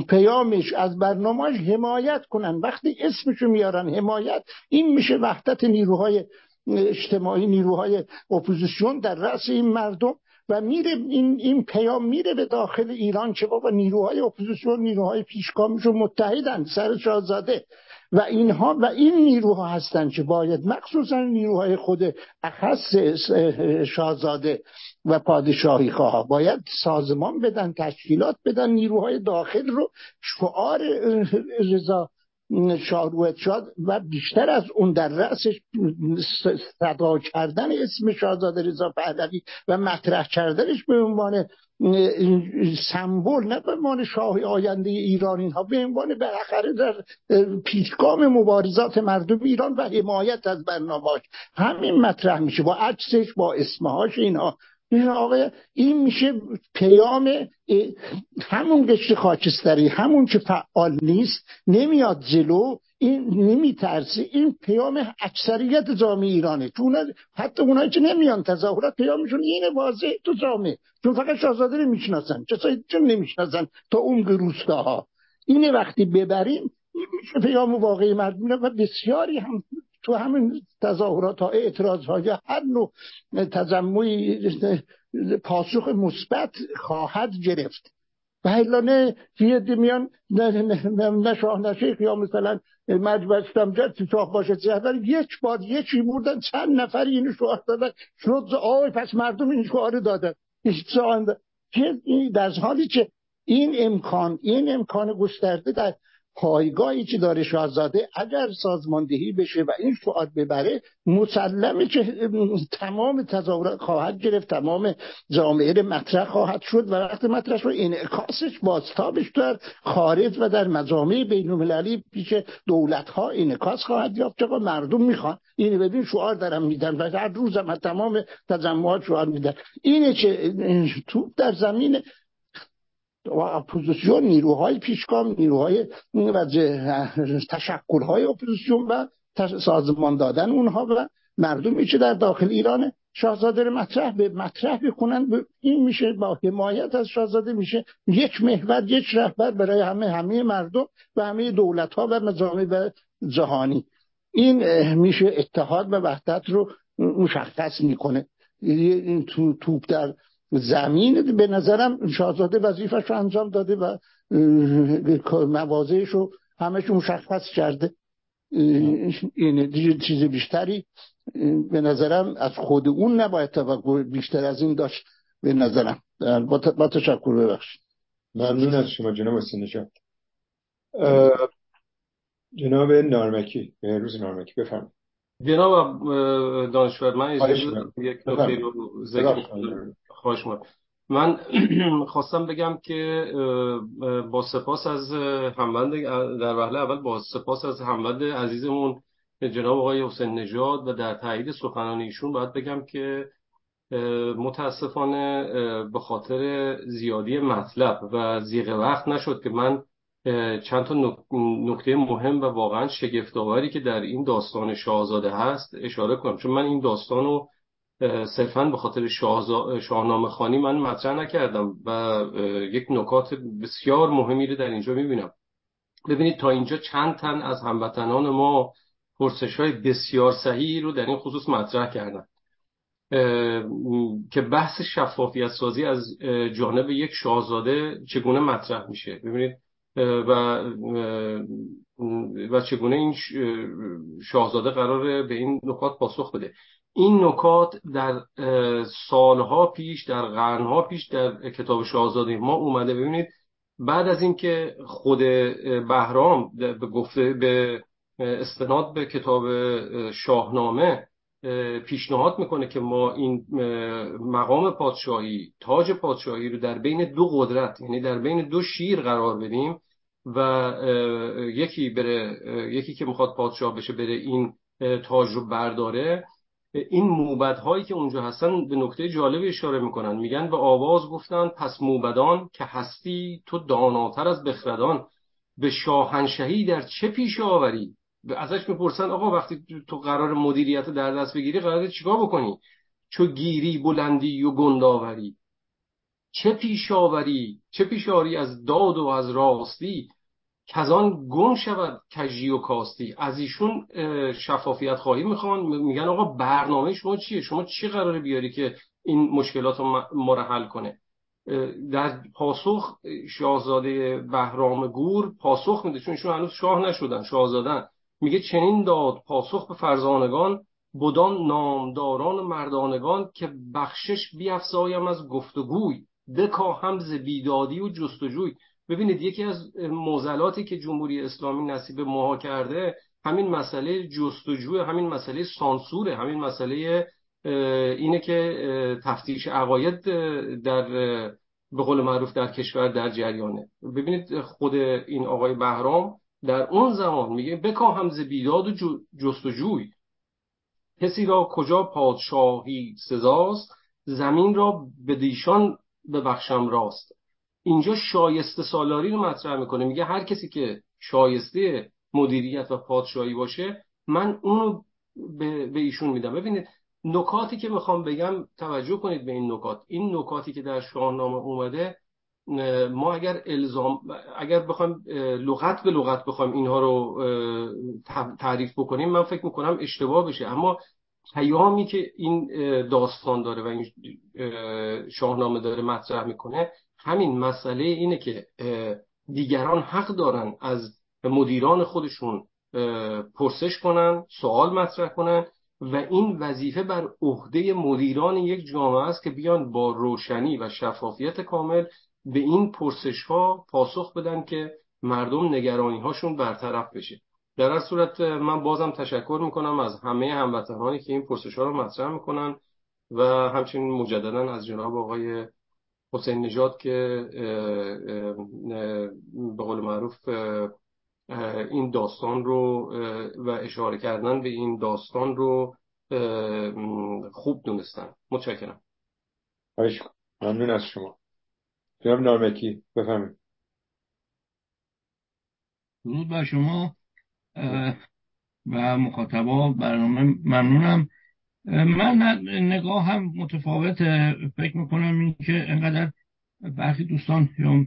پیامش از برنامهش حمایت کنن. وقتی اسمشو میارن حمایت این میشه وحدت نیروهای اجتماعی نیروهای اپوزیسیون در رأس این مردم و میره این, این پیام میره به داخل ایران که بابا نیروهای اپوزیسیون نیروهای پیشگامشون متحدن. سر شاهزاده و اینها و این نیروها هستند که باید مخصوصا نیروهای خود اخص شاهزاده و پادشاهی خواه باید سازمان بدن تشکیلات بدن نیروهای داخل رو شعار رضا شاروت شاد و بیشتر از اون در رأسش صدا کردن اسم شاهزاده رضا پهلوی و مطرح کردنش به عنوان سمبل نه به عنوان شاه آینده ایران اینها به عنوان بالاخره در پیشگام مبارزات مردم ایران و حمایت از برنامهاش همین مطرح میشه. با عکسش با اسمهاش اینها. این آقای این میشه پیام همون قشر خاکستری همون که فعال نیست نمیاد جلو این نمیترسه. این پیام اکثریت جامعه ایرانه. چون حتی اونایی که نمیان تظاهرات پیامشون اینه واضح تو جامعه. چون فقط شاهزاده رو می‌شناسن چه چون نمی‌شناسن تا اون روستاها. اینه وقتی ببریم این میشه پیام واقعی مردم و بسیاری هم تو همین تظاهرات ها اعتراض ها یا هر نوع تجمعی پاسخ مثبت خواهد گرفت. و هلانه یه میان نه شاه نه یا مثلا مجبور جد شاه باشه یک بار یکی بودن چند نفر اینو شعار دادن شد آی پس مردم این شعار دادن. در حالی که این امکان این امکان گسترده در پایگاهی که داره شاهزاده اگر سازماندهی بشه و این شعار ببره مسلمه که تمام تظاهرات خواهد گرفت تمام جامعه مطرح خواهد شد و وقت مطرح رو انعکاسش بازتابش در خارج و در مجامع بین المللی پیش دولت ها انعکاس خواهد یافت. چرا؟ مردم می‌خوان. اینه ببین شعار دارم میدن و هر روزم تمام تجمعات شعار میدن. اینه که توپ در زمین اپوزیسیون نیروهای پیشگام نیروهای و تشکلهای اپوزیسیون و سازمان دادن اونها و مردمی که در داخل ایران شاهزاده رو مطرح به مطرح بکنن این میشه با حمایت از شاهزاده میشه یک محور یک رهبر برای همه همه مردم و همه دولت ها و مجامع و جهانی. این میشه اتحاد و وحدت رو مشخص می‌کنه. این تو توپ در زمین به نظرم شاهزاده وظیفش رو انجام داده و موازهش رو همش مشخص کرده. این چیز بیشتری به نظرم از خود اون نباید توقع بیشتر از این داشت به نظرم. با تشکر ببخشید. ممنون از شما جناب سنجاد جناب نارمکی روز نارمکی بفرمایید. جناب دانشور من یک نکته رو ذکر خواهش من خواستم بگم که با سپاس از هموند در وهله اول با سپاس از هموند عزیزمون جناب آقای حسین نژاد و در تایید سخنان ایشون باید بگم که متاسفانه به خاطر زیادی مطلب و زیغ وقت نشد که من چند تا نکته مهم و واقعا شگفتآوری که در این داستان شاهزاده هست اشاره کنم. چون من این داستان رو صرفا به خاطر شاهنامه خانی من مطرح نکردم و یک نکات بسیار مهمی رو در اینجا می‌بینم. ببینید تا اینجا چند تن از هموطنان ما پرسش های بسیار صحیحی رو در این خصوص مطرح کردن. که بحث شفافیت سازی از جانب یک شاهزاده چگونه مطرح میشه. ببینید و و چگونه این شاهزاده قراره به این نکات پاسخ بده. این نکات در سالها پیش در قرنها پیش در کتاب شاهزاده ما اومده. ببینید بعد از اینکه خود بهرام به گفته به استناد به کتاب شاهنامه پیشنهاد می‌کنه که ما این مقام پادشاهی تاج پادشاهی رو در بین دو قدرت یعنی در بین دو شیر قرار بدیم و یکی بره یکی که می‌خواد پادشاه بشه بره این تاج رو برداره. این موبد هایی که اونجا هستن به نکته جالب اشاره می‌کنن. میگن به آواز گفتن پس موبدان که هستی تو داناتر از بخردان. به شاهنشهی در چه پیش آوری؟ ازش می‌پرسن آقا وقتی تو قرار مدیریت در دست بگیری قرار چیکار بکنی؟ چو گیری بلندی و گنداوری چه پیش آوری؟ چه پیش آوری از داد و از راستی؟ کزان گم شود کجی و کاستی. از ایشون شفافیت خواهی می‌خوان. میگن آقا برنامه شما چیه؟ شما چی قراره بیاری که این مشکلات رو ما حل کنه؟ در پاسخ شاهزاده بهرام گور پاسخ میده. چون ایشون هنوز شاه نشدن شاهزادن میگه چنین داد پاسخ به فرزانگان بدان نامداران و مردانگان که بخشش بیافزایم از گفتگوی بکاهم ز بیدادی و جستجوی. ببینید یکی از موزلاتی که جمهوری اسلامی نصیب ماها کرده همین مسئله جستجو همین مسئله سانسوره همین مسئله اینه که تفتیش عقاید در به قول معروف در کشور در جریانه. ببینید خود این آقای بهرام در اون زمان میگه بکا همز بیداد و جستجوی. کسی را کجا پادشاهی سزاست؟ زمین را به دیشان ببخشم راست. اینجا شایسته سالاری رو مطرح می‌کنه. میگه هر کسی که شایسته مدیریت و پادشاهی باشه من اونو به ایشون میدم. ببینید نکاتی که می‌خوام بگم توجه کنید به این نکات. این نکاتی که در شاهنامه اومده ما اگر الزام اگر بخوایم لغت به لغت بخوایم اینها رو تعریف بکنیم من فکر می‌کنم اشتباه بشه. اما پیامی که این داستان داره و این شاهنامه داره مطرح می‌کنه همین مسئله اینه که دیگران حق دارن از مدیران خودشون پرسش کنن سوال مطرح کنن و این وظیفه بر عهده مدیران یک جامعه است که بیان با روشنی و شفافیت کامل به این پرسش ها پاسخ بدن که مردم نگرانی هاشون برطرف بشه. در هر صورت من بازم تشکر می‌کنم از همه هموطنانی که این پرسش ها رو مطرح می‌کنن و همچنین مجددا از جناب آقای حسین نژاد که به قول معروف این داستان رو و اشاره کردن به این داستان رو خوب دونستن. متشکرم. ممنون از شما. جناب نارمکی بفهمید درود بر شما و مخاطبا برنامه ممنونم. من نگاه هم متفاوت فکر می‌کنم این که انقدر برخی دوستان یا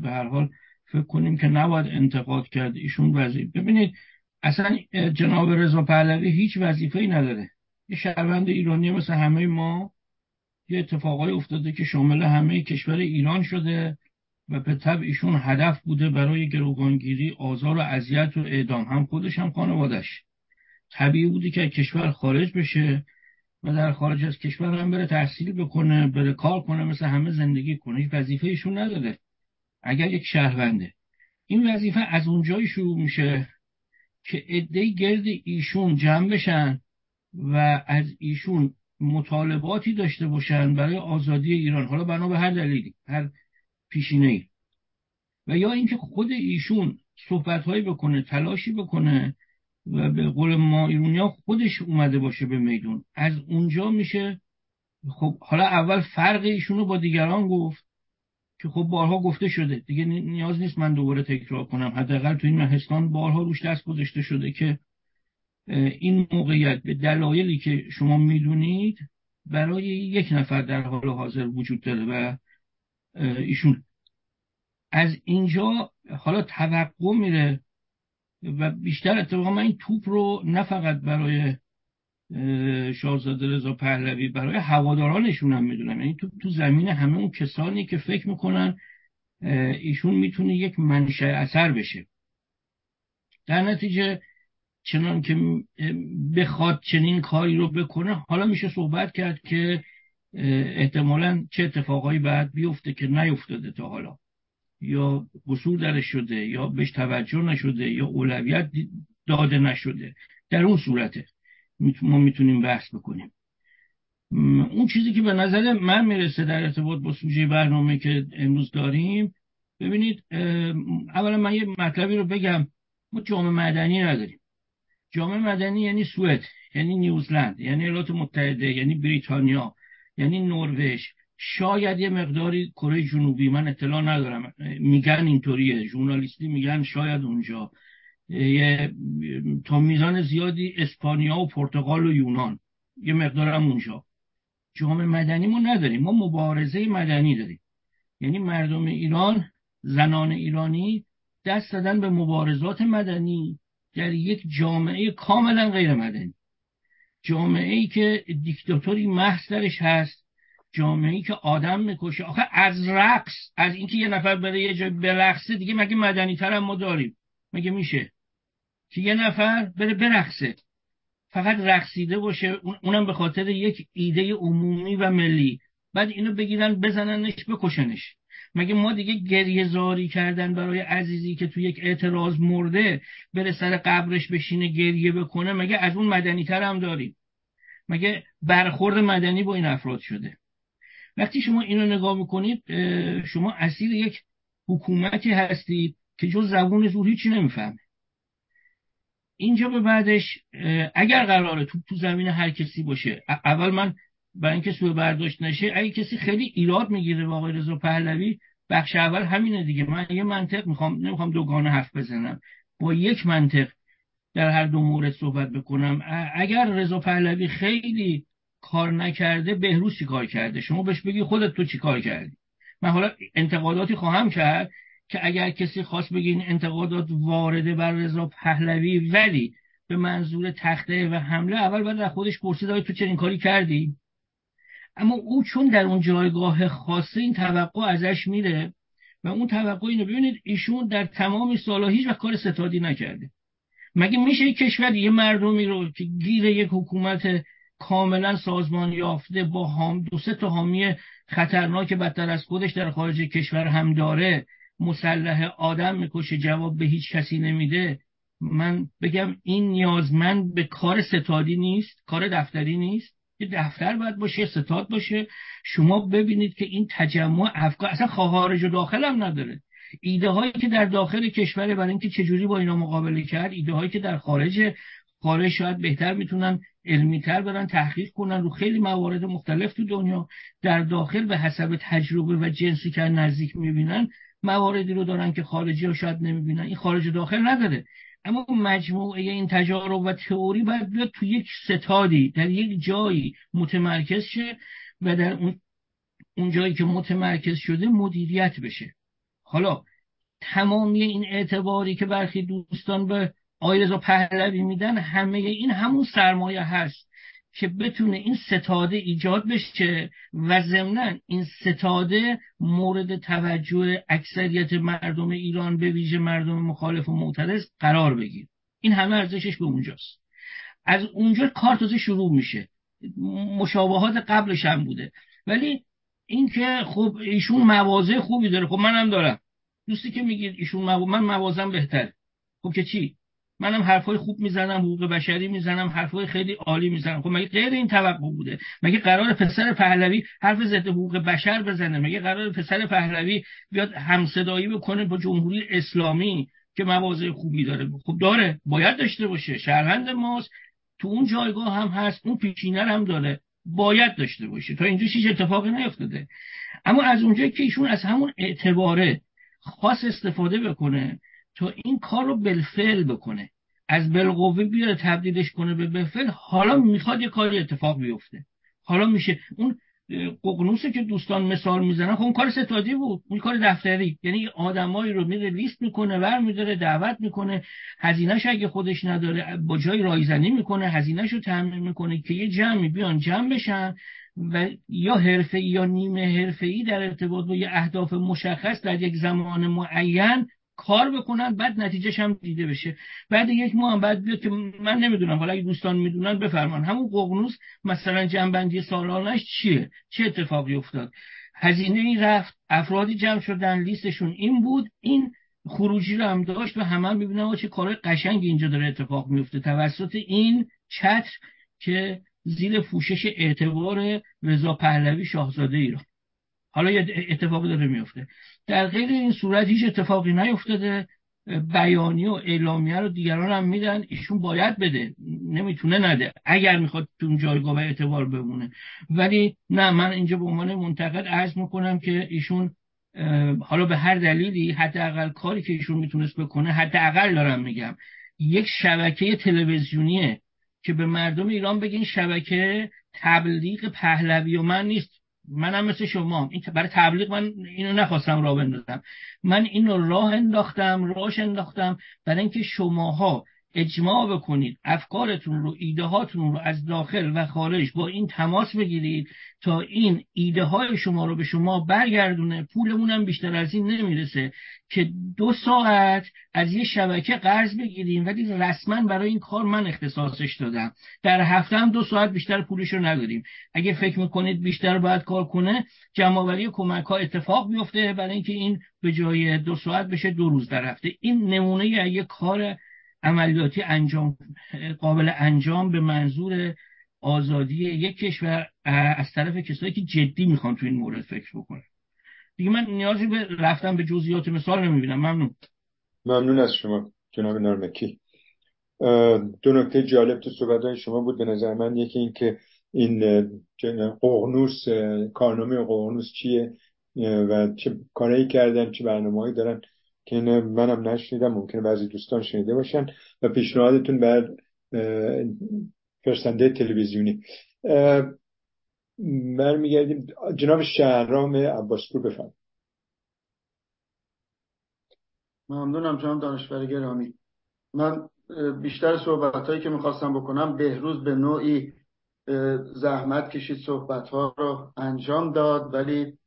به هر حال فکر کنیم که نباید انتقاد کرد ایشون وظیفه ببینید اصلا جناب رضا پهلوی هیچ وظیفه ای نداره. یه شهروند ایرانی مثل همه ما یه اتفاقای افتاده که شامل همه کشور ایران شده و به طب ایشون هدف بوده برای گروگانگیری آزار و اذیت و اعدام. هم خودش هم خانوادش طبیعی بوده که کشور خارج بشه و در خارج از کشور هم بره تحصیل بکنه بره کار کنه مثل همه زندگی کنه. هیچ وظیفه ایشون نداره. اگر یک شهرونده. این وظیفه از اونجایی شروع میشه که عدهای گرد ایشون جمع بشن و از ایشون مطالباتی داشته باشن برای آزادی ایران. حالا بنا به هر دلیلی هر پیشینه ای و یا اینکه خود ایشون صحبتهایی بکنه تلاشی بکنه و به قول ما ایرونیا خودش اومده باشه به میدون. از اونجا میشه. خب حالا اول فرق ایشون رو با دیگران گفت که خب بارها گفته شده. دیگه نیاز نیست من دوباره تکرار کنم. حداقل تو این مهستان بارها روش دست گذاشته شده که این موقعیت به دلایلی که شما می‌دونید برای یک نفر در حال حاضر وجود داره و ایشون. از اینجا حالا توقع میره و بیشتر اتفاقا من این توپ رو نه فقط برای شاهزاده رضا پهلوی برای هوادارانشون هم می‌دونم. یعنی تو تو زمین همه اون کسانی که فکر می‌کنن ایشون می‌تونه یک منشأ اثر بشه. در نتیجه چنان که بخواد چنین کاری رو بکنه حالا میشه صحبت کرد که احتمالا چه اتفاقایی بعد بیفته که نیفتاده تا حالا. یا قصور درش شده یا بهش توجه نشده یا اولویت داده نشده. در اون صورته ما می‌تونیم بحث بکنیم. اون چیزی که به نظر من می‌رسه در ارتباط با سوژه برنامه که امروز داریم ببینید اولا من یه مطلبی رو بگم ما جامعه مدنی نداریم. جامعه مدنی یعنی سوئد یعنی نیوزلند یعنی ایالات متحده یعنی بریتانیا یعنی نروژ. شاید یه مقداری کره جنوبی من اطلاع ندارم. میگن اینطوریه. ژورنالیستی میگن شاید اونجا. یه تا میزان زیادی اسپانیا و پرتغال و یونان. یه مقدار هم اونجا. جامعه مدنی ما نداریم. ما مبارزه مدنی داریم. یعنی مردم ایران زنان ایرانی دست دادن به مبارزات مدنی در یک جامعه کاملا غیر مدنی. جامعه ای که دیکتاتوری محض هست. جامعه که آدم می‌کشه. آخه از رقص از اینکه یه نفر بره یه جای برقصه دیگه مگه مدنی تر هم ما داریم؟ مگه میشه؟ که یه نفر بره برقصه. فقط رقصیده باشه اونم به خاطر یک ایده عمومی و ملی. بعد اینو بگیرن بزننش بکشنش. مگه ما دیگه گریه زاری کردن برای عزیزی که تو یک اعتراض مرده بره سر قبرش بشینه گریه بکنه؟ مگه از اون مدنی تر هم داریم؟ مگه برخورد مدنی با این افراد شده؟ وقتی شما اینو نگاه می‌کنید شما اسیر یک حکومتی هستید که جز زبون زور هیچی نمی‌فهمه. اینجا به بعدش اگر قراره تو تو زمین هر کسی باشه اول من برای اینکه سوء برداشت نشه اگه کسی خیلی ایراد می‌گیره با آقای رضا پهلوی بخش اول همینه دیگه. من یه منطق می‌خوام نمی‌خوام دوگانه حرف بزنم. با یک منطق در هر دو مورد صحبت بکنم. اگر رضا پهلوی خیلی کار نکرده بهروز چی کار کرده؟ شما بهش بگی خودت تو چی کار کردی؟ من حالا انتقاداتی خواهم کرد که اگر کسی خواست بگه این انتقادات وارده بر رضا پهلوی ولی به منظور تخته و حمله اول باید خودش پرسید تو چنین کاری کردی؟ اما او چون در اون جایگاه خاصه این توقع ازش میره و اون توقع اینو ببینید ایشون در تمام سالها هیچ وقت کار ستادی نکرده. مگه میشه یک کشور یه مردمی رو که گیر یک حکومت کاملا سازمان یافته با هم دو سه تا حامی خطرناک بدتر از خودش در خارج کشور هم داره. مسلح آدم می‌کشه جواب به هیچ کسی نمیده. من بگم این نیازمند به کار ستادی نیست کار دفتری نیست. یه دفتر باید باشه ستاد باشه. شما ببینید که این تجمع افکار اصلا خارج و داخل هم نداره. ایده هایی که در داخل کشور برای اینکه چجوری با اینا مقابله کرد ایده هایی که در خارج خارج شاید بهتر می‌تونن علمیتر برن تحقیق کنن رو خیلی موارد مختلف تو دنیا. در داخل به حسب تجربه و جنسی که نزدیک می‌بینن مواردی رو دارن که خارجی ها شاید نمی‌بینن. این خارج داخل نداره. اما مجموعه این تجارب و تئوری باید بیاد تو یک ستادی در یک جایی متمرکز شه و در اون اون جایی که متمرکز شده مدیریت بشه. حالا تمامی این اعتباری که برخی دوستان به آقای رضا پهلوی میدن همه این همون سرمایه هست که بتونه این ستاده ایجاد بشه و ضمنا این ستاده مورد توجه اکثریت مردم ایران به ویژه مردم مخالف و معترض قرار بگیر این همه ارزشش به اونجاست. از اونجا کار تازه شروع میشه. مشابهات قبلش هم بوده. ولی اینکه خب ایشون موازه خوبی داره. خب منم دارم. دوستی که میگید ایشون من موازم بهتر خب که چی؟ منم حرفای خوب می‌زنم حقوق بشری می‌زنم حرفای خیلی عالی می‌زنم. خب مگه غیر این توقع بوده؟ مگه قرار پسر پهلوی حرف ضد حقوق بشر بزنه؟ مگه قرار پسر پهلوی بیاد همصدایی بکنه با جمهوری اسلامی که مواضع خوبی داره؟ خب داره باید داشته باشه. شهروند ماست تو اون جایگاه هم هست اون پیشینه هم داره. باید داشته باشه. تا اینجا هیچ اتفاقی نیفتاده. اما از اونجایی که ایشون از همون اعتباره خاص استفاده بکنه تا این کار رو بالفعل بکنه. از بالقوه بیاره تبدیلش کنه به بالفعل حالا می‌خواد یه کاری اتفاق بیفته. حالا میشه. اون ققنوسی که دوستان مثال می‌زنن خب اون کار ستادی بود. اون کار دفتری. یعنی آدمایی رو میره لیست می‌کنه ور میداره دعوت می‌کنه. هزینهش اگه خودش نداره با جای رایزنی می‌کنه هزینهش رو تامین می‌کنه که یه جمعی بیان جمع بشن و یا حرفه یا نیمه حرفه ای در ارتباط با یه اهداف مشخص در یک زمان معین کار بکنن بعد نتیجهش هم دیده بشه. بعد یک ماه هم بعد بیاد که من نمی‌دونم حالا اگه دوستان می‌دونن بفرمان. همون ققنوس مثلا جنبندی سالانش چیه؟ چه اتفاقی افتاد؟ هزینه ای رفت افرادی جمع شدن لیستشون این بود این خروجی رو هم داشت و همه هم می‌بینن چه کار قشنگ اینجا داره اتفاق میفته توسط این چتر که زیر پوشش اعتبار رضا پهلوی شاهزاده ایران حالا یه اتفاقی داره میفته. در غیر این صورت هیچ اتفاقی نیفتاده. بیانی و اعلامیه رو دیگران هم میدن. ایشون باید بده. نمی‌تونه نده. اگر می‌خواد تو اون جایگاه و اعتبار بمونه. ولی نه من اینجا به عنوان منتقد عرض می‌کنم که ایشون حالا به هر دلیلی حداقل کاری که ایشون می‌تونست بکنه حداقل دارم میگم یک شبکه تلویزیونیه که به مردم ایران بگین شبکه تبلیغ پهلوی و من نیست. منم مثل شما. این برای تبلیغ من اینو نخواستم راه بندازم. من اینو راه انداختم راهش انداختم برای اینکه شماها اجماع بکنید افکارتون رو ایده هاتون رو از داخل و خارج با این تماس بگیرید تا این ایده های شما رو به شما برگردونه پولمون هم بیشتر از این نمی‌رسه که دو ساعت از یه شبکه قرض بگیریم. ولی رسما برای این کار من اختصاصش دادم. در هفته هم دو ساعت بیشتر پولش رو نداریم. اگه فکر می‌کنید بیشتر باید کار کنه جمعآوری کمک ها اتفاق بیفته برای اینکه این به جای دو ساعت بشه دو روز در هفته. این نمونه یه کار عملیاتی انجام قابل انجام به منظور آزادی یک کشور از طرف کسایی که جدی می‌خوان تو این مورد فکر بکنن. دیگه من نیازی به رفتن به جزئیات مثال نمی‌بینم. ممنون. ممنون از شما جناب نارمکی. دو نکته جالب تو صحبت شما بود. به نظر من یکی این که این قغنوس کارنامه قغنوس چیه؟ و چه کارهایی کردن چه برنامه‌ای دارن که منم نشنیدم. ممکنه بعضی دوستان شنیده باشن. و پیشنهادتون بر فرستنده تلویزیونی. برمیگردیم. جناب شهرام عباسپور بفرم ممنونم جناب دانشور گرامی. من بیشتر صحبت هایی که می‌خواستم بکنم بهروز به نوعی زحمت کشید صحبت ها رو انجام داد ولی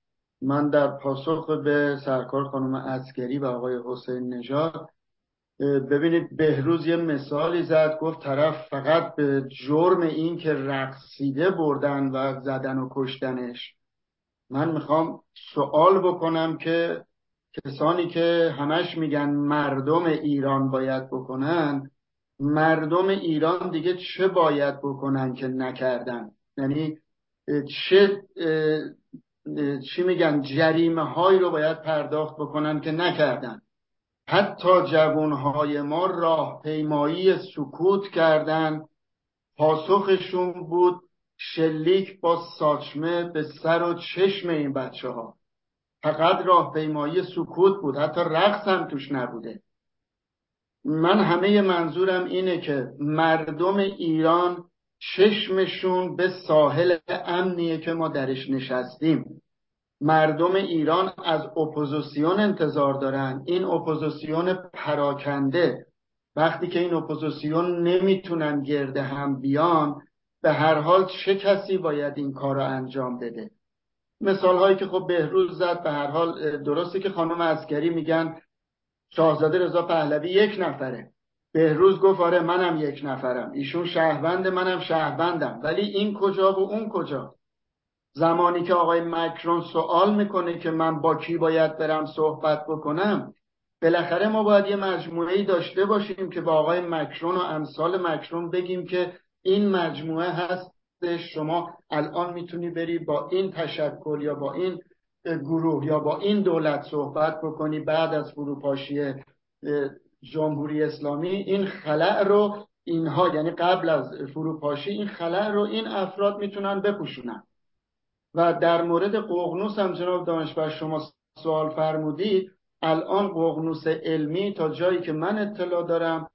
من در پاسخ به سرکار خانم اسکری و آقای حسین نژاد ببینید بهروز یه مثالی زد گفت طرف فقط به جرم این که رقصیده بردن و زدن و کشتنش. من می‌خوام سوال بکنم که کسانی که همش میگن مردم ایران باید بکنن مردم ایران دیگه چه باید بکنن که نکردن؟ یعنی چه چی میگن جریمه هایی رو باید پرداخت بکنن که نکردن؟ حتی جوانهای ما راه پیمایی سکوت کردن پاسخشون بود شلیک با ساچمه به سر و چشم این بچه ها فقط راهپیمایی سکوت بود حتی رقص هم توش نبوده. من همه منظورم اینه که مردم ایران چشمشون به ساحل امنیه که ما درش نشستیم. مردم ایران از اپوزیسیون انتظار دارن. این اپوزیسیون پراکنده. وقتی که این اپوزیسیون نمی‌تونن گرد هم بیان به هر حال چه کسی باید این کار رو انجام بده؟ مثال هایی که خب بهروز زد به هر حال درسته که خانم عسکری میگن شاهزاده رضا پهلوی یک نفره. بهروز گفت آره منم یک نفرم. ایشون شهروند منم شهروندم. ولی این کجا و اون کجا؟ زمانی که آقای مکرون سوال می‌کنه که من با کی باید برم صحبت بکنم بالاخره ما باید یه مجموعه داشته باشیم که با آقای مکرون و امثال مکرون بگیم که این مجموعه هست شما الان می‌تونی بری با این تشکل یا با این گروه یا با این دولت صحبت بکنی بعد از فروپاشی جمهوری اسلامی. این خلع رو اینها یعنی قبل از فروپاشی این خلع رو این افراد می‌تونن بپوشونن. و در مورد قغنوس هم جناب دانشور شما سوال فرمودید الان قغنوس علمی تا جایی که من اطلاع دارم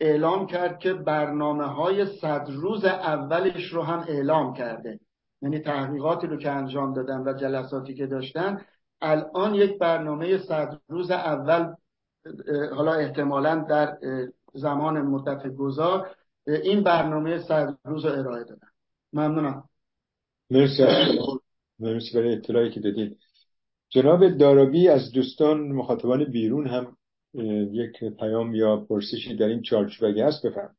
اعلام کرد که برنامه های صد روز اولش رو هم اعلام کرده. یعنی تحقیقاتی رو که انجام دادن و جلساتی که داشتن الان یک برنامه صد روز اول حالا احتمالا در زمان مدت گذار این برنامه صد روز رو ارائه دادن. ممنونم. مرسی. مرسی برای اطلاعی که دادید جناب دارابی از دوستان مخاطبان بیرون هم یک پیام یا پرسشی در این چارچوب اگه هست بفرم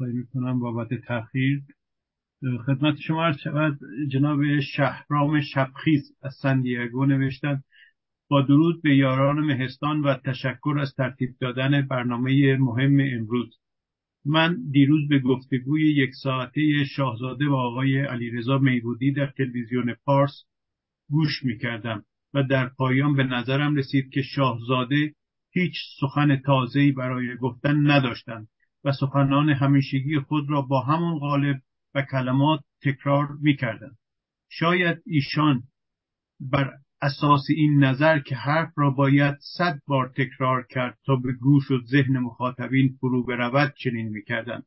می‌کنم بابت تاخیر خدمت شما عرض شود جناب شهرام شبخیز از سندیگو نوشتن با درود به یاران مهستان و تشکر از ترتیب دادن برنامه مهم امروز. من دیروز به گفتگوی یک ساعته شاهزاده و آقای علیرضا میبودی در تلویزیون پارس گوش می‌کردم و در پایان به نظرم رسید که شاهزاده هیچ سخن تازه‌ای برای گفتن نداشتند و سخنان همیشگی خود را با همون غالب و کلمات تکرار می‌کردند. شاید ایشان بر اساس این نظر که حرف را باید صد بار تکرار کرد تا به گوش و ذهن مخاطبین فرو برود چنین می‌کردند.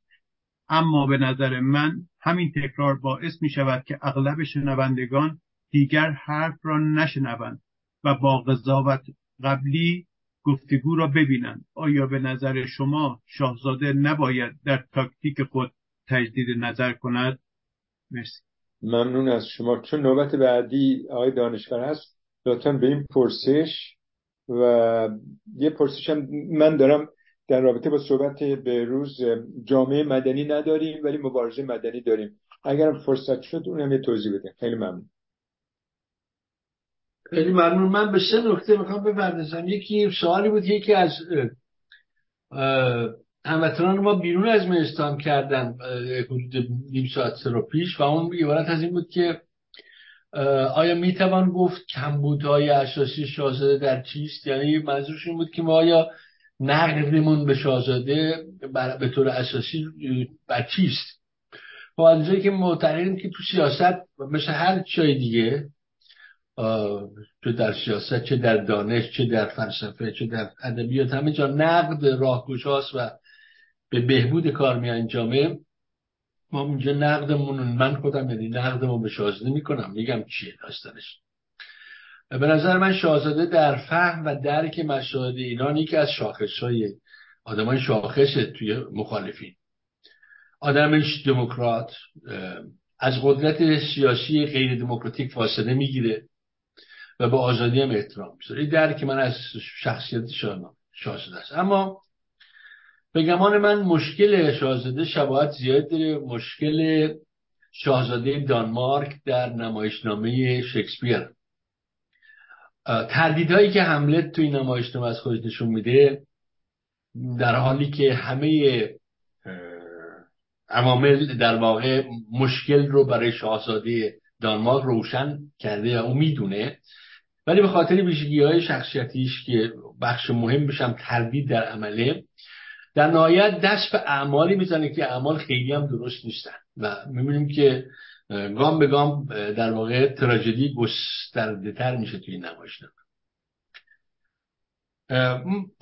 اما به نظر من همین تکرار باعث می شود که اغلب شنوندگان دیگر حرف را نشنوند و با قضاوت قبلی گفتگو را ببینند. آیا به نظر شما شاهزاده نباید در تاکتیک خود تجدید نظر کند؟ مرسی. ممنون از شما. چون نوبت بعدی آقای دانشور هست. لطفا به این پرسش و یه پرسش هم من دارم در رابطه با صحبت به روز جامعه مدنی نداریم ولی مبارزه مدنی داریم. اگر فرصت شد اونم یه توضیح بده. خیلی ممنون. خیلی ممنون. من به سه نکته می‌خوام بپردازم. یکی سوالی بود یکی از هموطنان ما بیرون از مهستان کردن حدود نیم ساعت رو پیش و اون عبارت از این بود که آیا می‌توان گفت کمبودهای اساسی شاهزاده در چیست یعنی منظورشون بود که ما آیا نقدمون به شاهزاده به طور اساسی بر چیست خب از که معتقدیم که تو سیاست مثل هر چای دیگه چه در سیاست چه در دانش چه در فلسفه چه در ادبیات همه جا نقد راهگشاست و به بهبود کار می انجامه ما اینجا نقدمون من خودم یعنی نقدمون به شاهزاده می‌کنم میگم چیه داستانش. به نظر من شاهزاده در فهم و درک مسائل ایران یکی از شاخص های آدمان شاخصه توی مخالفین. آدمش دموکرات از قدرت سیاسی غیر دموکراتیک فاصله می‌گیره و به آزادی هم احترام می‌ذاره. این درک من از شخصیت شاهزاده است. اما به گمان من مشکل شاهزاده شباهت زیاد داره. مشکل شاهزاده دانمارک در نمایشنامه شکسپیر. تردیدهایی که حملت توی نمایشنامه از خودش نشون میده در حالی که همه عوامل در واقع مشکل رو برای شاهزاده دانمارک روشن کرده و او می‌دونه. ولی به خاطر ویژگی های شخصیتیش که بخش مهم بشم تردید در عمله در نهایت دست به اعمالی می‌زنه که اعمال خیلی هم درست نیستن. و می‌بینیم که گام به گام در واقع تراژدی گسترده تر میشه توی نمایش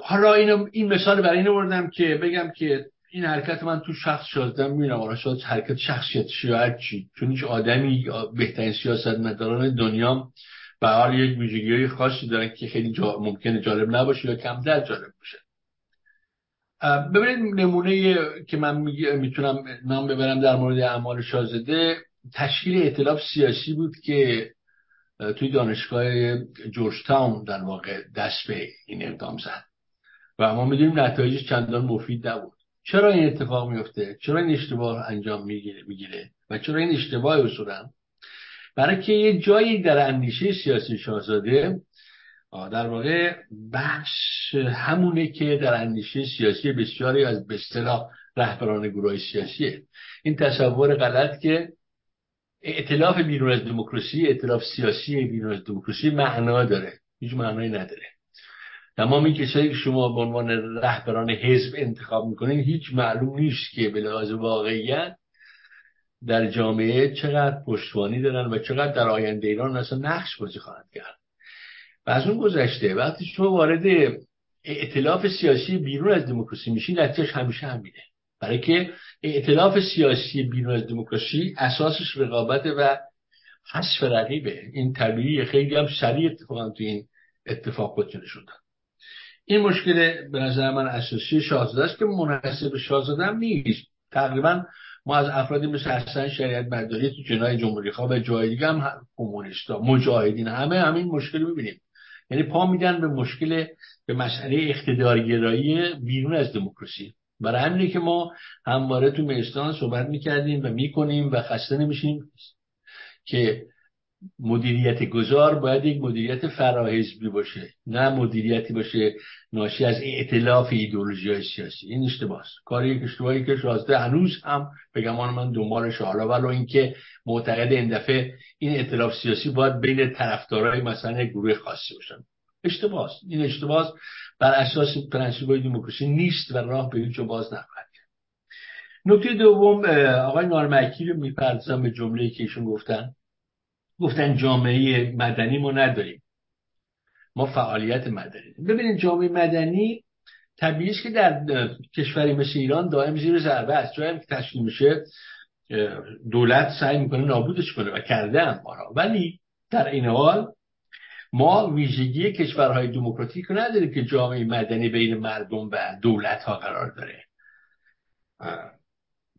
حالا اینو این مثال برای این بردم که بگم که این حرکت من تو شخص شدم می‌بینم آره شاید حرکت شخصیت شاید چی. چون هیچ آدمی بهترین سیاست مداران دنیا به حال یک ویژگی خاصی دارن که خیلی جا ممکنه جالب نباشه یا کمتر جالب باشه. ببینید نمونه که من می‌تونم نام ببرم در مورد اعمال شاهزاده تشکیل ائتلاف سیاسی بود که توی دانشگاه جورج تاون در واقع دست به این اقدام زد. و ما می‌دونیم نتایجش چندان مفید نبود. چرا این اتفاق میفته چرا این اشتباه انجام می‌گیره و چرا این اشتباه اصولا؟ برای که یه جایی در اندیشه سیاسی شاهزاده در واقع بخش همونه که در اندیشه سیاسی بسیاری از به رهبران گروه سیاسیه. این تصور غلط که ائتلاف بیرون از دموکراسی ائتلاف سیاسی بیرون از دموکراسی معنا داره. هیچ معنایی نداره. تمامی کسایی که شما به عنوان رهبران حزب انتخاب می‌کنین هیچ معلوم نیست که به لحاظ واقعیت در جامعه چقدر پشتوانی دارن و چقدر در آینده ایران اصلا نقش بازی خواهند کرد. و از اون گذشته وقتی شما وارد ائتلاف سیاسی بیرون از دموکراسی میشی نتیجهش همیشه همینه. برای که ائتلاف سیاسی بیرون از دموکراسی اساسش رقابت و حذف رقیبه. این طبیعی خیلی هم سریع اتفاقا تو این اتفاق خودشون شدن این مشکل به نظر من اساسی شاهزاده است که منحصر شاهزاده هم نیست. تقریبا ما از افرادی مثل حسن شریعت مداری تو جنای جمهوری خواه و جای دیگه هم کمونیستا مجاهدین همه همین مشکل می‌بینیم. یعنی پا میدن به مشکل به مسئله اقتدارگرایی بیرون از دموکراسی. برای همینه که ما همواره تو مهستان صحبت می‌کردیم و می‌کنیم و خسته نمیشیم که مدیریت گذار باید یک مدیریت فراحزبی باشه نه مدیریتی باشه ناشی از ائتلاف ایدولوژی سیاسی. این اشتباهه. کار یک اشتباهی که شازده هنوز هم به گمان من دنبالش حالا. ولو اینکه معتقد این دفعه این ائتلاف سیاسی باید بین طرفدارای مثلا گروه خاصی باشن. اشتباهه. این اشتباهه. بر اساس پرنسیپ دموکراسی نیست و راه به هیچ باز نخواهد نکته دوم آقای نارمکی رو می‌پردازم به جمله که ایشون گفتن. گفتن جامعه مدنی ما نداریم. ما فعالیت مدنی. ببینید جامعه مدنی طبیعیش که در کشوری مثل ایران دائم زیر ضربه است. جایی که تشکیل میشه دولت سعی می‌کنه نابودش کنه و کرده هم ولی در این حال ما ویژگی کشورهای دموکراتیک نداریم که جامعه مدنی بین مردم و دولت ها قرار داره.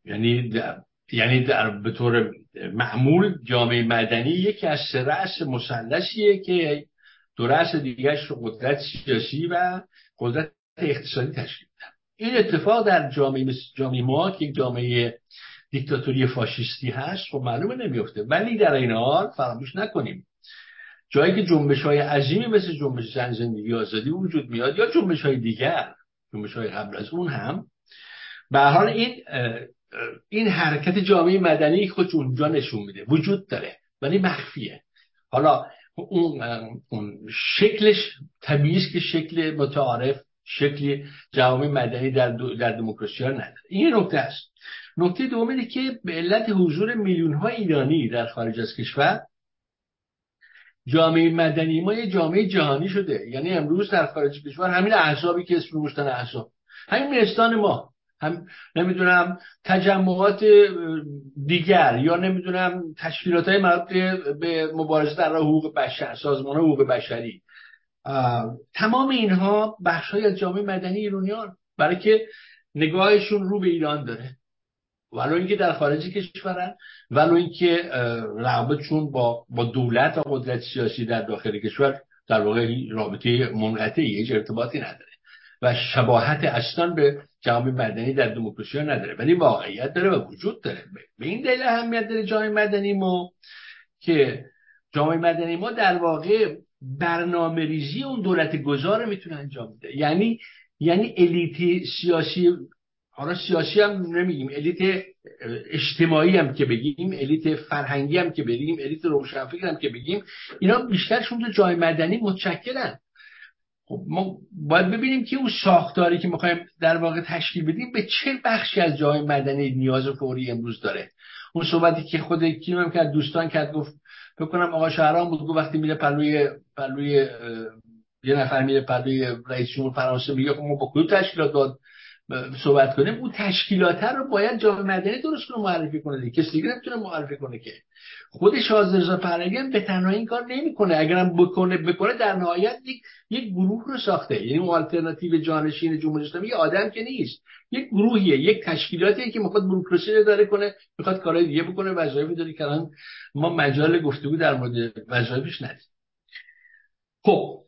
یعنی یعنی در به طور معمول جامعه مدنی یکی از سه رأس مثلثیه که دو رأس دیگرش رو قدرت سیاسی و قدرت اقتصادی تشکیل میدن این اتفاق در جامعه جامعه ما که جامعه دیکتاتوری فاشیستی هست خب معلومه نمیفته. ولی در این حال فراموش نکنیم. جایی که جنبش های عظیمی مثل جنبش زن زندگی آزادی وجود میاد یا جنبش های دیگر جنبش های قبل از اون هم به حال این این حرکت جامعه مدنی خودش اونجا نشون میده. وجود داره. ولی مخفیه. حالا اون, اون شکلش طبیعی که شکل متعارف شکل جامعه مدنی در, در دموکراسی ها نداره. این نکته است. نکته دوم اینه که به علت حضور میلیون ها ایرانی در خارج از کشور جامعه مدنی ما یه جامعه جهانی شده. یعنی امروز در خارج کشور همین احزابی که اسم گذاشتن احزاب. همین مهستان ما. هم نمی‌دونم تجمعات دیگر یا نمی‌دونم تشکیلات های مربوط به مبارزه در حقوق بشر سازمان حقوق بشری. تمام اینها بخش های جامعه مدنی ایرانیان برای که نگاهشون رو به ایران داره. ولو اینکه در خارج کشورن ولو اینکه رابطشون با با دولت و قدرت سیاسی در داخل کشور در واقع رابطه منقطعی هیچ ارتباطی نداره. و شباهت اصلا به جامعه مدنی در دموکراسی نداره ولی واقعیت داره و وجود داره. به این دلیل اهمیت داره جامعه مدنی ما که جامعه مدنی ما در واقع برنامه ریزی اون دولت گذار می‌تونه انجام بده. یعنی یعنی الیت سیاسی حالا سیاسی هم نمیگیم الیت اجتماعی هم که بگیم الیت فرهنگی هم که بگیم الیت روشنفکر هم که بگیم اینا بیشترشون تو جای مدنی متشکلن. خب ما باید ببینیم که اون ساختاری که می‌خوایم در واقع تشکیل بدیم به چه بخشی از جای مدنی نیاز فوری امروز داره. اون صحبتی که خود کیم هم کرد دوستان کرد گفت بکنم آقا شهرام بود گفت وقتی میره پلوی پلوی یه نفر میره پلوی رئیس جمهور فرانسه میگه خب ما با کدوم تشکیلات باید صحبت کنیم اون تشکیلات رو باید جامعه مدنی درست کنه معرفی کنه دیگه. کسی دیگه نمی‌تونه معرفی کنه که. خود رضا هم به تنهایی این کار نمی‌کنه. اگرم بکنه بکنه در نهایت یک یک گروه رو ساخته. یعنی اون آلترناتیو جانشین جمهوری اسلامی یه آدم که نیست. یک گروهیه یک تشکیلاتیه که می‌خواد بروکراسی رو داره کنه می‌خواد کارهای دیگه بکنه. وظایفی داره که ما مجال گفتگو در مورد وظایفش ندیم خب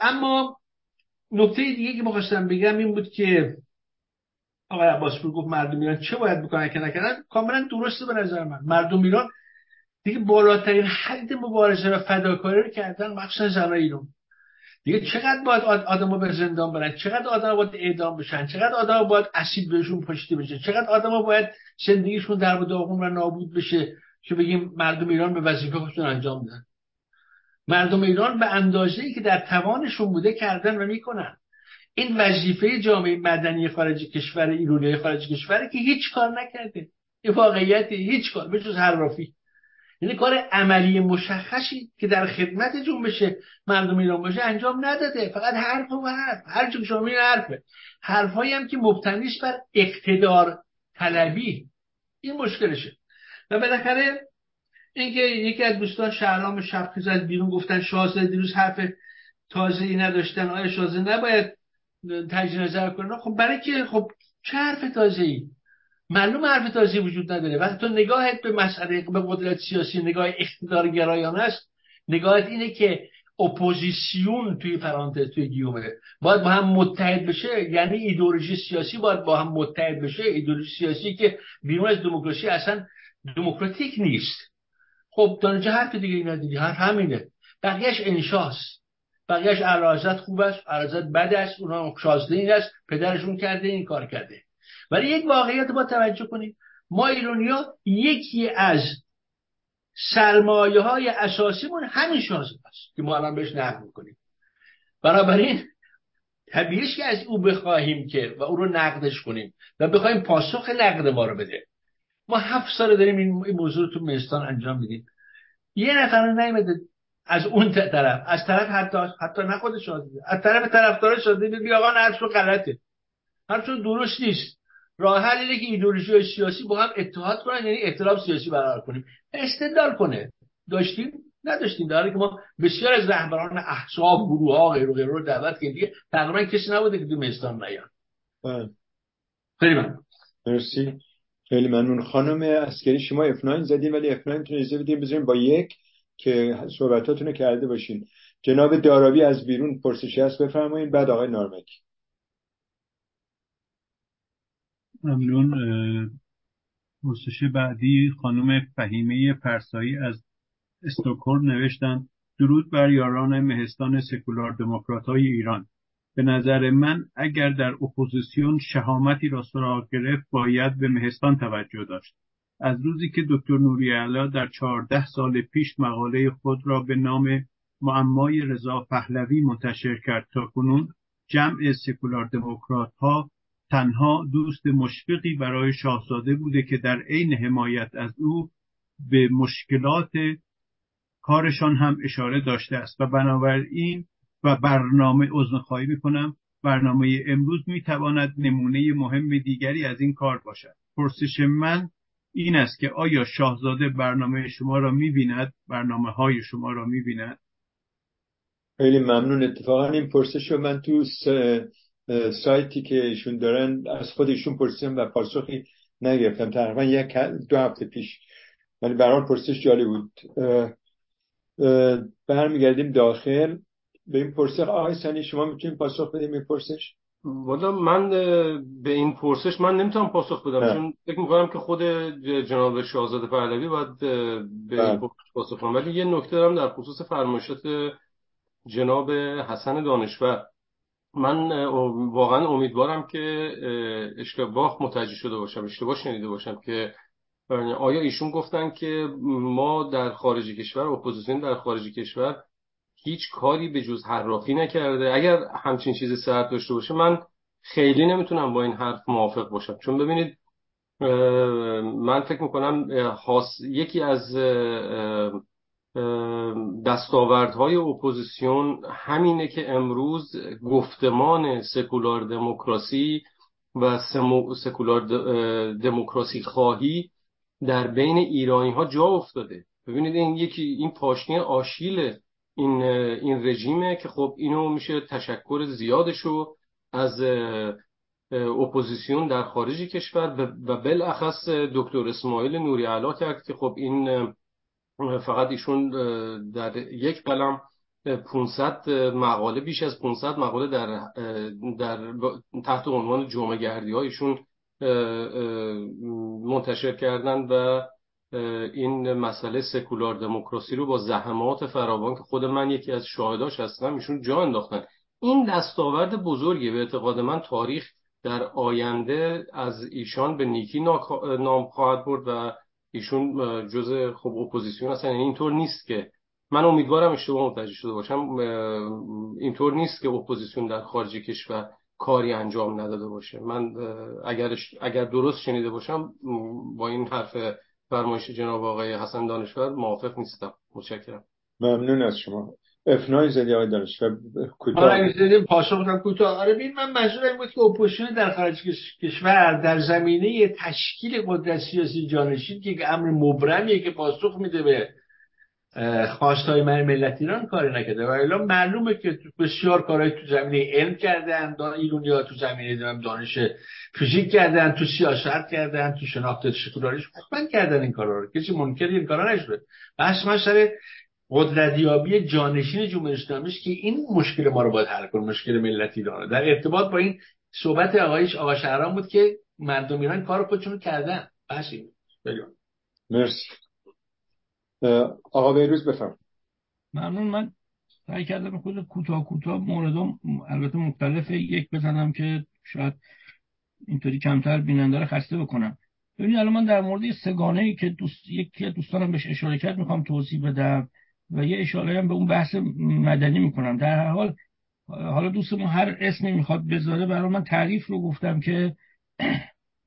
اما نکته دیگه که می‌خواستم بگم این بود که آقای عباسپور گفت مردم ایران چه باید بکنن که نکنن؟ کاملا درسته به نظر من. مردم ایران دیگه بالاترین حد مبارزه و فداکاری رو کردن مخصوصا زنای ایران. دیگه چقدر باید آدم به زندان برن؟ چقدر آدم باید اعدام بشن؟ چقدر آدم باید اسید بهشون پشتی بشه؟ چقدر آدم باید زندگیشون در داغون و نابود بشه که بگیم مردم ایران به وظیفه خودشون انجام بدن؟ مردم ایران به اندازه ای که در توانشون بوده کردن و می‌کنن. این وظیفه جامعه مدنی خارج کشور ایرانی خارج کشوره که هیچ کار نکرده. این واقعیت هیچ کار به جز حرافی. یعنی کار عملی مشخصی که در خدمت جنبش مردم ایران باشه انجام نداده. فقط حرف و حرف. هر چون شما این حرفه. حرفهایی هم که مبتنی بر اقتدار طلبی. این مشکلشه. و بالاخره اینکه یکی از دوستان شهرام شبخیز از بیرون گفتن شاهزاده دیروز حرف تازه ای نداشتن. آیا شاهزاده نباید تجدید نظر کنه؟ خب برای که خب چه حرف تازه ای معلوم حرف تازه وجود نداره. وقتی تو نگاهت به مسئله به قدرت سیاسی نگاه اقتدار گرایانه است نگاهت اینه که اپوزیسیون توی پرانتز توی گیومه. باید با هم متحد بشه یعنی ایدولوژی سیاسی باید با هم متحد بشه. ایدولوژی سیاسی که بیرون از دموکراسی اصلا دموکراتیک نیست. خب دانجا حرف دیگه اینا دیگه؟ حرف همینه. بقیهش انشاست. بقیهش ارازت خوب است ارازت بد است اونا شازده این است پدرشون کرده این کار کرده. ولی یک واقعیت با توجه کنیم ما ایرانیا یکی از سرمایه های اساسیمون همین شازده است که ما الان بهش نقد می‌کنیم. بنابراین طبیعیش که از او بخواهیم که و او رو نقدش کنیم و بخوایم پاسخ نقد ما رو بده. ما هفت سال داریم این موضوع رو تو مستان انجام میدیم. یه نفر نیمده از اون طرف. از طرف حتی حتی نه خود از طرف طرفدار شازده بگی آقا حرفشون غلطه. حرفشون درست نیست. راه حل اینه که ایدئولوژی سیاسی با هم اتحاد کنن یعنی اطلاف سیاسی برقرار کنیم. استدلال کنه. داشتیم؟ نداشتیم. در که ما بسیار از رهبران احزاب گروه ها غیر و غیر رو دعوت کردیم. دیگه تقریبا کسی نبوده که تو مستان نیان بله. خیلی ممنون. مرسی. خیلی ممنون. خانم اسکری شما F9 زدین ولی F9 تون اجازه بدین با یک که صحبتاتون رو کرده باشین. جناب داراوی از بیرون پرسشی هست بفرمایید بعد آقای نارمک. ممنون. پرسش بعدی خانم فهیمه پرسایی از استوکور نوشتن. درود بر یاران مهستان سکولار دموکرات های ایران. به نظر من اگر در اپوزیسیون شهامتی را سراغ گرفت باید به مهستان توجه داشت. از روزی که دکتر نوری علا در چهارده سال پیش مقاله خود را به نام معمای رضا پهلوی منتشر کرد تا کنون جمع سکولار دموکرات ها تنها دوست مشفقی برای شاهزاده بوده که در عین حمایت از او به مشکلات کارشان هم اشاره داشته است. و بنابراین و برنامه عضو خواهی می‌کنم برنامه امروز می‌تواند نمونه مهم دیگری از این کار باشد. پرسش من این است که آیا شاهزاده برنامه شما را می‌بیند؟ برنامه های شما را می‌بیند؟ خیلی ممنون. اتفاقا این پرسش رو من تو سایتی که ایشون دارن از خودشون پرسیدم و پاسخی نگرفتم. تقریبا یک دو هفته پیش. ولی برحال پرسش جالب بود. برمیگردیم داخل. به این پرسش آقای سنی شما می‌تونید پاسخ بدیم این پرسش والا من به این پرسش من نمی‌تونم پاسخ بدم چون فکر می‌کنم که خود جناب شاهزاده پهلوی باید به این پرسش پاسخ کنم ولی یه نکته دارم در خصوص فرمایشات جناب حسن دانشور. من واقعا امیدوارم که اشتباه متوجه شده باشم اشتباه شنیده باشم که آیا ایشون گفتن که ما در خارج کشور اپوزیسیون در خارج کشور هیچ کاری به جز حرافی نکرده. اگر همچین چیزی صحت داشته باشه من خیلی نمی‌تونم با این حرف موافق باشم. چون ببینید من فکر می‌کنم یکی از دستاوردهای اپوزیسیون همینه که امروز گفتمان سکولار دموکراسی و سکولار دموکراسی خواهی در بین ایرانی ها جا افتاده. ببینید این یکی این پاشنه آشیل این این رژیمه که خب اینو میشه تشکر زیادشو از اپوزیسیون در خارج کشور و بالاخص دکتر اسماعیل نوری علا کرد که خب این فقط ایشون در یک قلم 500 مقاله بیش از 500 مقاله در در تحت عنوان جمعه گردی هایشون منتشر کردن و این مسئله سکولار دموکراسی رو با زحمات فراوان که خود من یکی از شاهداش هستم ایشون جا انداختن. این دستاورد بزرگی به اعتقاد من تاریخ در آینده از ایشان به نیکی نام خواهد برد و ایشون جز خب اپوزیسیون هستن یعنی اینطور نیست که. من امیدوارم اشتباه متوجه شده باشم. اینطور نیست که اپوزیسیون در خارج کشور کاری انجام نداده باشه. من اگر اگر درست شنیده باشم با این حرف فرمایش جناب آقای حسن دانشور موافق نیستم. متشکرم. ممنون از شما. افنای زدی آقای دانشور کوتاه. آره زدیم پاسخ بدم کوتاه. آره ببین من منظور این بود که اپوزیسیون در خارج کشور در زمینه تشکیل قدرت سیاسی جانشین که امر مبرمیه که پاسخ میده به خواستای من ملت ایران کاری نکرده. و الا معلومه که بسیار کارهای تو زمینه علم کردن ایرونی ها تو زمینه دانش فیزیک کردن تو سیاست کردن تو شناخت سکولاریسم حتما کردن این کارا رو. کسی منکر این کارا نشده. بس مسئله قدرتیابی جانشین جمهوری اسلامی که این مشکل ما رو باید حل کنه مشکل ملت ایران در ارتباط با این صحبت آقایش آقا شهرام بود که مردم ایران کار خودشون کردن. بس این مرسی. آقا بیروز بفرم ممنون. من سعی کردم خود کوتاه کوتاه موردم البته مختلف یک بزنم که شاید اینطوری کمتر بیننده رو خسته بکنم. ببینید الان من در مورد سگانه ای که دوست یکی دوستانم بهش اشاره کرد می‌خوام توضیح بدم و یه اشاره هم به اون بحث مدنی می‌کنم. در هر حال حالا دوستمون هر اسمی می‌خواد بذاره برای من تعریف رو گفتم که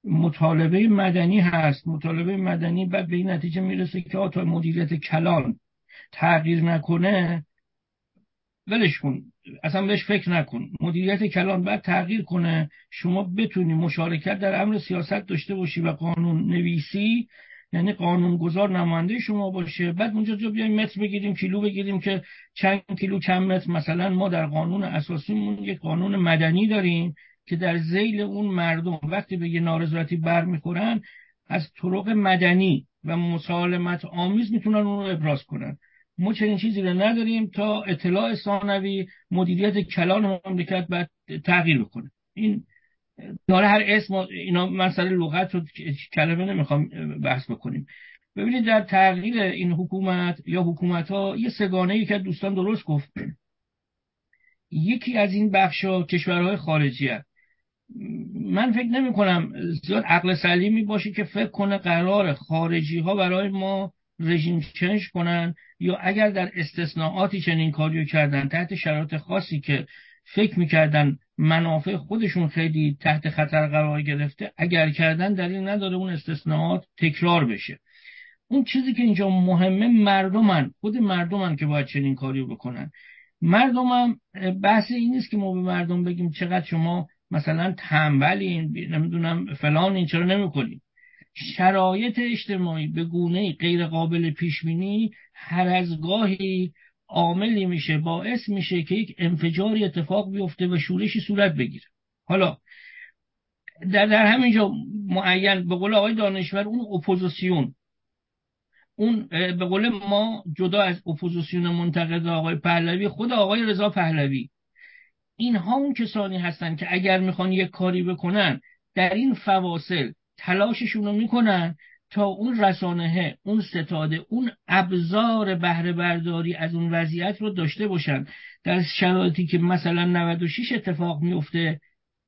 مطالبه مدنی هست. مطالبه مدنی بعد به این نتیجه می‌رسه که آتا مدیریت کلان تغییر نکنه ولش کن. اصلا بهش فکر نکن. مدیریت کلان بعد تغییر کنه. شما بتونی مشارکت در امر سیاست داشته باشی و قانون نویسی یعنی قانونگذار نماینده شما باشه. بعد اونجا جا بیایم متر بگیریم کیلو بگیریم که چند کیلو چند متر. مثلا ما در قانون اساسیمون یک قانون مدنی داریم. که در زیل اون مردم وقتی به یه نارضایتی برمیخورن از طرق مدنی و مسالمت آمیز می‌تونن اون رو ابراز کنن. ما چنین چیزی رو نداریم تا اطلاع ثانوی مدیریت کلان مملکت بعد تغییر بکنه. این داره هر اسم اینا مسئله لغت رو کلمه نمی‌خوام بحث بکنیم. ببینید در تغییر این حکومت یا حکومت ها یه سگانه ای که دوستان درست گفت. یکی از این بخش ها کشورهای خارجی هست من فکر نمی کنم زیاد عقل سلیمی باشه که فکر کنه قرار خارجی ها برای ما رژیم چنج کنن یا اگر در استثناءاتی چنین کاریو کردن تحت شرایط خاصی که فکر می‌کردن منافع خودشون خیلی تحت خطر قرار گرفته اگر کردن دلیل نداره اون استثناءات تکرار بشه. اون چیزی که اینجا مهمه مردمن خود مردمن که باید چنین کاری بکنن. مردمم بحث این نیست که ما به مردم بگیم چقدر شما مثلا تنبلین نمی‌دونم فلان این چرا نمی‌کنید شرایط اجتماعی به گونه غیر قابل پیش بینی هر از گاهی عاملی میشه باعث میشه که یک انفجاری اتفاق بیفته و شورشی صورت بگیره. حالا در, در همینجا معین به قول آقای دانشور اون اپوزیسیون اون به قول ما جدا از اپوزیسیون منتقد آقای پهلوی خود آقای رضا پهلوی اینها اون کسانی هستن که اگر می‌خوان یک کاری بکنن در این فواصل تلاششون رو می‌کنن تا اون رسانه اون ستاده اون ابزار بهره برداری از اون وضعیت رو داشته باشن. در شرایطی که مثلا 96 اتفاق میفته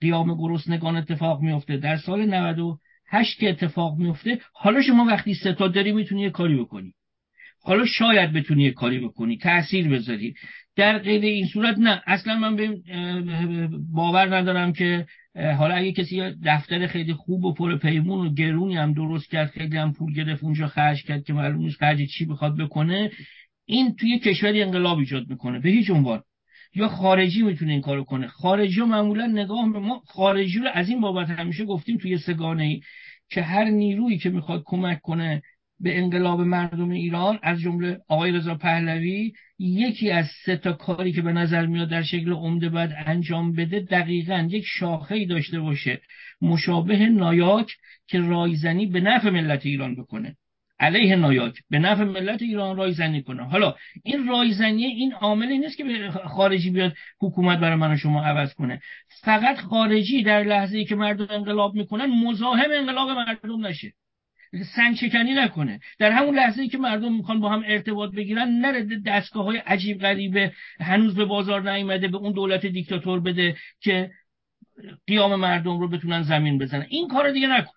قیام گرسنگان اتفاق میفته در سال 98 که اتفاق میفته حالا شما وقتی ستاد داری می‌تونی یه کاری بکنی. حالا شاید بتونی یه کاری بکنی تاثیر بذاری. در غیر این صورت نه. اصلا من باور ندارم که حالا اگه کسی دفتر خیلی خوب و پر پیمون و گرونی هم درست کرد خیلی هم پول گرفت اونجا خرج کرد که معلوم نیست خرج چی بخواد بکنه این توی کشوری انقلاب ایجاد می‌کنه به هیچ عنوان. یا خارجی می‌تونه این کارو کنه. خارجی معمولا نگاه به ما خارجی رو از این بابت همیشه گفتیم توی سگانه ای که هر نیرویی که می‌خواد کمک کنه به انقلاب مردم ایران از جمله آقای رضا پهلوی یکی از سه تا کاری که به نظر میاد در شکل عمده باید انجام بده دقیقا یک شاخه داشته باشه. مشابه نایاک که رایزنی به نفع ملت ایران بکنه. علیه نایاک به نفع ملت ایران رایزنی کنه. حالا این رایزنی این عاملی نیست که خارجی بیاد حکومت برای من و شما عوض کنه. فقط خارجی در لحظه ای که مردم انقلاب می‌کنن مزاحم انقلاب مردم نشه. سنگشکنی نکنه. در همون لحظه ای که مردم می‌خوان با هم ارتباط بگیرن نره دستگاه های عجیب غریبه هنوز به بازار نیامده به اون دولت دیکتاتور بده که قیام مردم رو بتونن زمین بزنن. این کار دیگه نکن.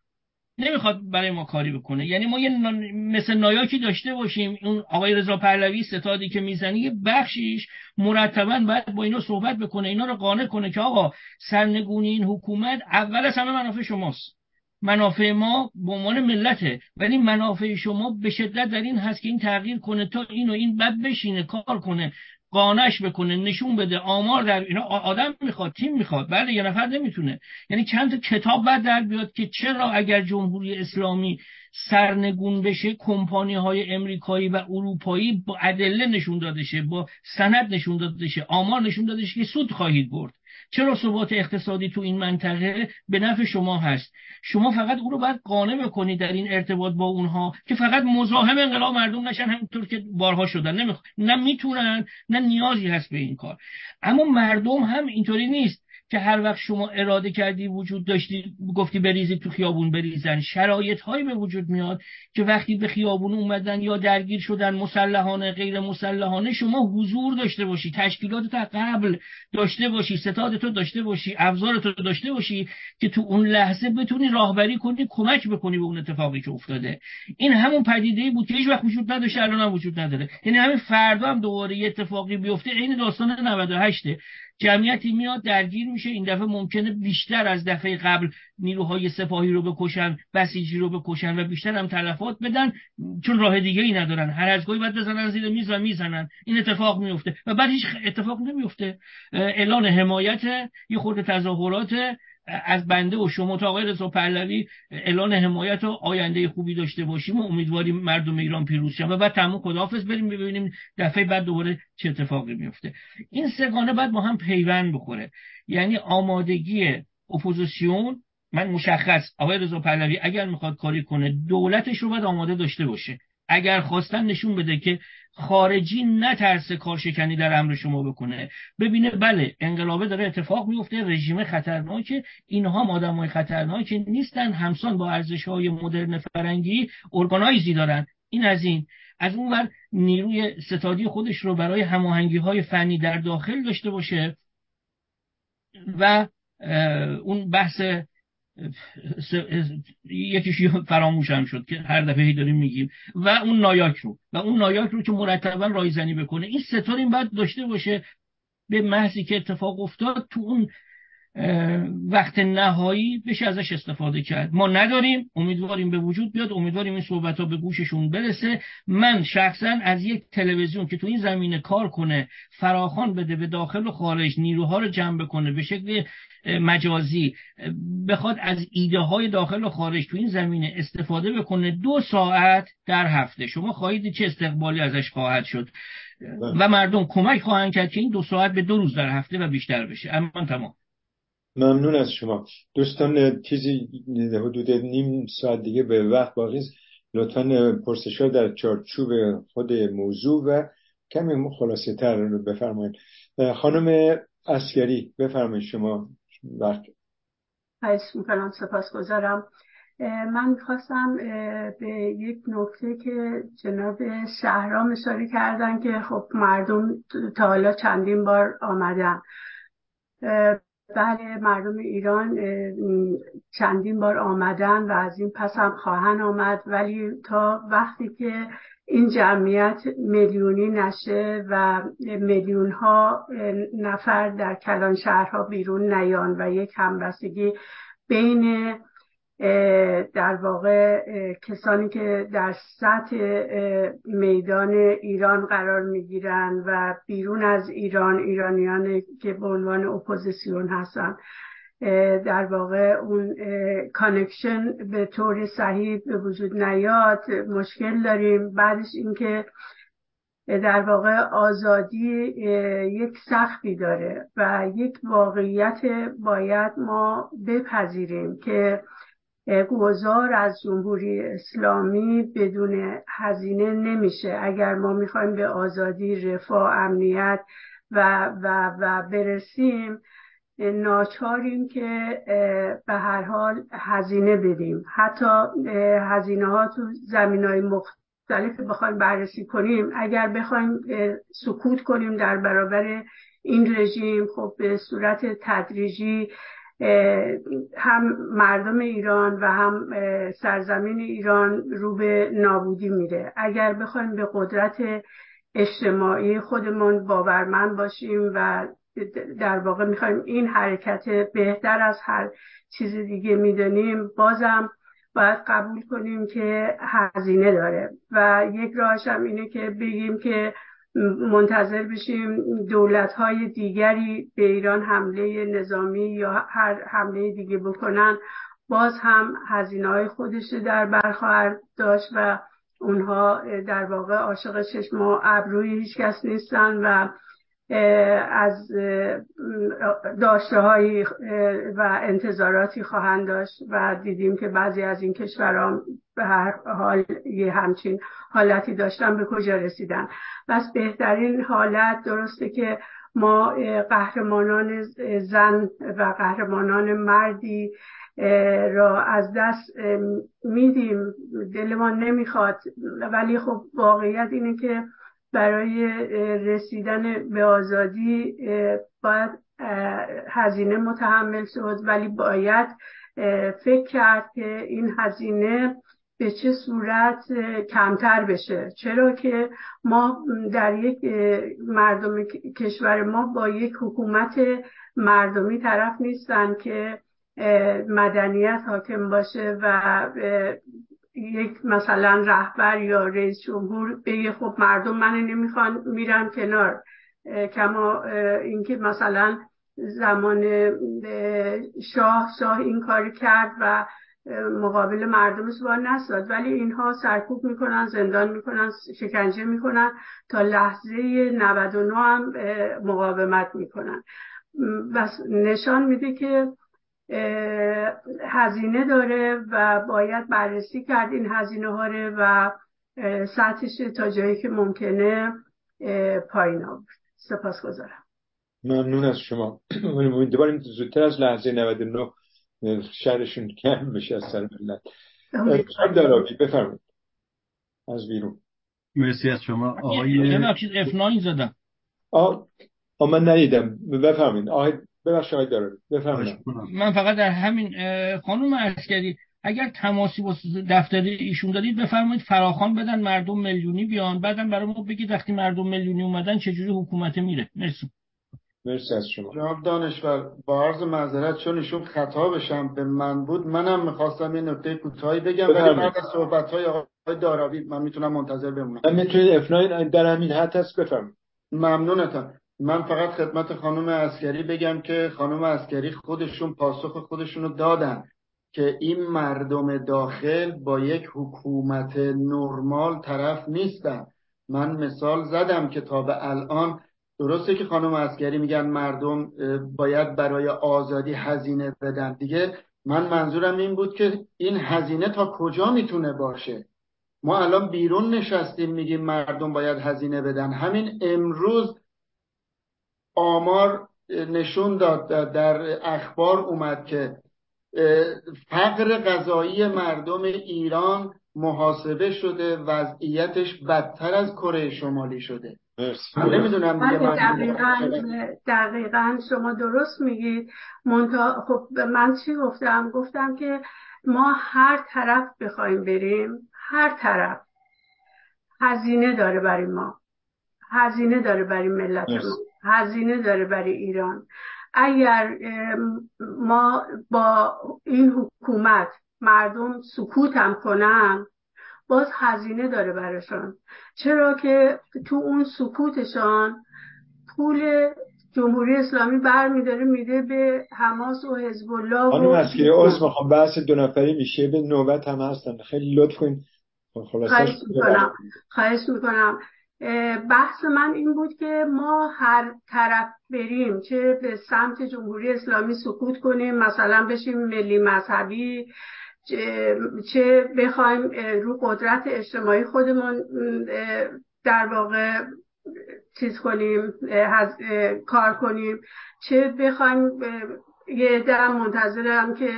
نمی‌خواد برای ما کاری بکنه. یعنی ما یه مثل نایاکی داشته باشیم. اون آقای رضا پهلوی ستادی که می‌زنه یه بخشیش مرتبا باید با اینا صحبت بکنه. اینا رو قانع کنه که آقا سرنگونی این حکومت اول از همه منافع شماست. منافع ما به عنوان ملته ولی منافع شما به شدت در این هست که این تغییر کنه تا این و این بد بشینه کار کنه قانش بکنه نشون بده آمار در اینا آدم می‌خواد تیم می‌خواد. بله یه نفر نمی‌تونه. یعنی چند تا کتاب بعد در بیاد که چرا اگر جمهوری اسلامی سرنگون بشه کمپانی های امریکایی و اروپایی با ادله نشون داده شه با سند نشون داده شه آمار نشون داده شه که سود خواهید برد. چرا ثبات اقتصادی تو این منطقه به نفع شما هست؟ شما فقط او رو باید قانع بکنید در این ارتباط با اونها که فقط مزاحم انقلاب مردم نشن همینطور که بارها شدن. نمیخ... نه می‌تونن نه نیازی هست به این کار. اما مردم هم اینطوری نیست. که هر وقت شما اراده کردی وجود داشتی گفتی بریزی تو خیابون بریزن. شرایط هایی به وجود میاد که وقتی به خیابون اومدن یا درگیر شدن مسلحانه غیر مسلحانه شما حضور داشته باشی تشکیلات تا قبل داشته باشی ستاد تو داشته باشی ابزار تو داشته باشی که تو اون لحظه بتونی راهبری کنی کمک بکنی به اون اتفاقی که افتاده. این همون پدیده بود که هیچ وقت وجود نداشته الان هم وجود نداره. یعنی همین فردا هم دوباره یه اتفاقی بیفته عین داستان 98 جمعیتی میاد درگیر میشه. این دفعه ممکنه بیشتر از دفعه قبل نیروهای سپاهی رو بکشن بسیجی رو بکشن و بیشتر هم تلفات بدن چون راه دیگه ای ندارن. هر از گاهی باید بزنن زیر میز و می‌زنن. این اتفاق میفته. و بعد هیچ اتفاق نمیفته. اعلان حمایت یه خورده تظاهرات. از بنده و شما تا آقای رضا پهلوی اعلان حمایت و آینده خوبی داشته باشیم و امیدواریم مردم ایران پیروز شن و بعد تمام خداحافظ بریم ببینیم دفعه بعد دوباره چه اتفاقی میفته. این سگانه بعد با هم پیوند بخوره. یعنی آمادگی اپوزیسیون من مشخص آقای رضا پهلوی اگر می‌خواد کاری کنه دولتش رو باید آماده داشته باشه. اگر خواستن نشون بده که خارجی نترسه کارشکنی در امر شما بکنه. ببینه بله انقلابه داره اتفاق میفته رژیم خطرناکه اینها آدم های خطرناکه نیستن همسان با ارزش های مدرن فرنگی ارگانایزی دارن. این از این. از اون ور نیروی ستادی خودش رو برای هماهنگی های فنی در داخل داشته باشه و اون بحث یکیش فراموشم شد که هر دفعه داریم میگیم. و اون نایاک رو. و اون نایاک رو که مرتبا رایزنی بکنه. این ستار این باید داشته باشه. به محضی که اتفاق افتاد تو اون وقت نهایی بشه ازش استفاده کرد. ما نداریم امیدواریم به وجود بیاد امیدواریم این صحبت ها به گوششون برسه. من شخصا از یک تلویزیون که تو این زمینه کار کنه فراخان بده به داخل و خارج نیروها رو جمع بکنه به شکل مجازی بخواد از ایده های داخل و خارج تو این زمینه استفاده بکنه دو ساعت در هفته. شما خواهید چه استقبالی ازش خواهد شد؟ و مردم کمک خواهند کرد که این دو ساعت به دو روز در هفته و بیشتر بشه. اما تمام. ممنون از شما. دوستان چیزی حدود نیم ساعت دیگه به وقت باقی است. لطفا پرسشا در چارچوب خود موضوع و کمی خلاصه تر رو بفرمایید. خانم اسکری بفرمایید شما وقت. خواهش می‌کنم سپاس گذارم من می‌خواستم به یک نکته که جناب شهرام اشاره کردن که خب مردم تا حالا چندین بار آمدن. بله مردم ایران چندین بار آمدن و از این پس هم خواهن آمد. ولی تا وقتی که این جمعیت میلیونی نشه و میلیون ها نفر در کلان شهرها بیرون نیان و یک همبستگی بین در واقع کسانی که در سطح میدان ایران قرار می‌گیرن و بیرون از ایران ایرانیان که به عنوان اپوزیسیون هستن. در واقع اون connection به طور صحیح به وجود نیاد مشکل داریم. بعدش اینکه در واقع آزادی یک سختی داره و یک واقعیت باید ما بپذیریم که گذار از جمهوری اسلامی بدون هزینه نمیشه. اگر ما می‌خوایم به آزادی رفاه امنیت و, و, و برسیم ناچاریم که به هر حال هزینه بدیم. حتی هزینه ها تو زمین های مختلف بخوایم بررسی کنیم اگر بخوایم سکوت کنیم در برابر این رژیم خب به صورت تدریجی هم مردم ایران و هم سرزمین ایران رو به نابودی میره. اگر بخوایم به قدرت اجتماعی خودمون باورمند باشیم و در واقع می‌خوایم این حرکت بهتر از هر چیز دیگه می‌دونیم بازم باید قبول کنیم که هزینه داره. و یک راهش هم اینه که بگیم که منتظر بشیم دولت های دیگری به ایران حمله نظامی یا هر حمله دیگه بکنن. باز هم هزینه های خودش در بر خواهد داشت و اونها در واقع عاشق چشم و ابروی هیچ کس نیستن و از داشته هایی و انتظاراتی خواهند داشت و دیدیم که بعضی از این کشورها به هر حال یه همچین حالتی داشتن به کجا رسیدن. بس بهترین حالت درسته که ما قهرمانان زن و قهرمانان مردی را از دست میدیم. دلمان نمی‌خواد. ولی خب واقعیت اینه که برای رسیدن به آزادی باید هزینه متحمل شد. ولی باید فکر کرد که این هزینه به چه صورت کمتر بشه. چرا که ما در یک مردم کشور ما با یک حکومت مردمی طرف نیستن که مدنیت حاکم باشه و یک مثلا رهبر یا رئیس جمهور بگه خب مردم من نمی‌خوان میرم کنار. کما اینکه مثلا زمان شاه شاه این کار کرد و مقابل مردم سوار نستاد ولی اینها سرکوب می‌کنن زندان می‌کنن شکنجه می‌کنن. تا لحظه 99 هم مقاومت می‌کنن. بس نشان میده که هزینه داره و باید بررسی کرد این هزینه ها و سطحش تا جایی که ممکنه پایین آورد. سپاس گذارم ممنون از شما. امیدواریم زودتر از لحظه 99 شهرشون کم بشه از سر ملت. دارابی بفرمایید. از بیرون. مرسی از شما. آقای F9 زدم. آه من ندیدم. بفرمایید. آقای ببخشید داره من فقط در همین خانم عسکری اگر تماسی با دفتر ایشون دارید بفرمایید فراخان بدن مردم میلیونی بیان بعدم برای ما بگید وقتی مردم میلیونی اومدن چجوری حکومت میره. مرسی. مرسی از شما. جناب دانشور با عرض معذرت چون ایشون خطا بشم به من بود منم می‌خواستم این نکته کوتاهی بگم ولی بعد از صحبت های آقای داراوی من می‌تونم منتظر بمونم. من می‌تونید افنای در همین حد هست بفرمایید. ممنونتم. من فقط خدمت خانم اسکری بگم که خانم اسکری خودشون پاسخ خودشونو دادن که این مردم داخل با یک حکومت نرمال طرف نیستن. من مثال زدم که تا به الان درسته که خانم اسکری میگن مردم باید برای آزادی هزینه بدن. دیگه من منظورم این بود که این هزینه تا کجا می‌تونه باشه؟ ما الان بیرون نشستیم میگیم مردم باید هزینه بدن. همین امروز آمار نشون داد در اخبار اومد که فقر غذایی مردم ایران محاسبه شده وضعیتش بدتر از کره شمالی شده. من نمی‌دونم بله، دقیقا, شما درست میگید. خب من چی گفتم؟ گفتم که ما هر طرف بخوایم بریم هر طرف. هزینه داره برای ما. هزینه داره برای ملت ما. هزینه داره برای ایران. اگر ما با این حکومت مردم سکوت هم کنن باز هزینه داره براشون. چرا که تو اون سکوتشان پول جمهوری اسلامی برمیداره میده به حماس و حزب الله و خانم که از می‌خوام بحث دو نفری میشه به نوبت هم هستن. خیلی لطف کنید. خواهش می‌کنم. خواهش می‌کنم. بحث من این بود که ما هر طرف بریم چه به سمت جمهوری اسلامی سکوت کنیم مثلا بشیم ملی مذهبی چه بخوایم رو قدرت اجتماعی خودمون در واقع چیز کنیم کار کنیم چه بخوایم یه دم منتظرم که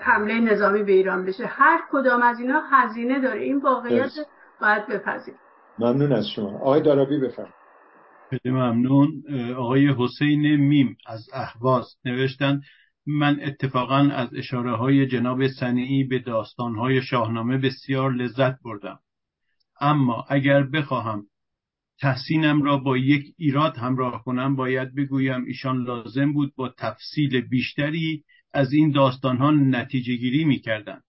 حمله نظامی به ایران بشه. هر کدام از اینا هزینه داره. این واقعیت باید بپذیر ممنون از شما. آقای دارابی بفرم. خیلی ممنون. آقای حسین میم از اهواز نوشتن من اتفاقا از اشاره های جناب سنیعی به داستان های شاهنامه بسیار لذت بردم. اما اگر بخواهم تحسینم را با یک ایراد همراه کنم باید بگویم ایشان لازم بود با تفصیل بیشتری از این داستان ها نتیجه گیری می کردن.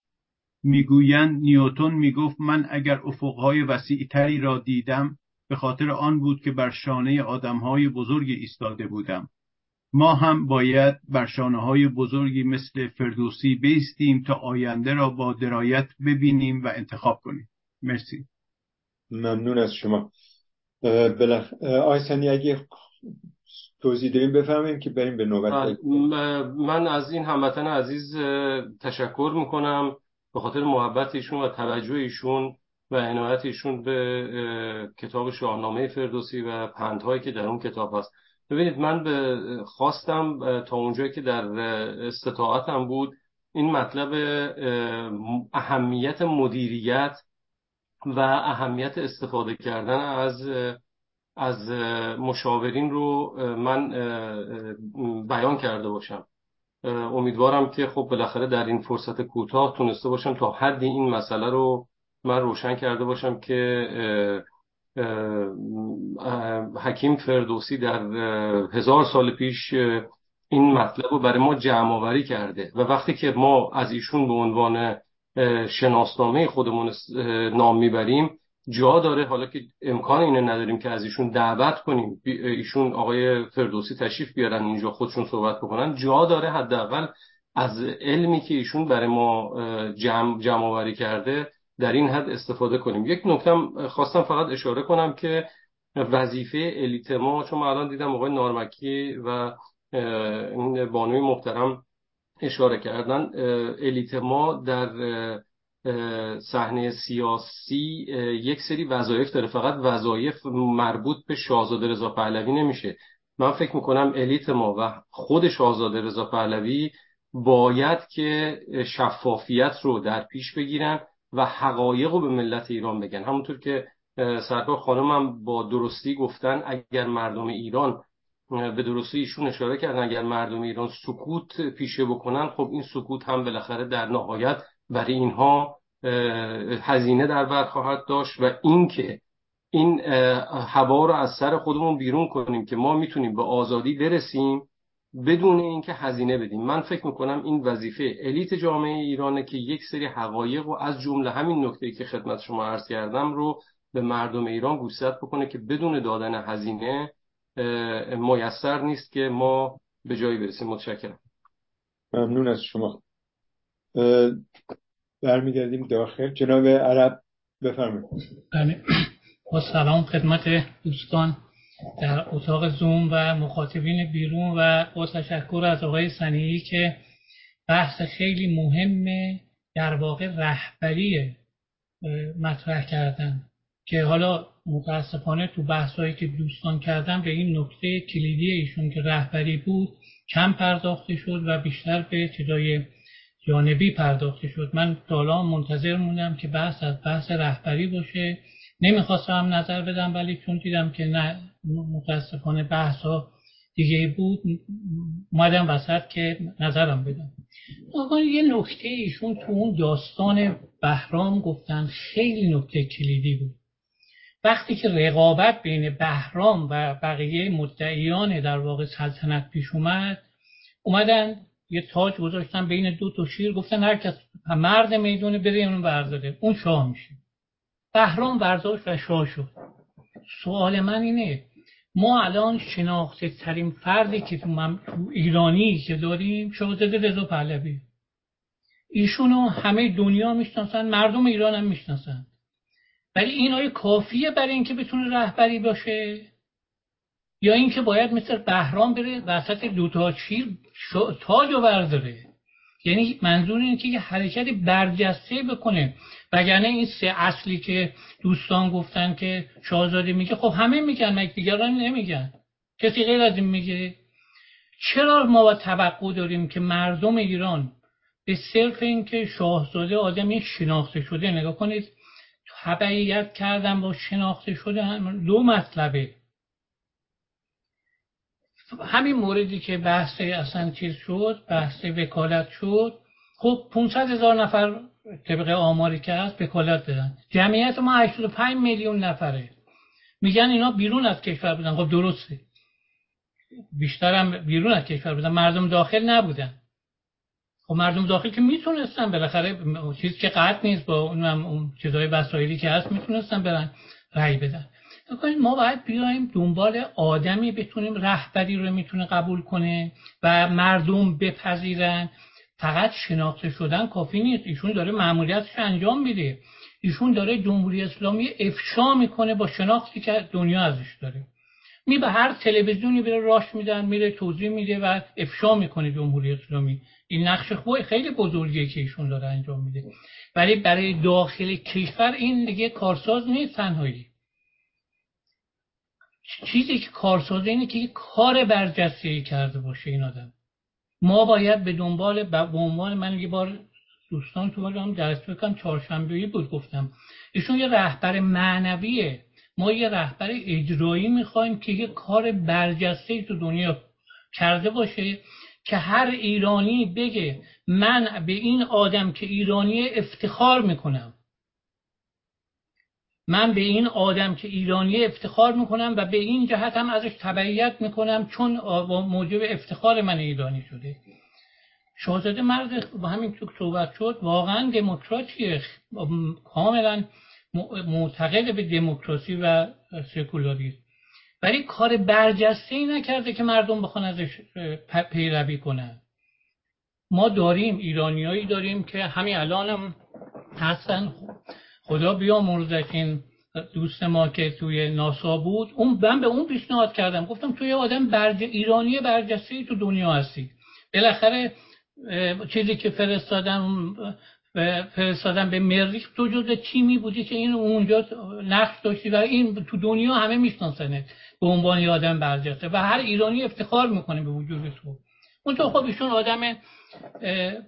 می‌گویند نیوتون می‌گفت من اگر افقهای وسیعتری را دیدم به خاطر آن بود که بر شانه آدمهای بزرگ ایستاده بودم. ما هم باید بر شانه های بزرگی مثل فردوسی بیستیم تا آینده را با درایت ببینیم و انتخاب کنیم. مرسی. ممنون از شما. بلخ... آیسانی اگه توضیح داریم بفهمیم که بریم به نوبت. من از این هموطن عزیز تشکر می‌کنم. به خاطر محبت ایشون و توجه ایشون و عنایت ایشون به کتاب شاهنامه فردوسی و پندهایی که در اون کتاب هست. ببینید من به خواستم تا اونجایی که در استطاعتم بود این مطلب اهمیت مدیریت و اهمیت استفاده کردن از از مشاورین رو من بیان کرده باشم. امیدوارم که خب بالاخره در این فرصت کوتاه تونسته باشم تا حدی این مسئله رو من روشن کرده باشم که حکیم فردوسی در هزار سال پیش این مطلب رو برای ما جمع کرده و وقتی که ما از ایشون به عنوان شناسنامه خودمون نام می‌بریم جا داره. حالا که امکان اینه نداریم که از ایشون دعوت کنیم ایشون آقای فردوسی تشریف بیارن اینجا خودشون صحبت بکنن جا داره حداقل از علمی که ایشون برای ما جمع, جمع آوری کرده در این حد استفاده کنیم. یک نکتم خواستم فقط اشاره کنم که وظیفه الیت ما چون من الان دیدم آقای نارمکی و این بانوی محترم اشاره کردن الیت ما در صحنه سیاسی یک سری وظایف داره. فقط وظایف مربوط به شاهزاده رضا پهلوی نمیشه. من فکر می‌کنم الیت ما و خود شاهزاده رضا پهلوی باید که شفافیت رو در پیش بگیرن و حقایق رو به ملت ایران بگن. همونطور که سرکار خانم هم با درستی گفتن اگر مردم ایران به درستی ایشون اشاره کردن اگر مردم ایران سکوت پیشه بکنن خب این سکوت هم بالاخره در نهایت برای اینها هزینه در بر خواهد داشت و اینکه این هوا رو از سر خودمون بیرون کنیم که ما می‌تونیم به آزادی برسیم بدون اینکه هزینه بدیم. من فکر می‌کنم این وظیفه الیت جامعه ایرانه که یک سری حقایق و از جمله همین نکته که خدمت شما عرض کردم رو به مردم ایران گوشزد بکنه که بدون دادن هزینه میسر نیست که ما به جایی برسیم. متشکرم. ممنون از شما. برمیگردیم داخل. جناب عرب بفرمایید. بله. با سلام خدمت دوستان در اتاق زوم و مخاطبین بیرون و با تشکر از آقای سنیعی که بحث خیلی مهمه در واقع رهبری مطرح کردن. که حالا متاسفانه تو بحثایی که دوستان کردن به این نکته کلیدی ایشون که رهبری بود کم پرداخته شد و بیشتر به چیزای جانبی پرداخته شد. من تا منتظر موندم که بحث از بحث رهبری باشه. نمی‌خواستم نظر بدم ولی چون دیدم که نه متاسفانه بحث ها دیگه بود اومدم وسط که نظرم بدم. آقا یه نکته ایشون تو اون داستان بهرام گفتن خیلی نکته کلیدی بود. وقتی که رقابت بین بهرام و بقیه مدعیان در واقع سلطنت پیش اومد اومدن یه تاج گذاشتن بین دو تا شیر گفتن هر کس مرد می‌دونه بره اون برداره اون شاه میشه. بهرام برداشت و شاه شد. سوال من اینه ما الان شناخته ترین فردی که تو, من... ایرانی که داریم شاهزاده رضا پهلوی. ایشونو همه دنیا می‌شناسن مردم ایران هم می‌شناسن. ولی این آیا کافیه برای اینکه بتونه رهبری باشه؟ یا اینکه باید مثل بهرام بره وسط دوتا شیر تاج و برداره یعنی منظور اینه که یه حرکت برجسته بکنه. وگرنه این سه اصلی که دوستان گفتن که شاهزاده میگه خب همه میگن مگه دیگران نمیگن؟ کسی غیر از این میگه؟ چرا ما با توقع داریم که مردم ایران به صرف اینکه شاهزاده آدمی شناخته شده نگاه کنید تبعیت کردن با شناخته شده دو مطلبه. همین موردی که بحث اصلا چیز شد بحث وکالت شد خب 500 هزار نفر طبق آماری که هست وکالت دادن. جمعیت ما 85 میلیون نفره. میگن اینا بیرون از کشور بودن. خب درسته. بیشترم بیرون از کشور بودن. مردم داخل نبودن. خب مردم داخل که می‌تونستن بالاخره چیزی که قطع نیست با اون, اون چیزای وسایلی که هست می‌تونستن برن رأی بدن. ما باید بیایم دنبال آدمی بتونیم رهبری رو می‌تونه قبول کنه و مردم بپذیرن. فقط شناخته شدن کافی نیست. ایشون داره معمولیتش انجام میده. ایشون داره جمهوری اسلامی افشا می‌کنه با شناختی که دنیا ازش داره. می به هر تلویزیونی بره راش میدن میره توضیح میده و افشا می‌کنه جمهوری اسلامی. این نقش خوب خیلی بزرگیه که ایشون داره انجام میده. ولی برای داخل کشور این دیگه کارساز نیست تنهایی. چیزی که کارسازه اینه که کار برجسته کرده باشه این آدم. ما باید به دنبال به عنوان من یه بار دوستان تو هم درس بکنم چهارشنبه‌ای بود گفتم. ایشون یه رهبر معنویه. ما یه رهبر اجرایی می‌خوایم که یه کار برجسته تو دنیا کرده باشه که هر ایرانی بگه من به این آدم که ایرانی افتخار می‌کنم. من به این آدم که ایرانی افتخار می‌کنم و به این جهت هم ازش تبعیت می‌کنم چون موجب افتخار من ایرانی شده. شاهزاده مرد با همین تو صحبت شد واقعا دموکراتیه. کاملا معتقد به دموکراسی و سکولاریسم. ولی کار برجسته ای نکرده که مردم بخوان ازش پیروی کنن. ما داریم ایرانیایی داریم که همین الان هم هستن. خدا بیامرزش این دوست ما که توی ناسا بود اون من به اون پیشنهاد کردم. گفتم توی آدم برج... ایرانی برجسته تو دنیا هستی. بالاخره چیزی که فرستادم فرستادن به مریخ تو جز تیمی بودی که این اونجا نقش داشتی و این تو دنیا همه میشناسنه به عنوان آدم برجسته. و هر ایرانی افتخار می‌کنه به وجود تو. اون تو خب ایشون آدم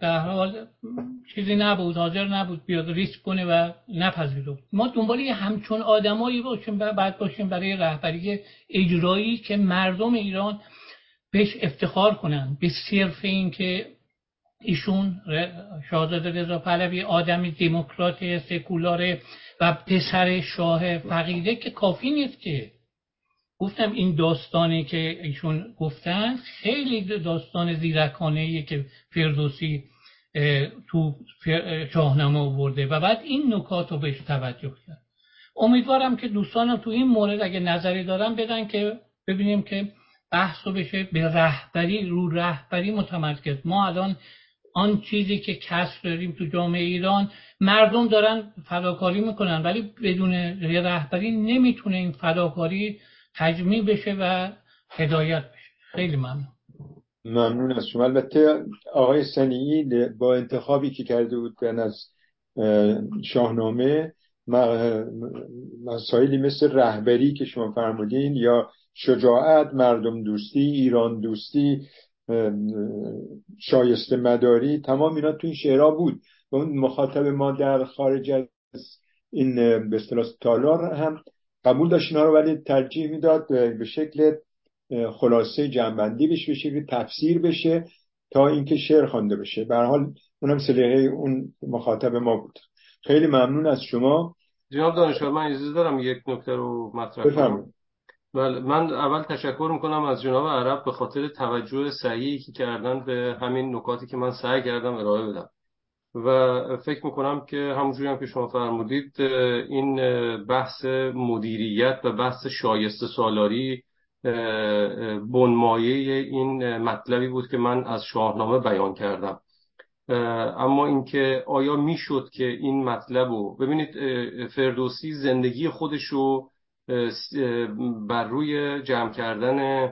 به حال چیزی نبود حاضر نبود بیاد ریسک کنه و نپذیرفت. ما دنبال همچون آدمایی باشیم بعد باشیم برای رهبری اجرایی که مردم ایران بهش افتخار کنن. به صرف این که ایشون شاهزاده رضا پهلوی آدمی دموکرات سکولار و پسر شاه فقیده که کافی نیست که گفتم این داستانی که ایشون گفتن خیلی داستان زیرکانه که فردوسی تو شاهنامه آورده و بعد این نکات رو بهش توجه کرد. امیدوارم که دوستانم تو این مورد اگه نظری دارن بدن که ببینیم که بحث رو بشه به رهبری رو رهبری متمرکز. ما الان آن چیزی که کسب داریم تو جامعه ایران مردم دارن فداکاری می‌کنن ولی بدون رهبری نمی‌تونه این فداکاری تجمیع بشه و هدایت بشه. خیلی ممنون. ممنون از شما. البته آقای سنیی با انتخابی که کرده بود از شاهنامه مسائلی مثل رهبری که شما فرمودین یا شجاعت مردم دوستی ایران دوستی شایسته مداری تمام اینا تو این شعرها بود. و اون مخاطب ما در خارج از این به اصطلاح تالار هم قبول داشت اینا رو ولی ترجیح می‌داد به شکل خلاصه جنبندی بشه به شکل تفسیر بشه تا اینکه شعر خوانده بشه. به حال اونم سلیقه اون مخاطب ما بود. خیلی ممنون از شما. جناب دانشور من اجازه دارم یک نکته رو مطرح کنم. بله من اول تشکر می‌کنم از جناب عرب به خاطر توجه صحیحی که کردن به همین نکاتی که من سعی کردم ارائه بدم. و فکر می‌کنم که همونجوری هم که شما فرمودید این بحث مدیریت و بحث شایسته سالاری بنمایه این مطلبی بود که من از شاهنامه بیان کردم. اما اینکه آیا می‌شد که این مطلب رو ببینید فردوسی زندگی خودش رو بر روی جمع کردن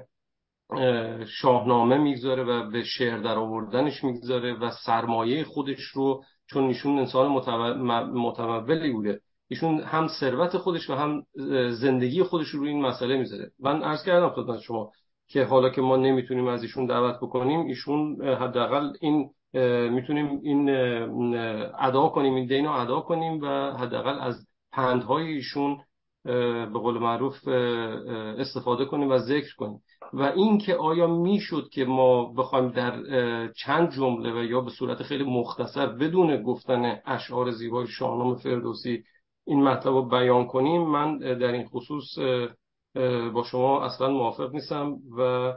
شاهنامه می‌گذاره و به شعر در آوردنش می‌گذاره و سرمایه خودش رو چون ایشون انسان متمولی بوده ایشون هم ثروت خودش و هم زندگی خودش رو این مسئله می‌ذاره. من عرض کردم خدمت شما که حالا که ما نمی‌تونیم از ایشون دعوت بکنیم ایشون حداقل این می‌تونیم این ادا کنیم این دین رو ادا کنیم و حداقل از پندهای ایشون به قول معروف استفاده کنیم و ذکر کنیم. و این که آیا می‌شد که ما بخوایم در چند جمله و یا به صورت خیلی مختصر بدون گفتن اشعار زیبای شاهنامه فردوسی این مطلب رو بیان کنیم من در این خصوص با شما اصلا موافق نیستم و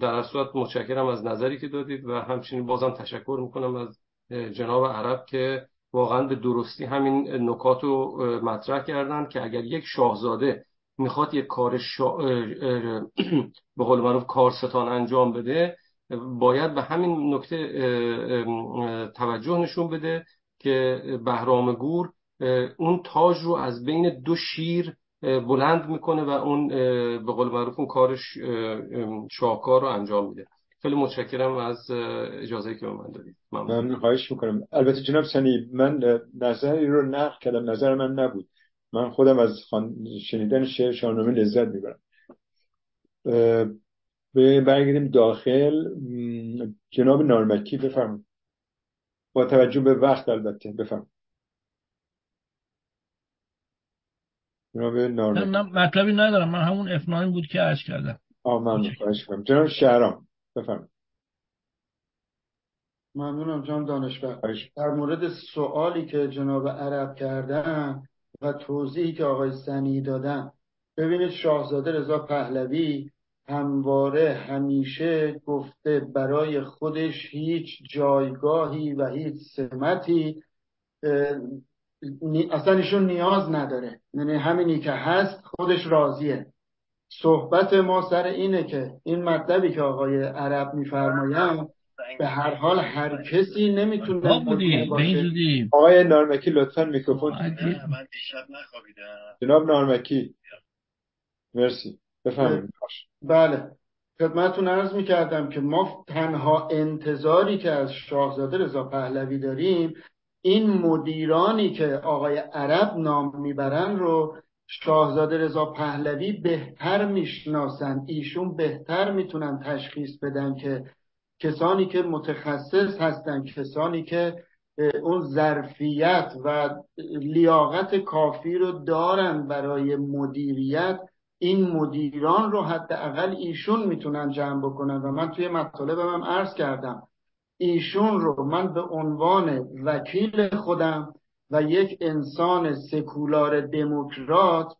در صورت متشکرم از نظری که دادید و همچنین بازم تشکر می‌کنم از جناب عرب که واقعا به درستی همین نکات رو مطرح کردن که اگر یک شاهزاده می‌خواد یک کار شا... به قول معروف کارستان انجام بده باید به همین نکته توجه نشون بده که بهرام گور اون تاج رو از بین دو شیر بلند می‌کنه و اون به قول معروف اون کارش شاهکار رو انجام میده. خیلی متشکرم از اجازه که به من دادید. ممنون. خواهش می‌کنم. البته جناب سنی من نظری رو نقل کردم. نظر من نبود. من خودم از شنیدن شعر شاهنامه لذت می‌برم. برگردیم داخل. جناب نارمکی بفرم با توجه به وقت البته بفرم جناب نارمکی. مطلبی ندارم. من همون افناین بود که عرض کردم. آه ممنون. خواهش می‌کنم. جناب شهرام. بفرم ممنونم جان دانشور. در مورد سوالی که جناب عرب کردن و توضیحی که آقای سنی دادن ببینید شاهزاده رضا پهلوی همواره همیشه گفته برای خودش هیچ جایگاهی و هیچ سمتی اصلا ایشون نیاز نداره. یعنی همینی که هست خودش راضیه. صحبت ما سر اینه که این مطلبی که آقای عرب میفرمایند به هر حال هر کسی نمی‌تونه باشه. آقای نارمکی لطفا میکروفون من دیشب نخوابیدم. جناب نارمکی. مرسی. بفرمایید. بله. خدمتتون عرض می‌کردم که ما تنها انتظاری که از شاهزاده رضا پهلوی داریم این مدیرانی که آقای عرب نام می‌برن رو شاهزاده رضا پهلوی بهتر می‌شناسن. ایشون بهتر می‌تونن تشخیص بدن که کسانی که متخصص هستن کسانی که اون ظرفیت و لیاقت کافی رو دارن برای مدیریت این مدیران رو حداقل ایشون می‌تونن جمع بکنن. و من توی مطالبم هم عرض کردم ایشون رو من به عنوان وکیل خودم و یک انسان سکولار دموکرات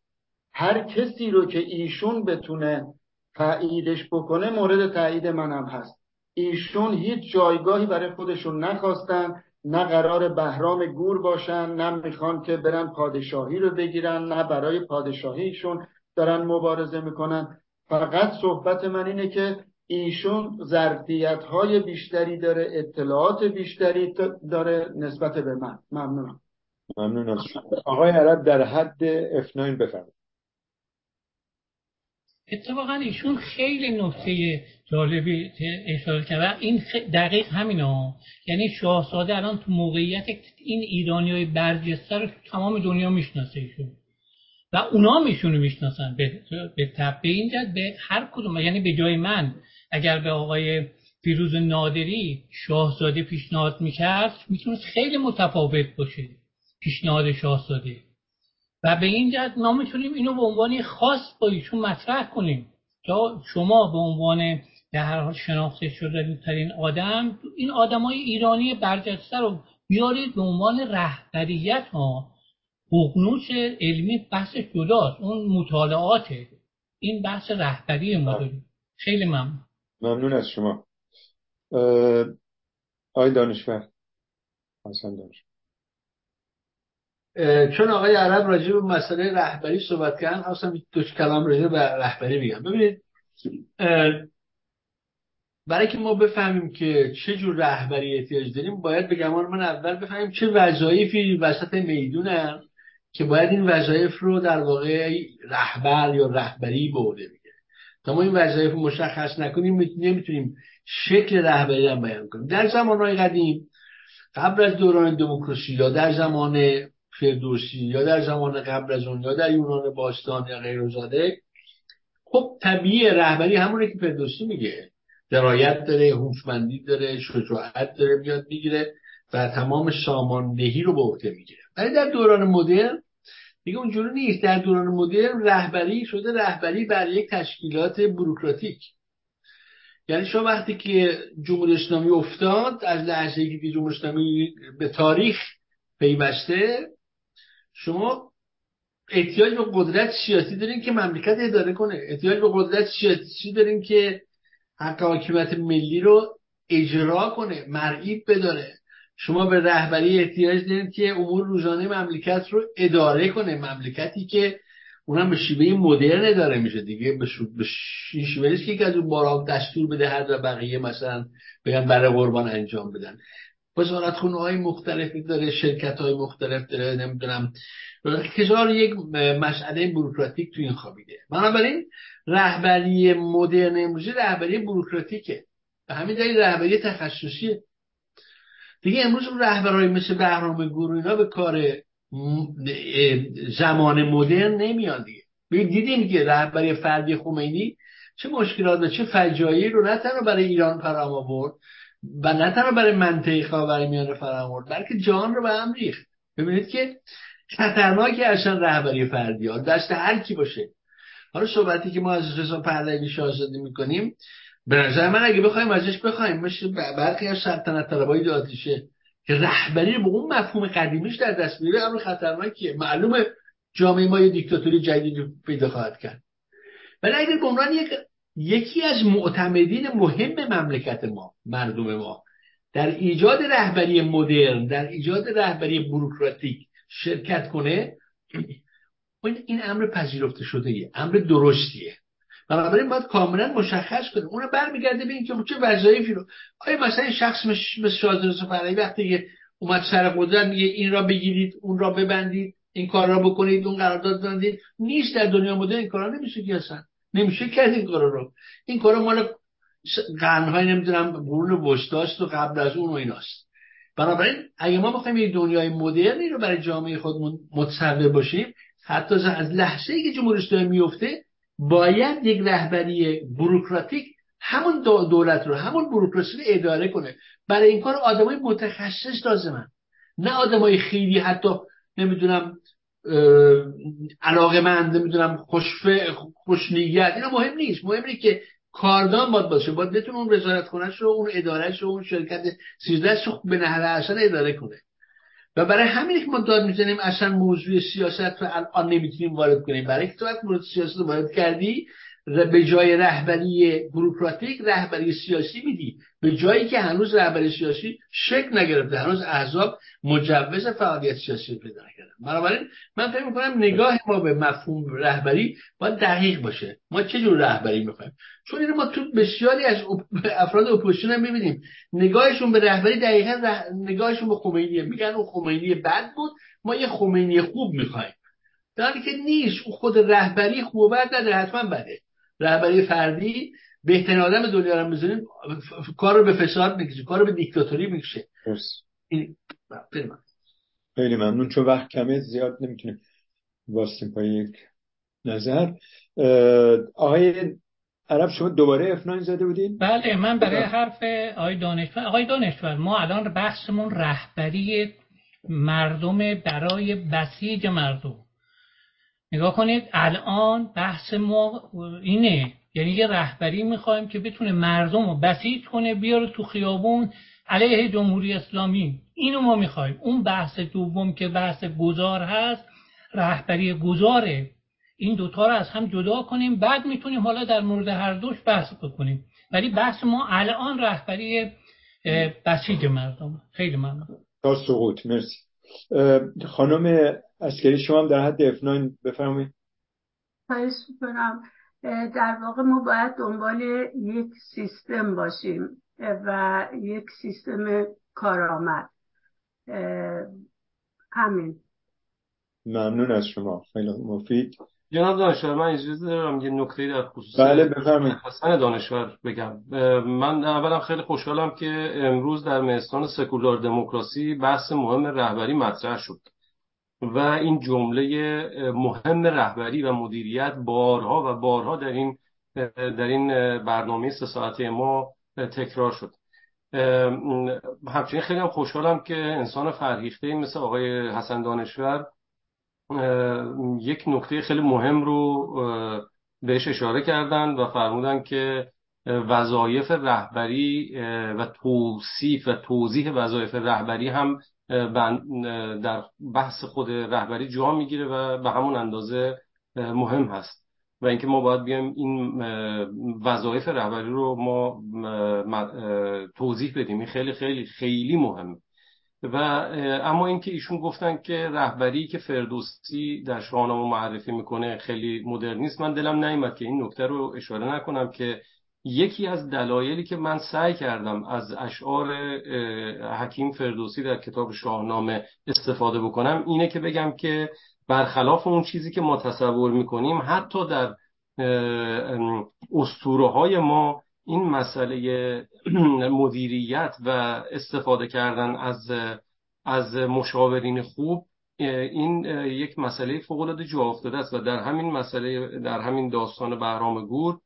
هر کسی رو که ایشون بتونه تاییدش بکنه مورد تایید منم هست. ایشون هیچ جایگاهی برای خودشون نخواستن نه قرار بهرام گور باشن نه می‌خوان که برن پادشاهی رو بگیرن نه برای پادشاهیشون دارن مبارزه می‌کنن. فقط صحبت من اینه که ایشون ظرفیت های بیشتری داره اطلاعات بیشتری داره نسبت به من. ممنونم. ممنون از آقای عرب در حد F9 بفرمایید. اتفاقا ایشون خیلی نکته جالبی اشاره کرد این دقیق همینه یعنی شاهزاده الان تو موقعیت این ایرانی های برجسته رو تمام دنیا می‌شناسه ایشون. و اونا میشونو می‌شناسن. به, به به اینجا به هر کدوم یعنی به جای من اگر به آقای فیروز نادری شاهزاده پیشنهاد می‌کرد می‌تونست خیلی متفاوت باشه. پیشنهاد شاهزاده. و به این جهت ما می‌تونیم اینو به عنوان خاص با ایشون مطرح کنیم. یا شما به عنوان در هر حال شناخته شده ترین آدم این آدمای ایرانی برجسته رو بیارید به عنوان رهبریت ها بغنوس علمی بحث جداست اون مطالعاته. این بحث رهبری ما داریم. خیلی ممنون. ممنون از شما. آقای دانشور. حسن دانشور چون آقای عرب راجع به مسئله رهبری صحبت کردن خواستم دو کلام راجع به رهبری بگم. ببینید برای که ما بفهمیم که چه جور رهبری احتیاج داریم باید به گمان من اول بفهمیم چه وظایفی وسط می‌دونن که باید این وظایف رو در واقع رهبر یا رهبری عهده بگیره. تا ما این وظایف رو مشخص نکنیم نمی‌تونیم شکل رهبری هم بیان کنیم. در زمانهای قدیم قبل از دوران دموکراسی یا در زمان فردوسی یا در زمان قبل از اون یا در یونان باستان یا غیرزاده خب طبیعی رهبری همونه که فردوسی میگه. درایت داره هوشمندی داره شجاعت داره میاد می‌گیره و تمام ساماندهی رو به عهده می‌گیره. ولی در دوران مدرن دیگه اونجوری نیست. در دوران مدرن رهبری شده رهبری بر یک تشکیلات بروکراتیک. یعنی شما وقتی که جمهوری اسلامی افتاد از لحظه که جمهوری اسلامی به تاریخ پیوسته شما احتیاج به قدرت سیاسی دارین که مملکت اداره کنه. احتیاج به قدرت سیاسی دارین که حق حاکمیت ملی رو اجرا کنه مرعیب بداره. شما به رهبری احتیاج دارید که امور روزانه مملکت رو اداره کنه. مملکتی که اونم به شیوه مدرن اداره میشه دیگه. به شیوه که از اون بارا دستور بده هر و بقیه مثلا بگن برای قربان انجام بدن. خونه های مختلفی داره شرکت های مختلف داره نمی‌دونم. هزار یک مسئله بروکراتیک تو این خوابیده. بنابراین رهبری مدرن امروزی رهبری بروکراتیکه. به همین دلیل رهبری تخصصیه. دیگه امروز اون رهبرهای مثل بهرام گروه اینا به کار زمان مدرن نمیان دیگه. دیدیم که رهبری فردی خمینی چه مشکلات و چه فجایی رو نه تنها برای ایران فرام آورد و نه تنها برای منطقه میانه فرام آورد بلکه جهان رو به هم ریخت. ببینید که خطرناک اصلا رهبری فردی ها. دست هر کی باشه. حالا صحبتی که ما از رضا پهلوی شاهزاده می‌کنیم به نظر من اگه بخوایم ازش بخوایم مثل برخی از سلطنت طلبای داتیشه که رهبری به اون مفهوم قدیمیش در دست میره امر خطرناکیه. معلومه جامعه ما یه دیکتاتوری جدید پیدا خواهد کرد. ولی اگر به عنوان یک یکی از معتمدین مهم مملکت ما مردم ما در ایجاد رهبری مدرن در ایجاد رهبری بروکراتیک شرکت کنه این امر پذیرفته شده ایه. امر درستیه بنابراین باید کاملا مشخص کنیم اون برمیگرده به اینکه چه وظایفی رو آیا مثلا شخص مثل شاهزاده پهلوی وقتی که اومد سر قدرت میگه این را بگیرید اون را ببندید این کار را بکنید اون قرارداد ببندید نیست در دنیا مدرن این کارا نمیشه که اصلا نمیشه کرد این کارا رو. این کارا مال قرنهای نمی‌دونم قرون وسطاست و قبل از اون و ایناست. بنابراین اگه ما بخوایم یک دنیای مدرنی رو برای جامعه خودمون متصور باشیم حتی از لحظه ای که جمهوری اسلامی میفته باید یک رهبری بروکراتیک همون دولت رو همون بروکراسی رو اداره کنه. برای این کار آدمای متخصص لازمن. نه آدمای خیلی حتی نمی‌دونم علاقه مند نمی‌دونم خوشفه خوشنیت اینا مهم نیست. مهم نیست که کاردان باید باشه. باید بتونه اون وزارت خونش رو اون ادارهش رو اون شرکت سیزده رو به نحوه اصلا اداره کنه. و برای همین که ما داد می‌زنیم اصلا موضوع سیاست رو الان نمی‌تونیم وارد کنیم. برای که تو وقت مورد سیاست وارد کردی به جای رهبری بروکراتیک رهبری سیاسی میدی. به جایی که هنوز رهبری سیاسی شکل نگرفته هنوز احزاب مجوز فعالیت سیاسی پیدا نکردن بنابراین من فکر می‌کنم نگاه ما به مفهوم رهبری باید دقیق باشه. ما چه جور رهبری می‌خوایم؟ چون اینو ما تو بسیاری از افراد اپوزیسیون هم می‌بینیم. نگاهشون به رهبری دقیقا نگاهشون به خمینی میگن. اون خمینی بد بود. ما یه خمینی خوب می‌خوایم. در که نیست. خود رهبری خوب بد نداره حتما بده. رهبری فردی بهترین آدم دنیا رو می‌ذاریم کار رو به فساد می‌کشه کار رو به دیکتاتوری می‌کشه. این خیلی ممنون. چون وقت کمه زیاد نمی‌تونیم باستیم پای یک نظر. آقای عرب شما دوباره افناین زده بودین؟ بله من برای حرف آقای دانشور آقای دانشور ما الان بحثمون رهبری مردم برای بسیج مردم. نگاه کنید الان بحث ما اینه. یعنی یه رهبری می‌خوایم که بتونه مردم رو بسیج کنه بیاره تو خیابون علیه جمهوری اسلامی. اینو ما می‌خوایم. اون بحث دوم که بحث گذار هست رهبری گذاره. این دوتا رو از هم جدا کنیم بعد می‌تونیم حالا در مورد هر دوش بحث بکنیم. ولی بحث ما الان رهبری بسیج مردم. خیلی ممنون. تا سقوط. مرسی. خانم اسکری شما هم در حد افناین بفرمایید. خواهش کنم در واقع ما باید دنبال یک سیستم باشیم و یک سیستم کارآمد. همین. ممنون از شما. خیلی مفید. جناب دانشور من اجازه دارم یه نکته در خصوص بله بفرمایید. حسن دانشور بگم. من اولا خیلی خوشحالم که امروز در مهستان سکولار دموکراسی بحث مهم رهبری مطرح شد. و این جمله مهم رهبری و مدیریت بارها و بارها در این در این برنامه سه ساعته ما تکرار شد. همچنین خیلی هم خوشحالم که انسان فرهیخته مثل آقای حسن دانشور یک نکته خیلی مهم رو بهش اشاره کردن و فرمودن که وظایف رهبری و توصیف و توضیح وظایف رهبری هم در بحث خود رهبری جا می‌گیره و به همون اندازه مهم هست. و اینکه ما باید بیایم این وظایف رهبری رو ما توضیح بدیم. این خیلی خیلی خیلی مهمه. و اما اینکه ایشون گفتن که رهبری که فردوسی در شاهنامه معرفی می‌کنه خیلی مدرنیست من دلم نیامد که این نکته رو اشاره نکنم که یکی از دلایلی که من سعی کردم از اشعار حکیم فردوسی در کتاب شاهنامه استفاده بکنم اینه که بگم که برخلاف اون چیزی که ما تصور می‌کنیم حتی در استوره های ما این مسئله مدیریت و استفاده کردن از از مشاورین خوب این یک مسئله فوق العاده جا افتاده است و در همین مسئله در همین داستان بهرام گور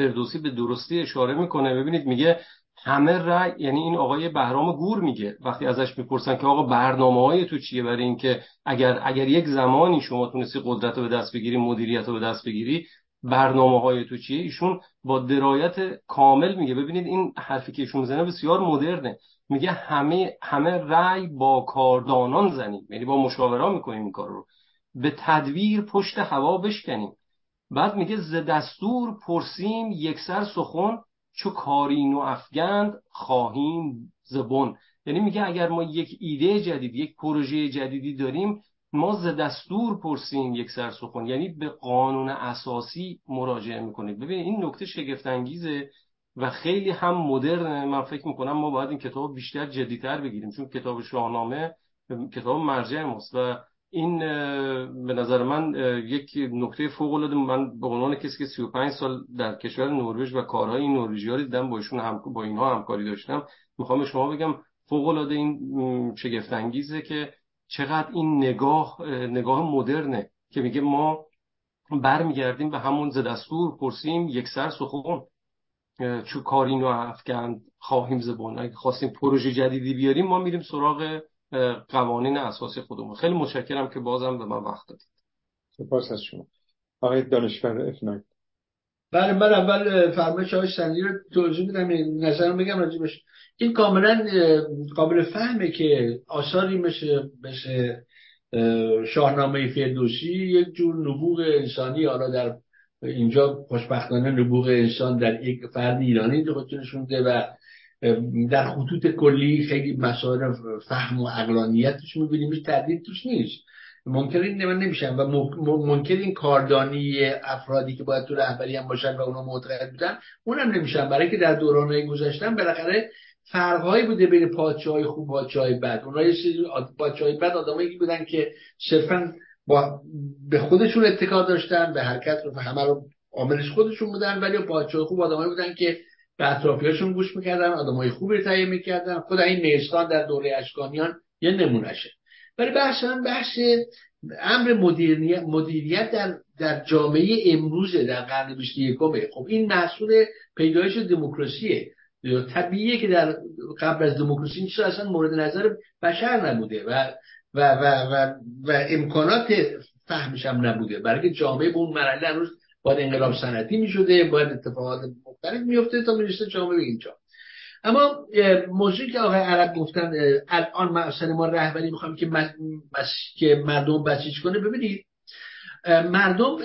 فردوسی به درستی اشاره می‌کنه. ببینید میگه همه رأی یعنی این آقای بهرام گور میگه. وقتی ازش می‌پرسن که آقا برنامه های تو چیه برای اینکه اگر اگر یک زمانی شما تونستی قدرت رو به دست بگیری مدیریت رو به دست بگیری برنامه های تو چیه؟ ایشون با درایت کامل میگه. ببینید این حرفی که ایشون می‌زنه بسیار مدرنه. میگه همه همه رأی با کاردانان زنیم. یعنی با مشاوران می‌کنیم این کار رو به تدویر پشت هوا بشکنیم. بعد میگه ز دستور پرسیم یکسر سخن چو کارین و افگند خواهیم زبون یعنی میگه اگر ما یک ایده جدید یک پروژه جدیدی داریم ما ز دستور پرسیم یک سر سخن. یعنی به قانون اساسی مراجعه می‌کنیم ببینید این نکته شگفت انگیزه و خیلی هم مدرن من فکر می‌کنم ما باید این کتاب بیشتر جدیتر بگیریم چون کتاب شاهنامه کتاب مرجع ماست و این به نظر من یک نکته فوق العاده من به عنوان کسی که 35 سال در کشور نروژ و کارهای این نروژی ها دیدم با ایشون هم با اینها همکاری داشتم. می‌خوام به شما بگم فوق العاده این شگفت انگیزه که چقدر این نگاه نگاه مدرنه که میگه ما برمیگردیم به همون ز دستور پرسیم یک سر سخون چو کارینو افکند خواهیم زبان. اگه خواستیم پروژه جدیدی بیاریم ما میریم سراغ قوانین اساسی خودمون. خیلی متشکرم که بازم به من وقت دادید. سپاس از شما. آقای دانشور افنای بله من اول فرمایش آقای سندی رو توضیح بدم نظرم بگم راجبش این کاملا قابل فهمه که آثاری مثل مثل شاهنامه فردوسی یک جور نبوغ انسانی حالا در اینجا خوشبختانه نبوغ انسان در یک فرد ایرانی خودشون ده و در خطوط کلی خیلی مسائل فهم و اقلانیت توش می‌بینیم هیچ تردید توش نیست. ممکن این من نمیشم و ممکن این کاردانی افرادی که باید تو رهبری هم باشن و اونا معتقد بودن اونم نمیشن. برای که در دوران گذشتن بالاخره فرقهایی بوده بین پادشاه های خوب و پادشاه بد. اونها یه سری پادشاه بد آدمایی بودن که صرفا با به خودشون اتکا داشتن به حرکت رو همه رو عاملش خودشون بودن ولی پادشاه خوب آدمایی بودن که به اطرافیاشون گوش می‌کردن آدمای خوبی تهیه می‌کردن. خود این نیستان در دوره اشکانیان یه نمونهشه. ولی بحث هم بحث امر مدیریت در در جامعه امروزه در قرن 21 خب این محصول پیدایش دموکراسیه. طبیعیه که در قبل از دموکراسی این اصلا مورد نظر بشر نبوده و و و و, و امکانات فهمش هم نبوده. برای جامعه به اون مرحله هنوز باید انقلاب صنعتی می‌شده باید اتفاقات مختلف میفته تا می‌رسه جامعه به اینجا. اما موضوعی که آقای عرب گفتن الان مثلا ما رهبری می‌خوام که, که مردم بسیج کنه. ببینید مردم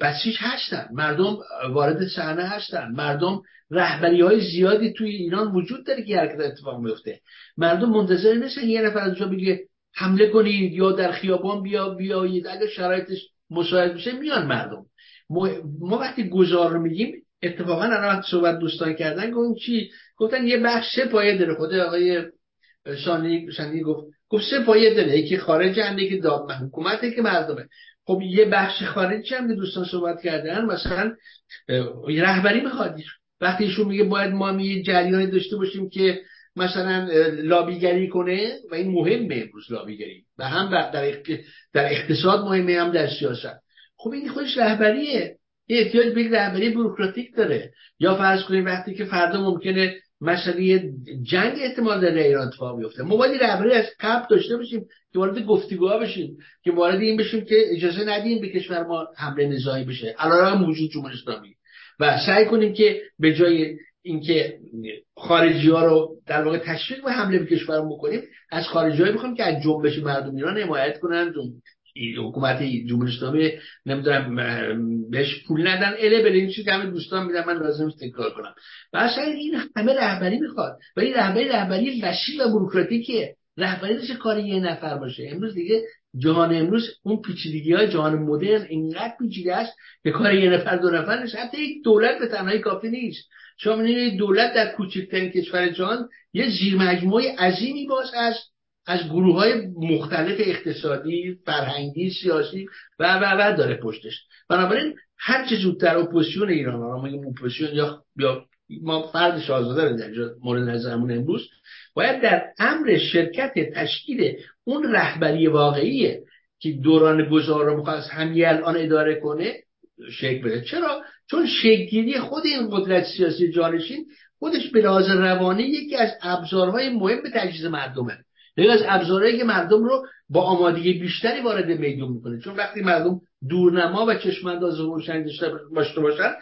بسیج هستن. مردم وارد صحنه هستن. مردم رهبری های زیادی توی ایران وجود داره که حرکت اتفاق میفته مردم منتظر نیستن یه نفر از بگه حمله کنید یا در خیابان بیا بیایید. اگر شرایطش مساعد میشه میان مردم. ما وقتی گذار رو میگیم اتفاقا الان صحبت دوستان کردن گفتن چی؟ گفتن یه بخش سه پایه داره. خود آقای شانی شانی گفت گفت سه پایه داره. یکی خارج هم که داد حکومته که مردمه. خب یه بخش خارجی هم که دوستان صحبت کردن مثلا رهبری می‌خواد. وقتی ایشون میگه باید ما یه جریانی داشته باشیم که مثلا لابیگری کنه و این مهمه امروز لابیگری. و هم در اقتصاد مهمه هم در سیاست. خب این خودش رهبریه. یه احتیاج به رهبری بروکراتیک داره. یا فرض کنیم وقتی که فردا ممکنه مسئله جنگ احتمال در ایران اتفاق بیفته. ما باید رهبری از قبل داشته باشیم که وارد گفتگوها بشیم که وارد این بشیم که اجازه ندیم به کشور ما حمله نظامی بشه. علیرغم وجود جمهوری اسلامی. و سعی کنیم که به جای اینکه خارجی ها رو در واقع تشویق به حمله به کشور بکنیم از خارجی بخوام که از جنبش مردم ایران حمایت کنن حکومت جمهوری اسلامی نمی‌دونم بهش پول ندن. اله بله این چیزی همه دوستان میدن من لازم تکرار کنم. و این همه رهبری می‌خواد. و این رهبری رهبری وسیع و بروکراتیکه. رهبری نشه کار یه نفر باشه؟ امروز دیگه جهان امروز اون پیچیدگی های جهان مدرن اینقدر پیچیده است که کار یه نفر دو نفر نیست. حتی یک دولت به تنهایی کافی نیست. شما دولت در کوچکترین کشور جهان یه زیر مجموعه عظیمی باز هست. از گروه های مختلف اقتصادی فرهنگی سیاسی و و و داره پشتش. بنابراین هر چه زودتر اپوزیسیون ایران ما میگیم اپوزیسیون یا یا ما فرد شاهزاده رو در مورد نظرمون امروز باید در امر شرکت تشکیل اون رهبری واقعیه که دوران گذار رو می‌خواد همین الان اداره کنه شکل بده. چرا؟ چون شکلگیری خود این قدرت سیاسی جانشین خودش به روانی یکی از ابزارهای مهم تجهیز مردمه. یکی از ابزارهایی که مردم رو با آمادگی بیشتری وارد میدون می‌کنه. چون وقتی مردم دورنما و چشمانداز روشنی داشته باشته باشن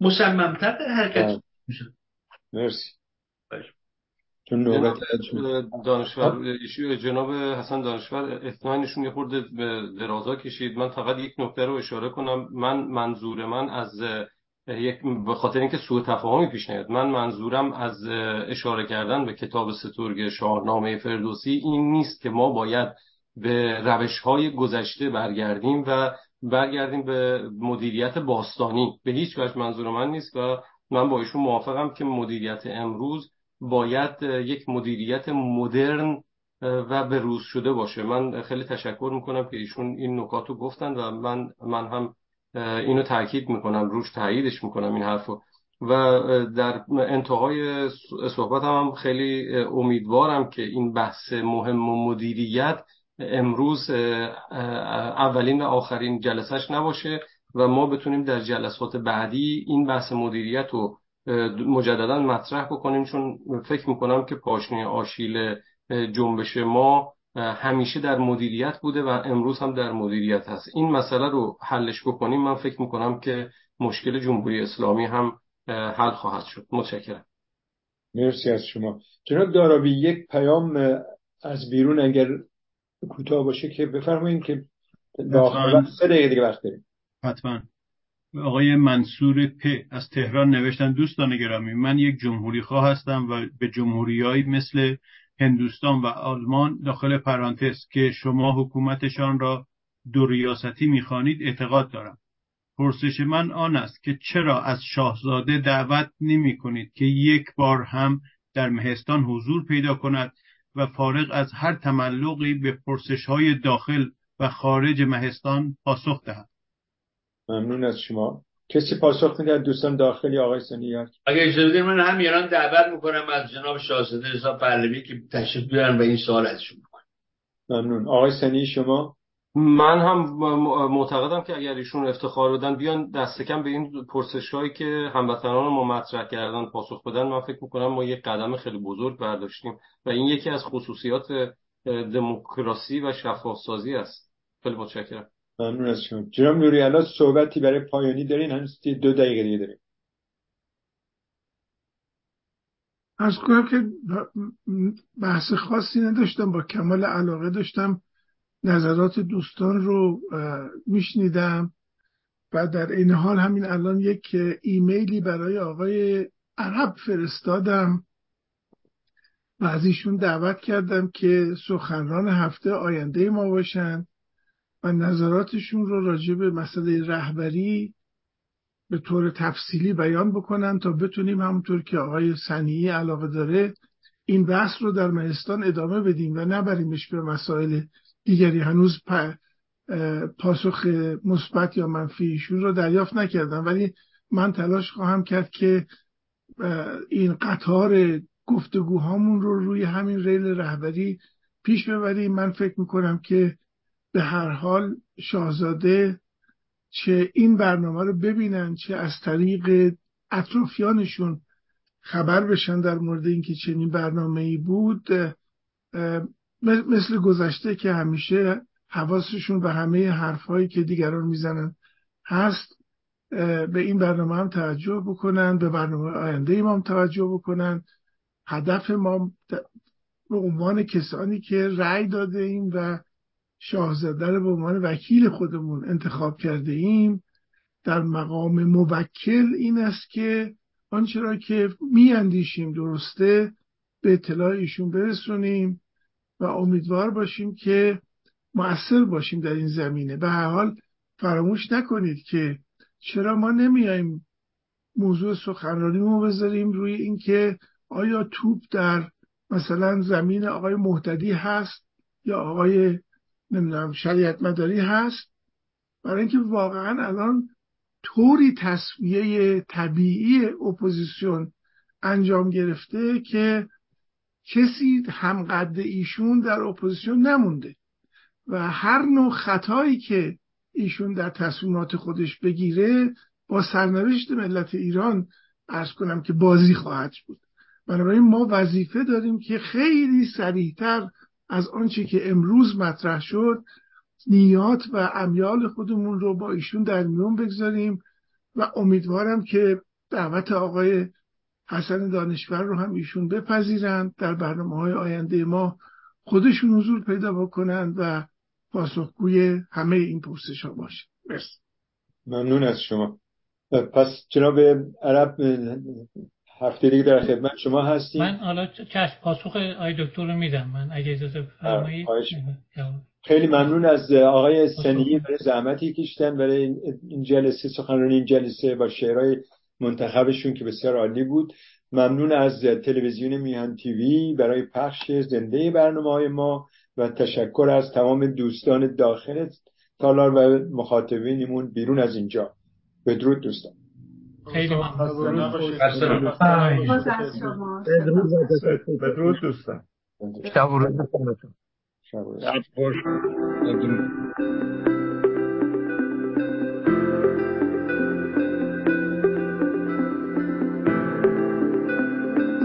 مصممتر در حرکت میشن. مرسی. چون نوبت دانشور جناب حسن دانشور اطمینانشون یه خورده به درازا کشید. من فقط یک نکته رو اشاره کنم. من منظور من از یک به خاطر اینکه سوء تفاهمی پیش نیاد. من منظورم از اشاره کردن به کتاب سترگ شاهنامه فردوسی این نیست که ما باید به روش های گذشته برگردیم و برگردیم به مدیریت باستانی. به هیچ وجه منظور من نیست و من با ایشون موافقم که مدیریت امروز باید یک مدیریت مدرن و به روز شده باشه. من خیلی تشکر می‌کنم که ایشون این نکات رو گفتن و من من هم اینو تاکید می‌کنم روش تاییدش می‌کنم این حرفو. و در انتهای صحبت هم خیلی امیدوارم که این بحث مهم و مدیریت امروز اولین و آخرین جلسش نباشه و ما بتونیم در جلسات بعدی این بحث مدیریت رو مجددا مطرح بکنیم چون فکر می‌کنم که پاشنه آشیل جنبش ما همیشه در مدیریت بوده و امروز هم در مدیریت هست. این مسئله رو حلش بکنیم من فکر می‌کنم که مشکل جمهوری اسلامی هم حل خواهد شد. متشکرم. مرسی از شما. جناب دارابی یک پیام از بیرون اگر کوتاه باشه که بفرمایید که سه دقیقه دیگه وقت داریم. حتما. آقای منصور پ از تهران نوشتن دوستان گرامی من یک جمهوری خواه هستم و به جمهوریهایی مثل هندوستان و آلمان داخل پرانتز که شما حکومتشان را دو ریاستی می‌خوانید اعتقاد دارم. پرسش من آن است که چرا از شاهزاده دعوت نمی کنید که یک بار هم در مهستان حضور پیدا کند و فارغ از هر تملقی به پرسش های داخل و خارج مهستان پاسخ دهد؟ ممنون از شما. کسی پاسخ میده دوستان داخلی آقای سنیار اگه اجازه من هم ایران دعوت می‌کنم از جناب شاهزاده رضا پهلوی که تشریف بیارن و این سوال ازشون بکنم ممنون. آقای سنی شما؟ من هم معتقدم که اگر ایشون افتخار بدن بیان دست کم به این پرسش هایی که هموطنان ما مطرح کردن پاسخ بدن. من فکر می‌کنم ما یک قدم خیلی بزرگ برداشتیم و این یکی از خصوصیات دموکراسی و شفاف سازی است. خیلی متشکرم. ممنون از شما. جناب نوری الان صحبتی برای پایانی دارین؟ هنوز دو دقیقه دیگه داریم. از کنم که بحث خاصی نداشتم با کمال علاقه داشتم. نظرات دوستان رو میشنیدم. و در این حال همین الان یک ایمیلی برای آقای عرب فرستادم. و از ایشون دعوت کردم که سخنران هفته آینده ما باشن. و نظراتشون رو راجع به مسئله رهبری به طور تفصیلی بیان بکنن تا بتونیم همونطور که آقای سنیی علاقه داره این بحث رو در مهستان ادامه بدیم و نبریمش به مسائل دیگری. هنوز پاسخ مثبت یا منفی ایشون رو دریافت نکردم ولی من تلاش خواهم کرد که این قطار گفتگوهامون رو روی همین ریل رهبری پیش ببریم. من فکر می‌کنم که به هر حال شاهزاده چه این برنامه رو ببینن چه از طریق اطرافیانشون خبر بشن در مورد اینکه چنین برنامه ای بود مثل گذشته که همیشه حواسشون به همه حرفهایی که دیگران می‌زنن هست به این برنامه هم توجه بکنن به برنامه آینده ما هم توجه بکنن. هدف ما به عنوان کسانی که رأی داده ایم و شاهزاده رو به عنوان وکیل خودمون انتخاب کرده ایم در مقام موکل این است که آنچه را که میاندیشیم درسته به اطلاع ایشون برسونیم و امیدوار باشیم که مؤثر باشیم در این زمینه. به هر حال فراموش نکنید که چرا ما نمیایم موضوع سخنرانی رو بذاریم روی اینکه آیا توپ در مثلا زمین آقای محتدی هست یا آقای نمی‌دونم شریعت مداری هست. برای اینکه واقعا الان طوری تصویه طبیعی اپوزیسیون انجام گرفته که کسی همقد ایشون در اپوزیسیون نمونده و هر نوع خطایی که ایشون در تصمیمات خودش بگیره با سرنوشت ملت ایران ارز کنم که بازی خواهد بود بنابراین ما وظیفه داریم که خیلی سریعتر از آنچه که امروز مطرح شد نیات و امیال خودمون رو با ایشون در میون بگذاریم و امیدوارم که دعوت آقای حسن دانشور رو هم ایشون بپذیرند در برنامه های آینده ما خودشون حضور پیدا بکنند و پاسخگوی همه این پرسش ها باشند مرسی. ممنون از شما. پس جناب عرب هفته دیگه در خدمت شما هستیم. من حالا چشم پاسخ آقای دکتر رو میدم. من اگه اجازه بفرمایید. خیلی ممنون از آقای سنی برای زحمتی کشتن برای این جلسه. سخنرانی این جلسه با شعرهای منتخبشون که بسیار عالی بود. ممنون از تلویزیون میهن تیوی برای پخش زنده برنامه های ما و تشکر از تمام دوستان داخل تالار و مخاطبینمون بیرون از اینجا. بدرود دوستان. خیلی ممنون. بدرود دوستان. شب و روز.